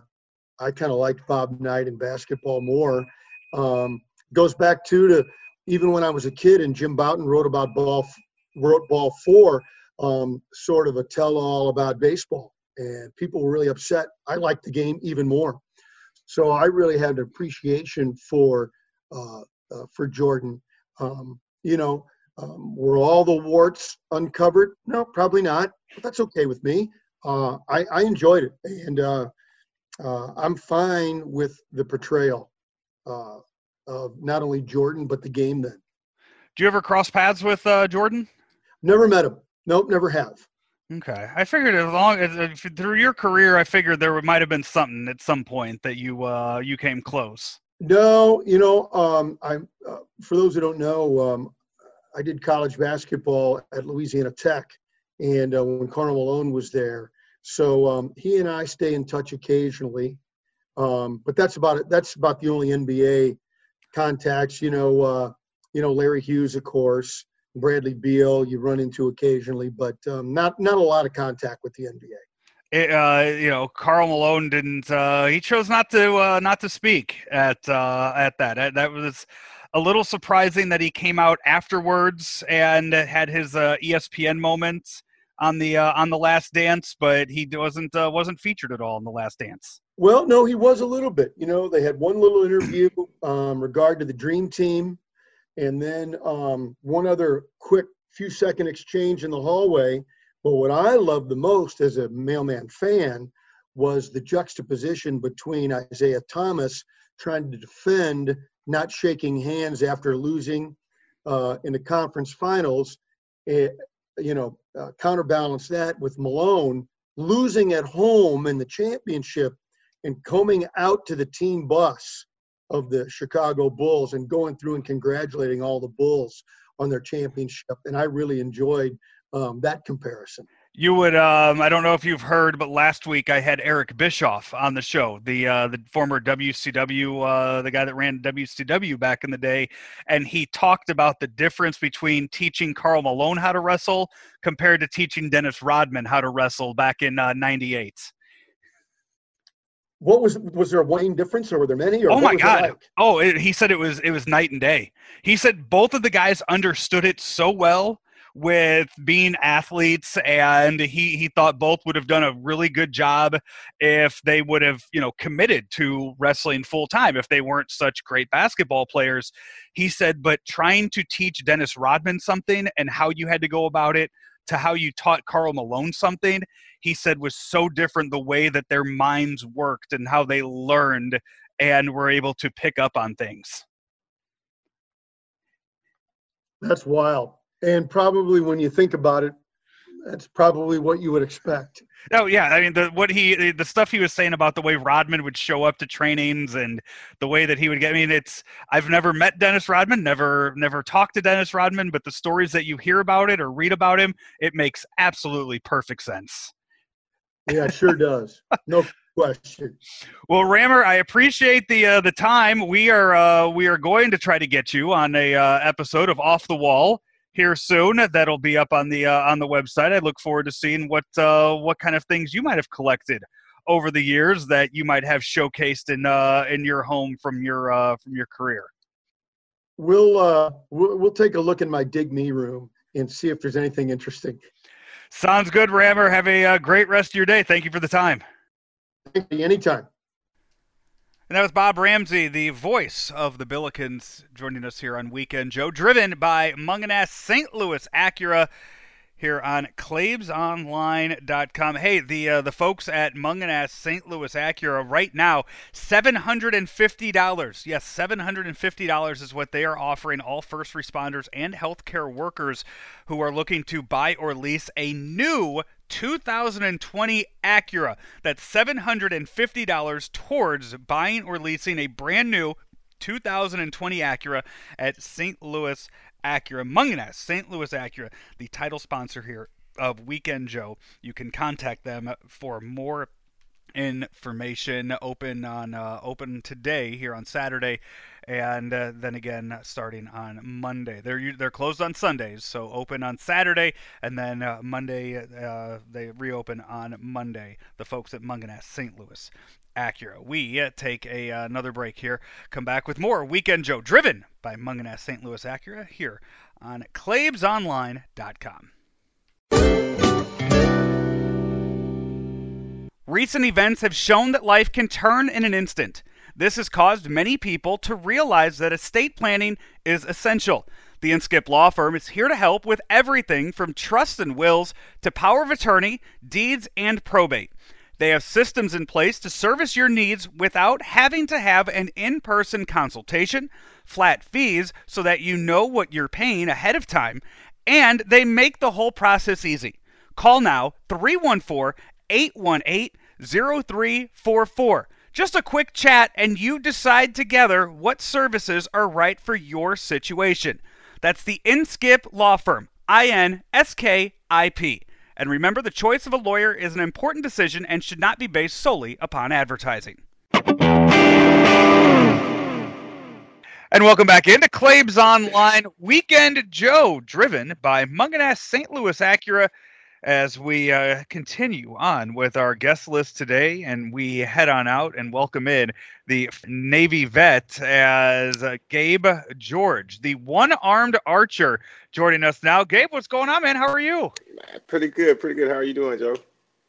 I kind of liked Bob Knight and basketball more. Um, goes back to to even when I was a kid and Jim Bouton wrote about ball wrote ball four, um, sort of a tell all about baseball. And people were really upset. I liked the game even more. So I really had an appreciation for uh, uh, for Jordan. Um, you know, um, were all the warts uncovered? No, probably not. But that's okay with me. Uh, I, I, enjoyed it, and uh, uh, I'm fine with the portrayal uh, of not only Jordan but the game. Then, do you ever cross paths with uh, Jordan? Never met him. Nope, never have. Okay, I figured as long as through your career, I figured there might have been something at some point that you uh, you came close. No, you know, um, I'm. Uh, for those who don't know, um, I did college basketball at Louisiana Tech, and uh, when Karl Malone was there, so um, he and I stay in touch occasionally. Um, but that's about it. That's about the only NBA contacts. You know, uh, you know Larry Hughes, of course, Bradley Beal. You run into occasionally, but um, not not a lot of contact with the NBA it, uh, you know, Karl Malone didn't. Uh, he chose not to uh, not to speak at uh, at that. That was a little surprising that he came out afterwards and had his uh, ESPN moment on the uh, on the Last Dance, but he wasn't uh, wasn't featured at all in the Last Dance. Well, no, he was a little bit. You know, they had one little interview um, regard to the Dream Team, and then um, one other quick few second exchange in the hallway. But what I loved the most as a mailman fan was the juxtaposition between Isiah Thomas trying to defend not shaking hands after losing uh, in the conference finals, eh, you know, uh, counterbalance that with Malone losing at home in the championship and coming out to the team bus of the Chicago Bulls and going through and congratulating all the Bulls on their championship. And I really enjoyed um, that comparison. You would, um, I don't know if you've heard, but last week I had Eric Bischoff on the show, the uh, the former WCW, uh, the guy that ran WCW back in the day, and he talked about the difference between teaching Karl Malone how to wrestle compared to teaching Dennis Rodman how to wrestle back in '98. Uh, what was was there a Wayne difference, or were there many? oh my god! Like? Oh, it, he said it was it was night and day. He said both of the guys understood it so well with being athletes and he he thought both would have done a really good job if they would have you know committed to wrestling full time if they weren't such great basketball players. He said but trying to teach Dennis Rodman something and how you had to go about it to how you taught Karl Malone something he said was so different the way that their minds worked and how they learned and were able to pick up on things. That's wild and probably when you think about it, that's probably what you would expect. Oh yeah, I mean the what he the stuff he was saying about the way Rodman would show up to trainings and the way that he would get. I mean, it's I've never met Dennis Rodman, never never talked to Dennis Rodman, but the stories that you hear about it or read about him, it makes absolutely perfect sense. Yeah, sure does. No question. Well, Rammer, I appreciate the uh, the time. We are uh, we are going to try to get you on a uh, episode of Off the Wall here soon. That'll be up on the uh, on the website. I look forward to seeing what uh, what kind of things you might have collected over the years that you might have showcased in uh, in your home from your uh, from your career. We'll uh, we'll take a look in my dig me room and see if there's anything interesting. Sounds good, Rammer. Have a uh, great rest of your day. Thank you for the time. Anytime. And that was Bob Ramsey, the voice of the Billikens, joining us here on Weekend Joe, driven by Mungenast St. Louis Acura here on ClaibsOnline.com. Hey, the uh, the folks at Mungenast St. Louis Acura right now, $750. Yes, $750 is what they are offering all first responders and healthcare workers who are looking to buy or lease a new 2020 Acura. That's $750 towards buying or leasing a brand new 2020 Acura at St. Louis Acura. Mungenast, St. Louis Acura, the title sponsor here of Weekend Joe. You can contact them for more information open on uh, open today here on Saturday and uh, then again starting on Monday. They're they're closed on Sundays, so open on Saturday, and then uh, Monday uh, they reopen on Monday. The folks at Mungenast, St. Louis. Acura. We uh, take a, uh, another break here. Come back with more Weekend Joe, driven by Mungenast St. Louis Acura here on ClaibsOnline.com. Recent events have shown that life can turn in an instant. This has caused many people to realize that estate planning is essential. The Inskip Law Firm is here to help with everything from trusts and wills to power of attorney, deeds, and probate. They have systems in place to service your needs without having to have an in person consultation, flat fees so that you know what you're paying ahead of time, and they make the whole process easy. Call now 314 818 0344. Just a quick chat, and you decide together what services are right for your situation. That's the Inskip Law Firm, I N S K I P. And remember, the choice of a lawyer is an important decision and should not be based solely upon advertising. And welcome back into Claibs Online Weekend Joe, driven by Mungenast St. Louis Acura as we uh, continue on with our guest list today, and we head on out and welcome in the Navy vet as uh, Gabe George, the one-armed archer, joining us now. Gabe, what's going on, man? How are you? Pretty good, pretty good. How are you doing, Joe?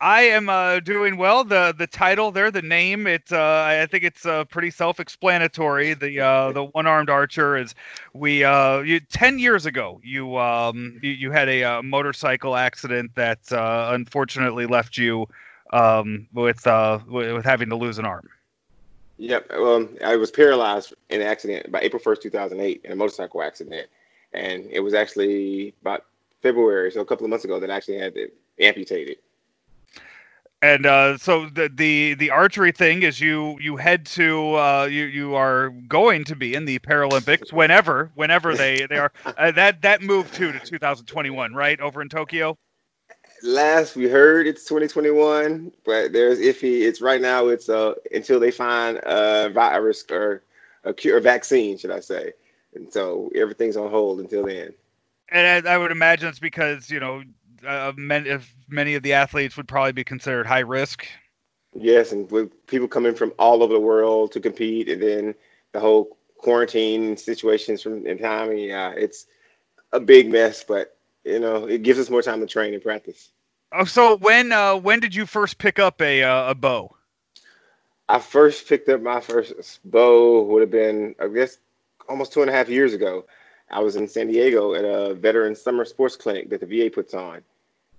I am uh, doing well. the The title there, the name, it's uh, I think it's uh, pretty self explanatory. The uh, the one armed archer is we uh, you, ten years ago you um you, you had a, uh, motorcycle accident that uh, unfortunately left you um with uh with having to lose an arm. Yep. Well, I was paralyzed in an accident by April first, two thousand eight, in a motorcycle accident, and it was actually about February, so a couple of months ago, that I actually had to amputate it and uh, so the, the the archery thing is you you head to uh, you you are going to be in the Paralympics whenever whenever they they are uh, that that moved to to 2021 right over in Tokyo. Last we heard it's 2021, but there's iffy. It's right now. It's uh until they find a virus or a cure, vaccine, should I say? And so everything's on hold until then. And I, I would imagine it's because you know uh, many, many of the athletes would probably be considered high risk. Yes, and with people coming from all over the world to compete, and then the whole quarantine situations from in time, yeah, it's a big mess. But you know, it gives us more time to train and practice. Oh, so when uh, when did you first pick up a uh, a bow? I first picked up my first bow would have been, I guess, almost two and a half years ago. I was in San Diego at a veteran summer sports clinic that the VA puts on,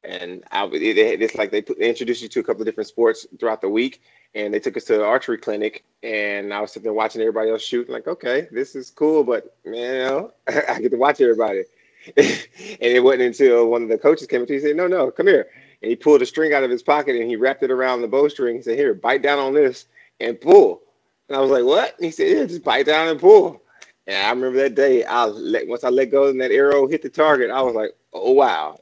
and I it, it's like they, put, they introduced you to a couple of different sports throughout the week, and they took us to the archery clinic, and I was sitting there watching everybody else shoot, like, okay, this is cool, but you know, I get to watch everybody. and it wasn't until one of the coaches came up to me and said, "No, no, come here." And he pulled a string out of his pocket and he wrapped it around the bowstring. He said, "Here, bite down on this and pull." And I was like, "What?" And he said, "Yeah, just bite down and pull." And I remember that day. I let once I let go and that arrow hit the target, I was like, "Oh wow,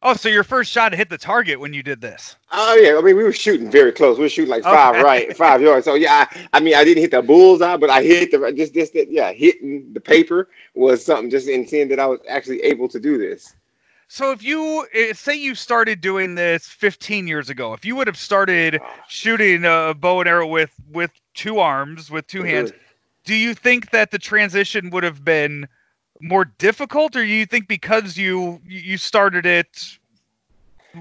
Oh, so your first shot hit the target when you did this? Oh yeah, I mean we were shooting very close. We were shooting like five right, five yards. So yeah, I, I, mean I didn't hit the bullseye, but I hit the just just that yeah, hitting the paper was something just in seeing that I was actually able to do this. So if you eh, say you started doing this 15 years ago, if you would have started shooting a bow and arrow with with two arms, with 2 mm-hmm. Do you think that the transition would have been more difficult, or do you think because you you started it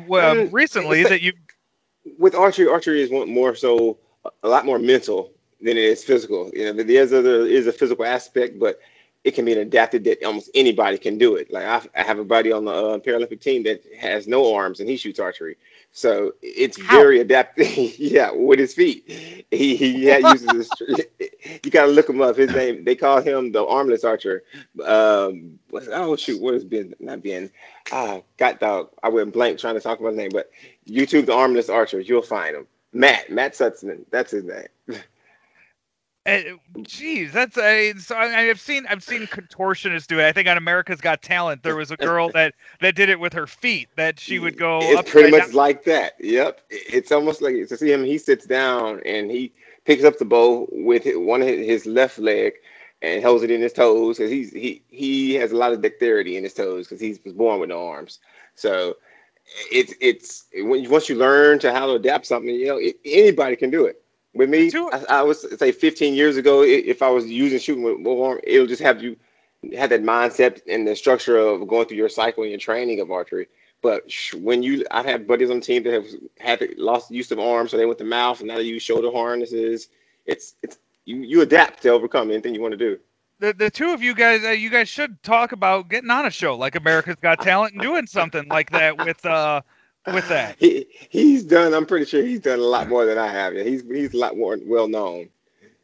well um, recently that you with archery, archery is one more so a lot more mental than it is physical. You know, there's a, there is a physical aspect, but it can be adapted that almost anybody can do it. Like I, I have a buddy on the uh, Paralympic team that has no arms and he shoots archery. So it's How? very adaptive. yeah, with his feet. He he uses his. you gotta look him up. His name. They call him the armless archer. Um, oh shoot, what has been not been? Ah, got dog. I went blank trying to talk about his name, but YouTube the armless archer. You'll find him. Matt Matt Stutzman. That's his name. Eh, Jeez, that's a. So I, have seen I've seen contortionists do it. I think on America's Got Talent there was a girl that that did it with her feet. That she would go. It's pretty much down. like that. Yep. It's almost like to see him. He sits down and he picks up the bow with one of his left leg and holds it in his toes because he's he he has a lot of dexterity in his toes because he was born with no arms. So it's it's when once you learn to how to adapt something, you know, it, anybody can do it. With me, I, I would say 15 years ago, if I was using shooting with one it'll just have you have that mindset and the structure of going through your cycle and your training of archery. But when you, I've had buddies on the team that have had lost use of arms, so they went to mouth, and now they use shoulder harnesses. It's it's you you adapt to overcome anything you want to do. The, the two of you guys, uh, you guys should talk about getting on a show like America's Got Talent and doing something like that with uh with that. He he's done. I'm pretty sure he's done a lot more than I have. Yeah, he's he's a lot more well known.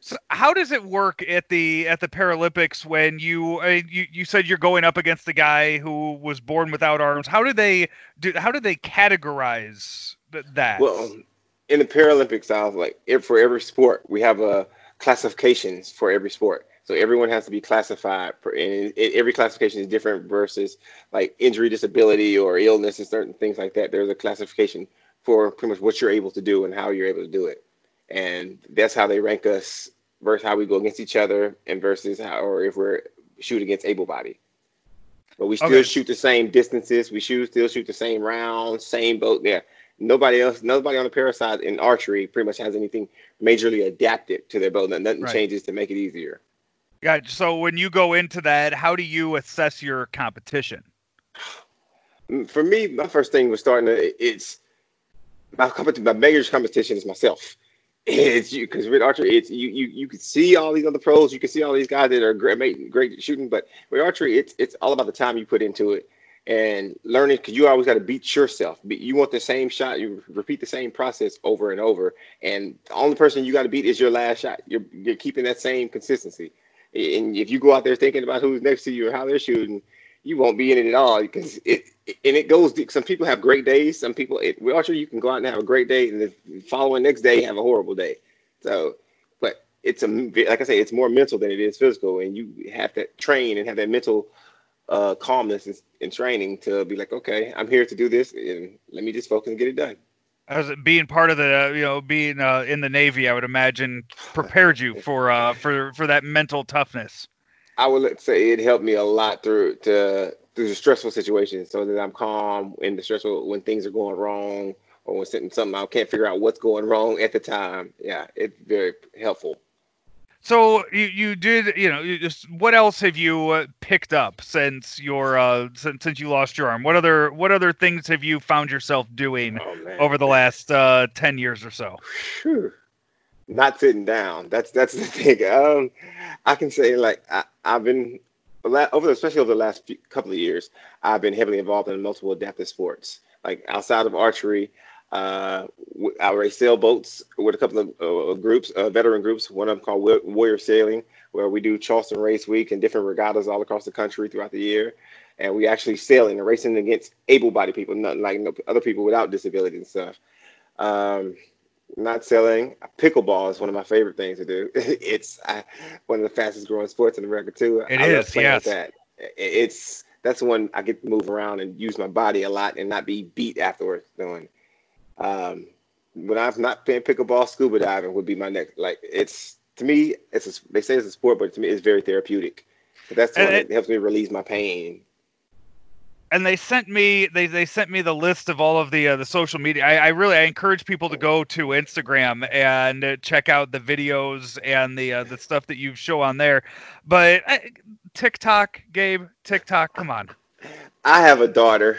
So how does it work at the at the Paralympics when you uh, you you said you're going up against the guy who was born without arms? How do they do? How do they categorize th- that? Well, in the Paralympics, I was like, if for every sport, we have a uh, classifications for every sport. So everyone has to be classified, and every classification is different versus like injury, disability, or illness, and certain things like that. There's a classification for pretty much what you're able to do and how you're able to do it, and that's how they rank us versus how we go against each other, and versus how or if we're shoot against able body. but we still Okay. shoot the same distances. We shoot still shoot the same rounds, same boat. Yeah, nobody else, nobody on the para side in archery pretty much has anything majorly adapted to their bow. Nothing Right. changes to make it easier. Yeah. So when you go into that, how do you assess your competition? For me, my first thing was starting to. It's my competition. My major competition is myself. It's you because with archery, it's you. You you can see all these other pros. You can see all these guys that are great, great at shooting. But with archery, it's it's all about the time you put into it and learning. Because you always got to beat yourself. You want the same shot. You repeat the same process over and over. And the only person you got to beat is your last shot. You're you're keeping that same consistency. And if you go out there thinking about who's next to you or how they're shooting, you won't be in it at all because it and it goes. Some people have great days. Some people it, with archery you can go out and have a great day, and the following next day have a horrible day. So, but it's a like I say, it's more mental than it is physical, and you have to train and have that mental uh, calmness and, and training to be like, okay, I'm here to do this, and let me just focus and get it done. As being part of the, you know, being uh, in the Navy, I would imagine prepared you for uh, for for that mental toughness. I would say it helped me a lot through to through the stressful situations, so that I'm calm in the stressful when things are going wrong or when something, something I can't figure out what's going wrong at the time. Yeah, it's very helpful. So you, you did you know you just what else have you uh, picked up since your uh since, since you lost your arm? What other what other things have you found yourself doing Oh over the last uh, ten years or so? Phew. not sitting down. That's that's the thing. Um, I can say like I, I've been over the, especially over the last few, couple of years, I've been heavily involved in multiple adaptive sports. Like outside of archery, uh, I race sailboats with a couple of uh, groups, uh, veteran groups. One of them called Warrior Sailing, where we do Charleston Race Week and different regattas all across the country throughout the year. And we actually sailing and racing against able-bodied people, not like no, other people without disabilities and stuff. Um, not selling. Pickleball is one of my favorite things to do. it's uh, one of the fastest growing sports in America too. It I love is, playing yes. that. It's that's one I get to move around and use my body a lot and not be beat afterwards doing. Um, when I'm not playing pickleball, scuba diving would be my next. Like it's to me, it's a, they say it's a sport, but to me, it's very therapeutic. But that's the one it- that helps me release my pain. and they sent me they, they sent me the list of all of the uh, the social media. I, I really I encourage people to go to Instagram and uh, check out the videos and the uh, the stuff that you show on there. But uh, TikTok, Gabe, TikTok, come on. I have a daughter,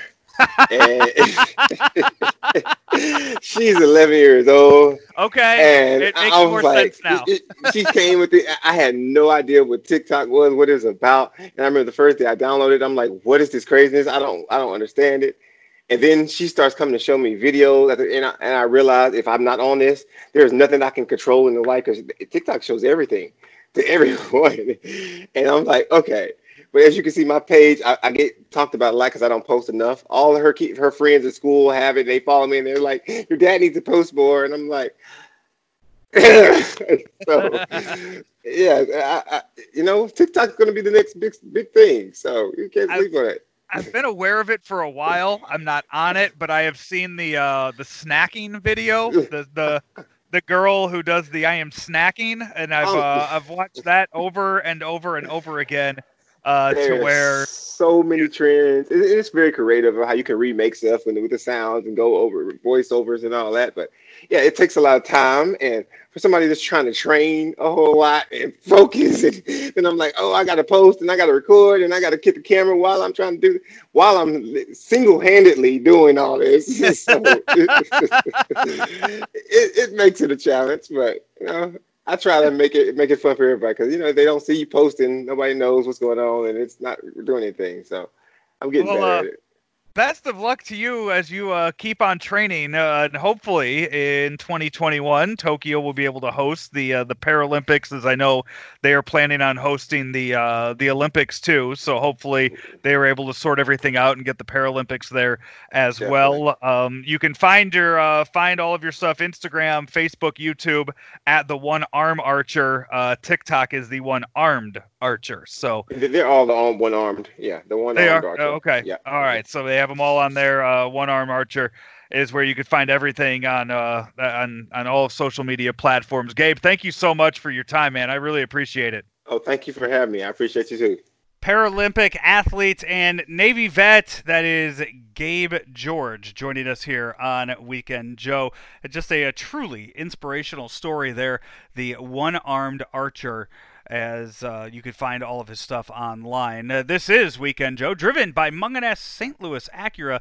she's 11 years old. Okay, And it I makes was more like, sense now. it- it- she came with it. I had no idea what TikTok was, what it was about. And I remember the first day I downloaded, it, I'm like, "What is this craziness? I don't, I don't understand it." And then she starts coming to show me videos, and I, and I realize if I'm not on this, there's nothing I can control in the life because TikTok shows everything to everyone. And I'm like, okay. But as you can see, my page, I, I get talked about a lot because I don't post enough. All of her her friends at school have it. They follow me and they're like, "Your dad needs to post more." And I'm like, so yeah, I, I, you know, TikTok's going to be the next big big thing. So you can't sleep on it. I've been aware of it for a while. I'm not on it, but I have seen the uh, the snacking video. The the the girl who does the I am snacking, and I've Oh. uh, I've watched that over and over and over again. Uh, to where so many trends. It, it's very creative of how you can remake stuff with, with the sounds and go over voiceovers and all that. But yeah, it takes a lot of time. And for somebody that's trying to train a whole lot and focus, and then I'm like, oh, I got to post and I got to record and I got to get the camera while I'm trying to do, while I'm single-handedly doing all this. so, it, it makes it a challenge, but you know. I try to make it make it fun for everybody because you know they don't see you posting, nobody knows what's going on, and it's not doing anything. So I'm getting Well, better uh, at it. Best of luck to you as you uh, keep on training. Uh, and hopefully, in 2021, Tokyo will be able to host the uh, the Paralympics, as I know they are planning on hosting the uh, the Olympics too. So hopefully, they were able to sort everything out and get the Paralympics there as well. Um, you can find your uh, find all of your stuff Instagram, Facebook, YouTube at the One Arm Archer. Uh, TikTok is the One Armed Archer. So They- They're all the on one armed, yeah, the one they armed are archer. Oh, okay. Yeah. All right. So they have them all on there. Uh, One Arm Archer is where you could find everything on uh on on all social media platforms. Gabe, thank you so much for your time, man. I really appreciate it. Oh, thank you for having me. I appreciate you too. Paralympic athlete and Navy vet. That is Gabe George joining us here on Weekend Joe. Just a, a truly inspirational story there. The one armed archer as uh, you could find all of his stuff online. Uh, this is Weekend Joe, driven by Mungenast St. Louis Acura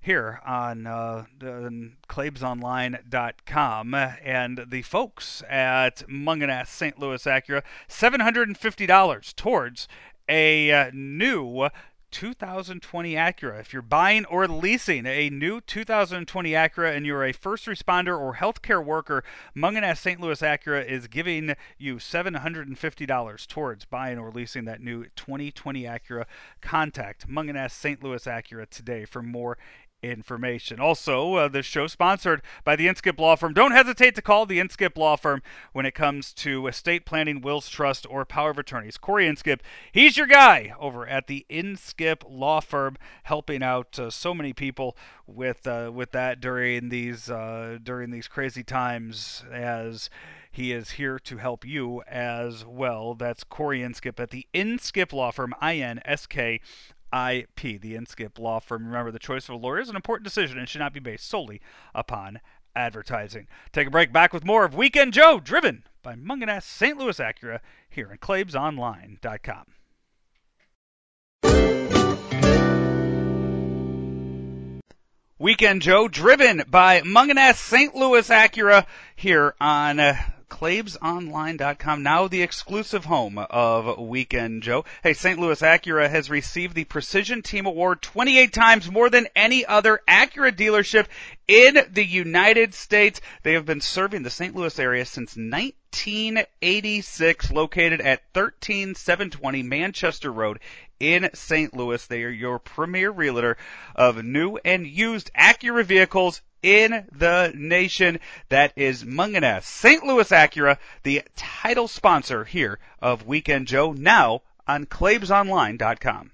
here on uh, ClaibsOnline.com. And the folks at Mungenast St. Louis Acura, $750 towards a uh, new 2020 Acura. If you're buying or leasing a new 2020 Acura and you're a first responder or healthcare worker, Mungenast St. Louis Acura is giving you $750 towards buying or leasing that new 2020 Acura. Contact Mungenast St. Louis Acura today for more information. Also, uh, this show sponsored by the Inskip Law Firm. Don't hesitate to call the Inskip Law Firm when it comes to estate planning, wills, trust, or power of attorneys. Corey Inskip, he's your guy over at the Inskip Law Firm, helping out uh, so many people with uh, with that during these uh, during these crazy times as. He is here to help you as well. That's Corey Inskip at the Inskip Law Firm, I N S K IP, the Inskip Law Firm. Remember, the choice of a lawyer is an important decision and should not be based solely upon advertising. Take a break. Back with more of Weekend Joe, driven by Mungenast St. Louis Acura here in ClaibsOnline.com. Weekend Joe, driven by Mungenast St. Louis Acura here on uh, ClaibsOnline.com, now the exclusive home of Weekend Joe. Hey, St. Louis Acura has received the Precision Team Award 28 times more than any other Acura dealership in the United States. They have been serving the St. Louis area since 1986, located at 13720 Manchester Road in St. Louis. They are your premier realtor of new and used Acura vehicles in the nation. That is Mungenast St. Louis Acura, the title sponsor here of Weekend Joe, now on ClaibsOnline.com.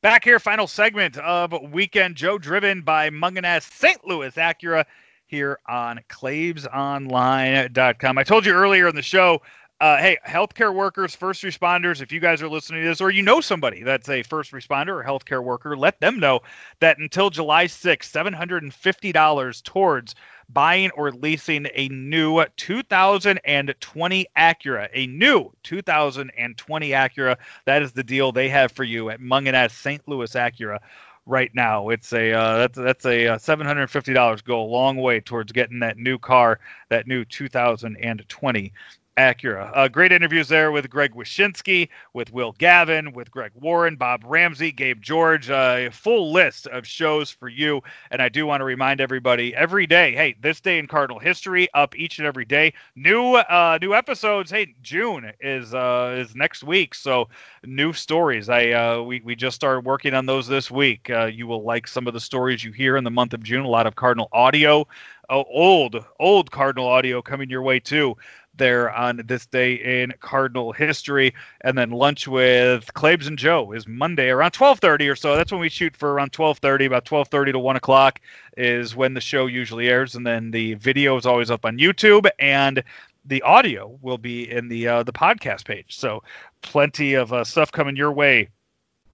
Back here, final segment of Weekend Joe, driven by Mungenast St. Louis Acura here on ClaibsOnline.com. I told you earlier in the show uh, hey, healthcare workers, first responders, if you guys are listening to this, or you know somebody that's a first responder or healthcare worker, let them know that until July 6th, $750 towards buying or leasing a new 2020 Acura, a new 2020 Acura. That is the deal they have for you at Mungenast St. Louis Acura right now. It's a uh, that's that's a uh, seven hundred fifty dollars go a long way towards getting that new car, that new 2020 Acura. Uh, great interviews there with Greg Wyshynski, with Will Gavin, with Greg Warren, Bob Ramsey, Gabe George. Uh, a full list of shows for you. And I do want to remind everybody every day, hey, this day in Cardinal history up each and every day. New uh, new episodes. Hey, June is uh, is next week, so new stories. I uh, we we just started working on those this week. Uh, you will like some of the stories you hear in the month of June. A lot of Cardinal audio. Oh, old, old Cardinal audio coming your way too there on this day in Cardinal history. And then lunch with Claibs and Joe is Monday around 12:30 or so. That's when we shoot for around 12:30, about 12:30 to 1 o'clock is when the show usually airs. And then the video is always up on YouTube and the audio will be in the uh, the podcast page. So plenty of uh, stuff coming your way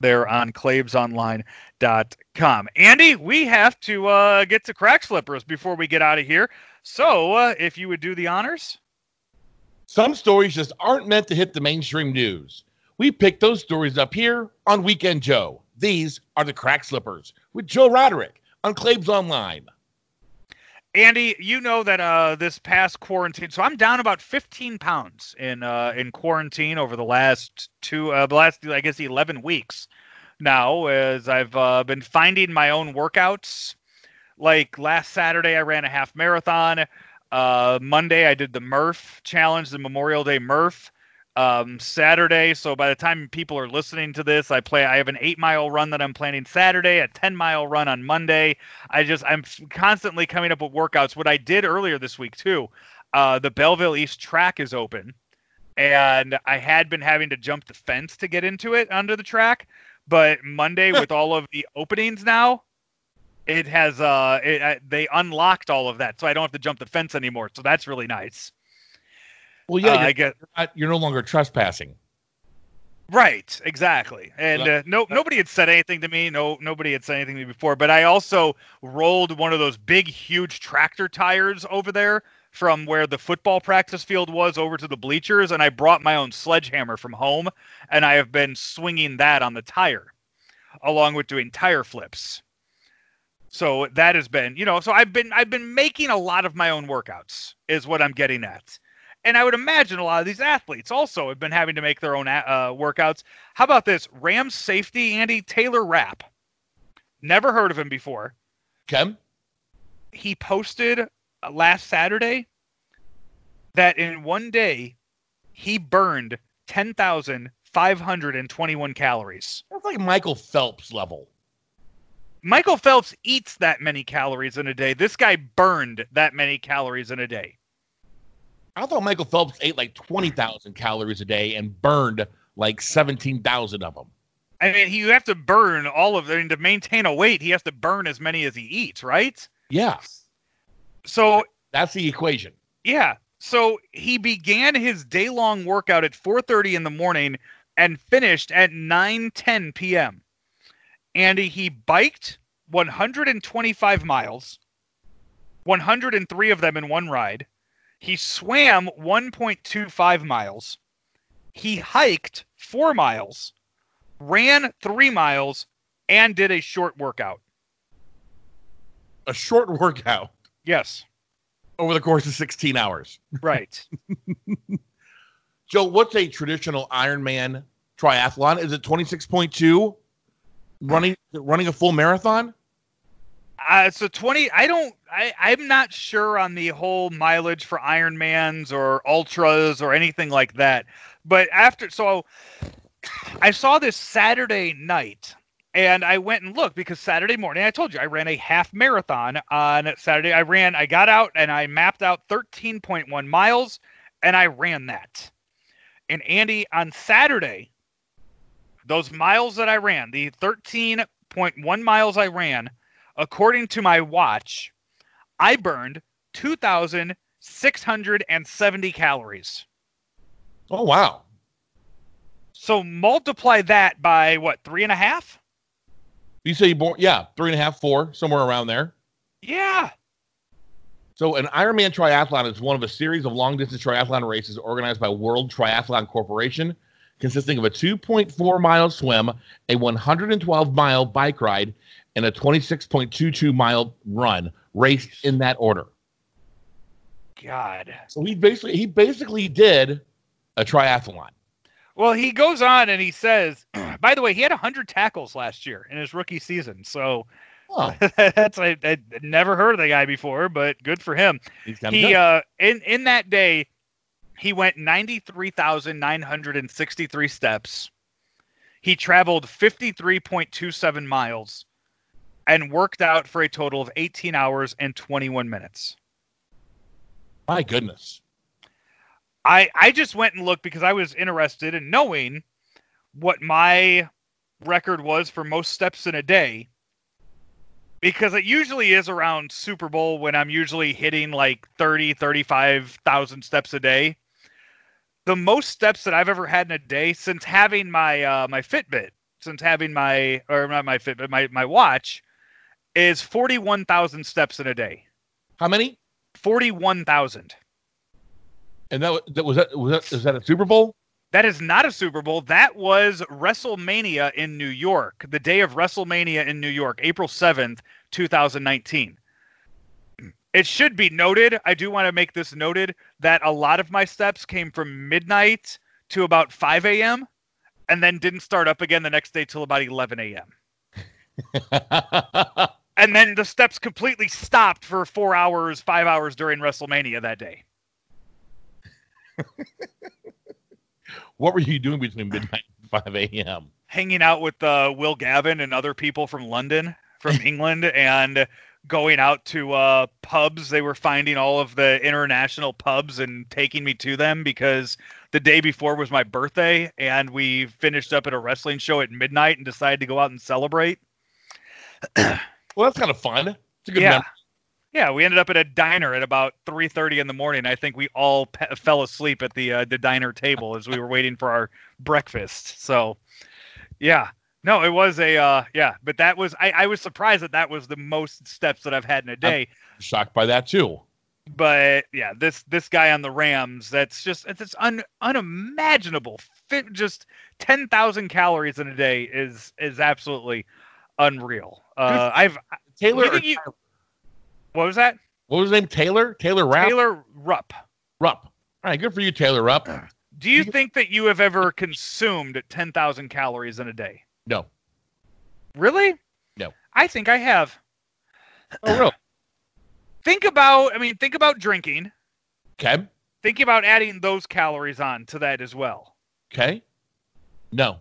there on claibsonline.com. Andy, we have to uh, get to crack slippers before we get out of here. So, uh, if you would do the honors. Some stories just aren't meant to hit the mainstream news. We pick those stories up here on Weekend Joe. These are the Crack Slippers with Joe Roderick on Claibs Online. Andy, you know that uh, this past quarantine, so I'm down about 15 pounds in uh, in quarantine over the last two, uh, the last I guess 11 weeks. Now, as I've uh, been finding my own workouts, like last Saturday, I ran a half marathon. Uh, Monday, I did the Murph challenge, the Memorial Day Murph. Um, Saturday, so by the time people are listening to this, I play. I have an eight mile run that I'm planning Saturday, a ten mile run on Monday. I just I'm constantly coming up with workouts. What I did earlier this week too, uh, the Belleville East track is open, and I had been having to jump the fence to get into it under the track. But Monday, with all of the openings now, it has uh, it, uh, they unlocked all of that, so I don't have to jump the fence anymore. So that's really nice. Well, yeah, Uh, you're, I get you're not- you're no longer trespassing. Right, exactly. And uh, no, nobody had said anything to me. No, nobody had said anything to me before. But I also rolled one of those big, huge tractor tires over there from where the football practice field was over to the bleachers, and I brought my own sledgehammer from home, and I have been swinging that on the tire, along with doing tire flips. So that has been, you know, so I've been I've been making a lot of my own workouts, is what I'm getting at. And I would imagine a lot of these athletes also have been having to make their own uh, workouts. How about this? Rams safety Andy Taylor Rapp. Never heard of him before. Okay. He posted uh, last Saturday that in one day he burned 10,521 calories. That's like Michael Phelps level. Michael Phelps eats that many calories in a day. This guy burned that many calories in a day. I thought Michael Phelps ate like 20,000 calories a day and burned like 17,000 of them. I mean, you have to burn all of them to maintain a weight. He has to burn as many as he eats, right? Yes. So That's the equation. yeah, so he began his day-long workout at 4:30 in the morning and finished at 9:10 p.m. And he biked 125 miles, 103 of them in one ride. He swam 1.25 miles. He hiked 4 miles, ran 3 miles, and did a short workout. A short workout Yes, over the course of 16 hours. right. Joe, what's a traditional Ironman triathlon? Is it 26.2 running running a full marathon? Uh, so 20, I don't, I, I'm not sure on the whole mileage for Ironmans or Ultras or anything like that. But after, so I saw this Saturday night and I went and looked because Saturday morning, I told you I ran a half marathon on Saturday. I ran, I got out and I mapped out 13.1 miles and I ran that. And Andy, on Saturday, those miles that I ran, the 13.1 miles I ran, according to my watch, I burned 2,670 calories. Oh wow. So multiply that by what, three and a half? You say you born yeah, three and a half, four, somewhere around there. Yeah. So an Ironman triathlon is one of a series of long distance triathlon races organized by World Triathlon Corporation, consisting of a 2.4 mile swim, a 112 mile bike ride, and a 26.22 mile run, raced in that order. God. So he basically he basically did a triathlon. Well, he goes on and he says, by the way, he had 100 tackles last year in his rookie season. So Oh, that's I, I never heard of the guy before, but good for him. he's he good. uh in in that day he went 93,963 steps. He traveled 53.27 miles and worked out for a total of 18 hours and 21 minutes. My goodness. I I just went and looked because I was interested in knowing what my record was for most steps in a day because it usually is around Super Bowl when I'm usually hitting like 30 35,000 steps a day. The most steps that I've ever had in a day since having my uh my Fitbit, since having my or not my Fitbit, my my watch is 41,000 steps in a day. How many? 41,000. And that, that was that was that is that a Super Bowl? That is not a Super Bowl. That was WrestleMania in New York, the day of WrestleMania in New York, April 7th, 2019. It should be noted, I do want to make this noted, that a lot of my steps came from midnight to about 5 a.m. and then didn't start up again the next day till about 11 a.m. And then the steps completely stopped for four hours, five hours during WrestleMania that day. what were you doing between midnight and 5 a.m.? hanging out with uh, Will Gavin and other people from London, from England, and going out to uh, pubs. They were finding all of the international pubs and taking me to them because the day before was my birthday, and we finished up at a wrestling show at midnight and decided to go out and celebrate. Well, that's kind of fun. It's a good Yeah. memory. Yeah, we ended up at a diner at about 3:30 in the morning. I think we all pe- fell asleep at the uh, the diner table as we were waiting for our breakfast. So, yeah, no, it was a uh, yeah, but that was I, I was surprised that that was the most steps that I've had in a day. Shocked by that too. but yeah, this this guy on the Rams, that's just it's, it's un, unimaginable. Fit, just ten thousand calories in a day is is absolutely unreal. Uh, I've Taylor. You- what was that? what was his name? Taylor. Taylor Rapp. Taylor Rupp. Rupp. All right, good for you, Taylor Rupp. Do you think that you have ever consumed ten thousand calories in a day? No. Really? No. I think I have. Oh, really? Think about. I mean, think about drinking. Okay. Think about adding those calories on to that as well. Okay. No.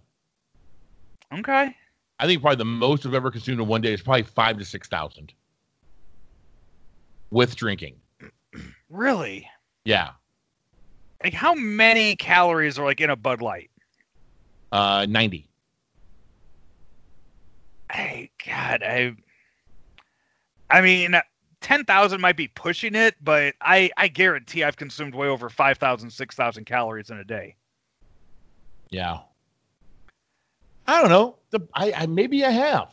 Okay. I think probably the most I've ever consumed in one day is probably five to six thousand with drinking. Really? Yeah. Like how many calories are like in a Bud Light? Uh, ninety. Hey, God, I. I mean, ten thousand might be pushing it, but I I guarantee I've consumed way over 5,000, 6,000 calories in a day. Yeah. I don't know. The, I, I maybe I have.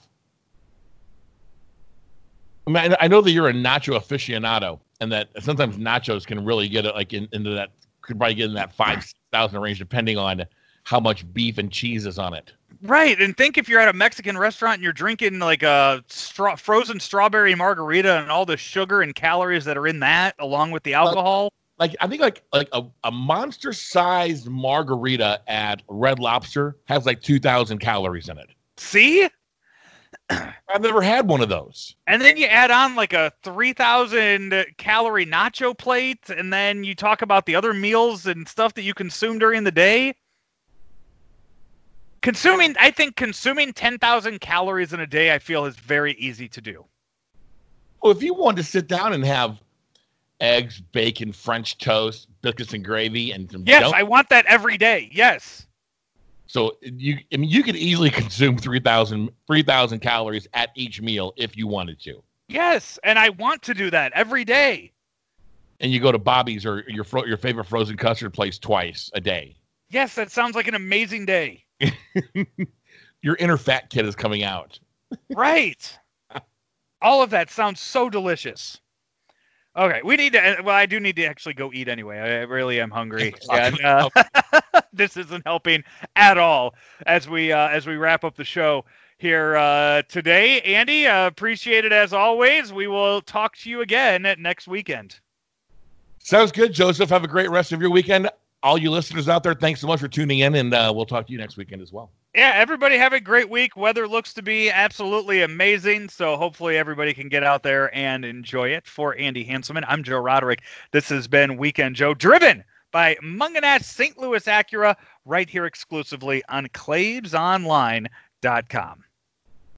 I mean, I, I know that you're a nacho aficionado, and that sometimes nachos can really get it like in, into that could probably get in that five thousand range, depending on how much beef and cheese is on it. Right, and think if you're at a Mexican restaurant and you're drinking like a straw, frozen strawberry margarita and all the sugar and calories that are in that, along with the alcohol. Like I think like like a, a monster sized margarita at Red Lobster has like two thousand calories in it. See, I've never had one of those. and then you add on like a three thousand calorie nacho plate, and then you talk about the other meals and stuff that you consume during the day. Consuming, I think consuming ten thousand calories in a day, I feel is very easy to do. Well, if you wanted to sit down and have eggs, bacon, French toast, biscuits and gravy, and some Yes, donuts- I want that every day. Yes. So you, I mean, you could easily consume 3,000 3,000 calories at each meal if you wanted to. Yes, and I want to do that every day. And you go to Bobby's or your fro- your favorite frozen custard place twice a day. Yes, that sounds like an amazing day. Your inner fat kid is coming out. Right. All of that sounds so delicious. Okay, we need to. Well, I do need to actually go eat anyway. I really am hungry. And, uh, this isn't helping at all as we uh, as we wrap up the show here uh, today. Andy, uh, appreciate it as always. We will talk to you again next weekend. Sounds good, Joseph. Have a great rest of your weekend. All you listeners out there, thanks so much for tuning in, and uh, we'll talk to you next weekend as well. Yeah, everybody have a great week. Weather looks to be absolutely amazing. So hopefully everybody can get out there and enjoy it. For Andy Hanselman, I'm Joe Roderick. This has been Weekend Joe, driven by Mungenast St. Louis Acura, right here exclusively on ClaibsOnline.com.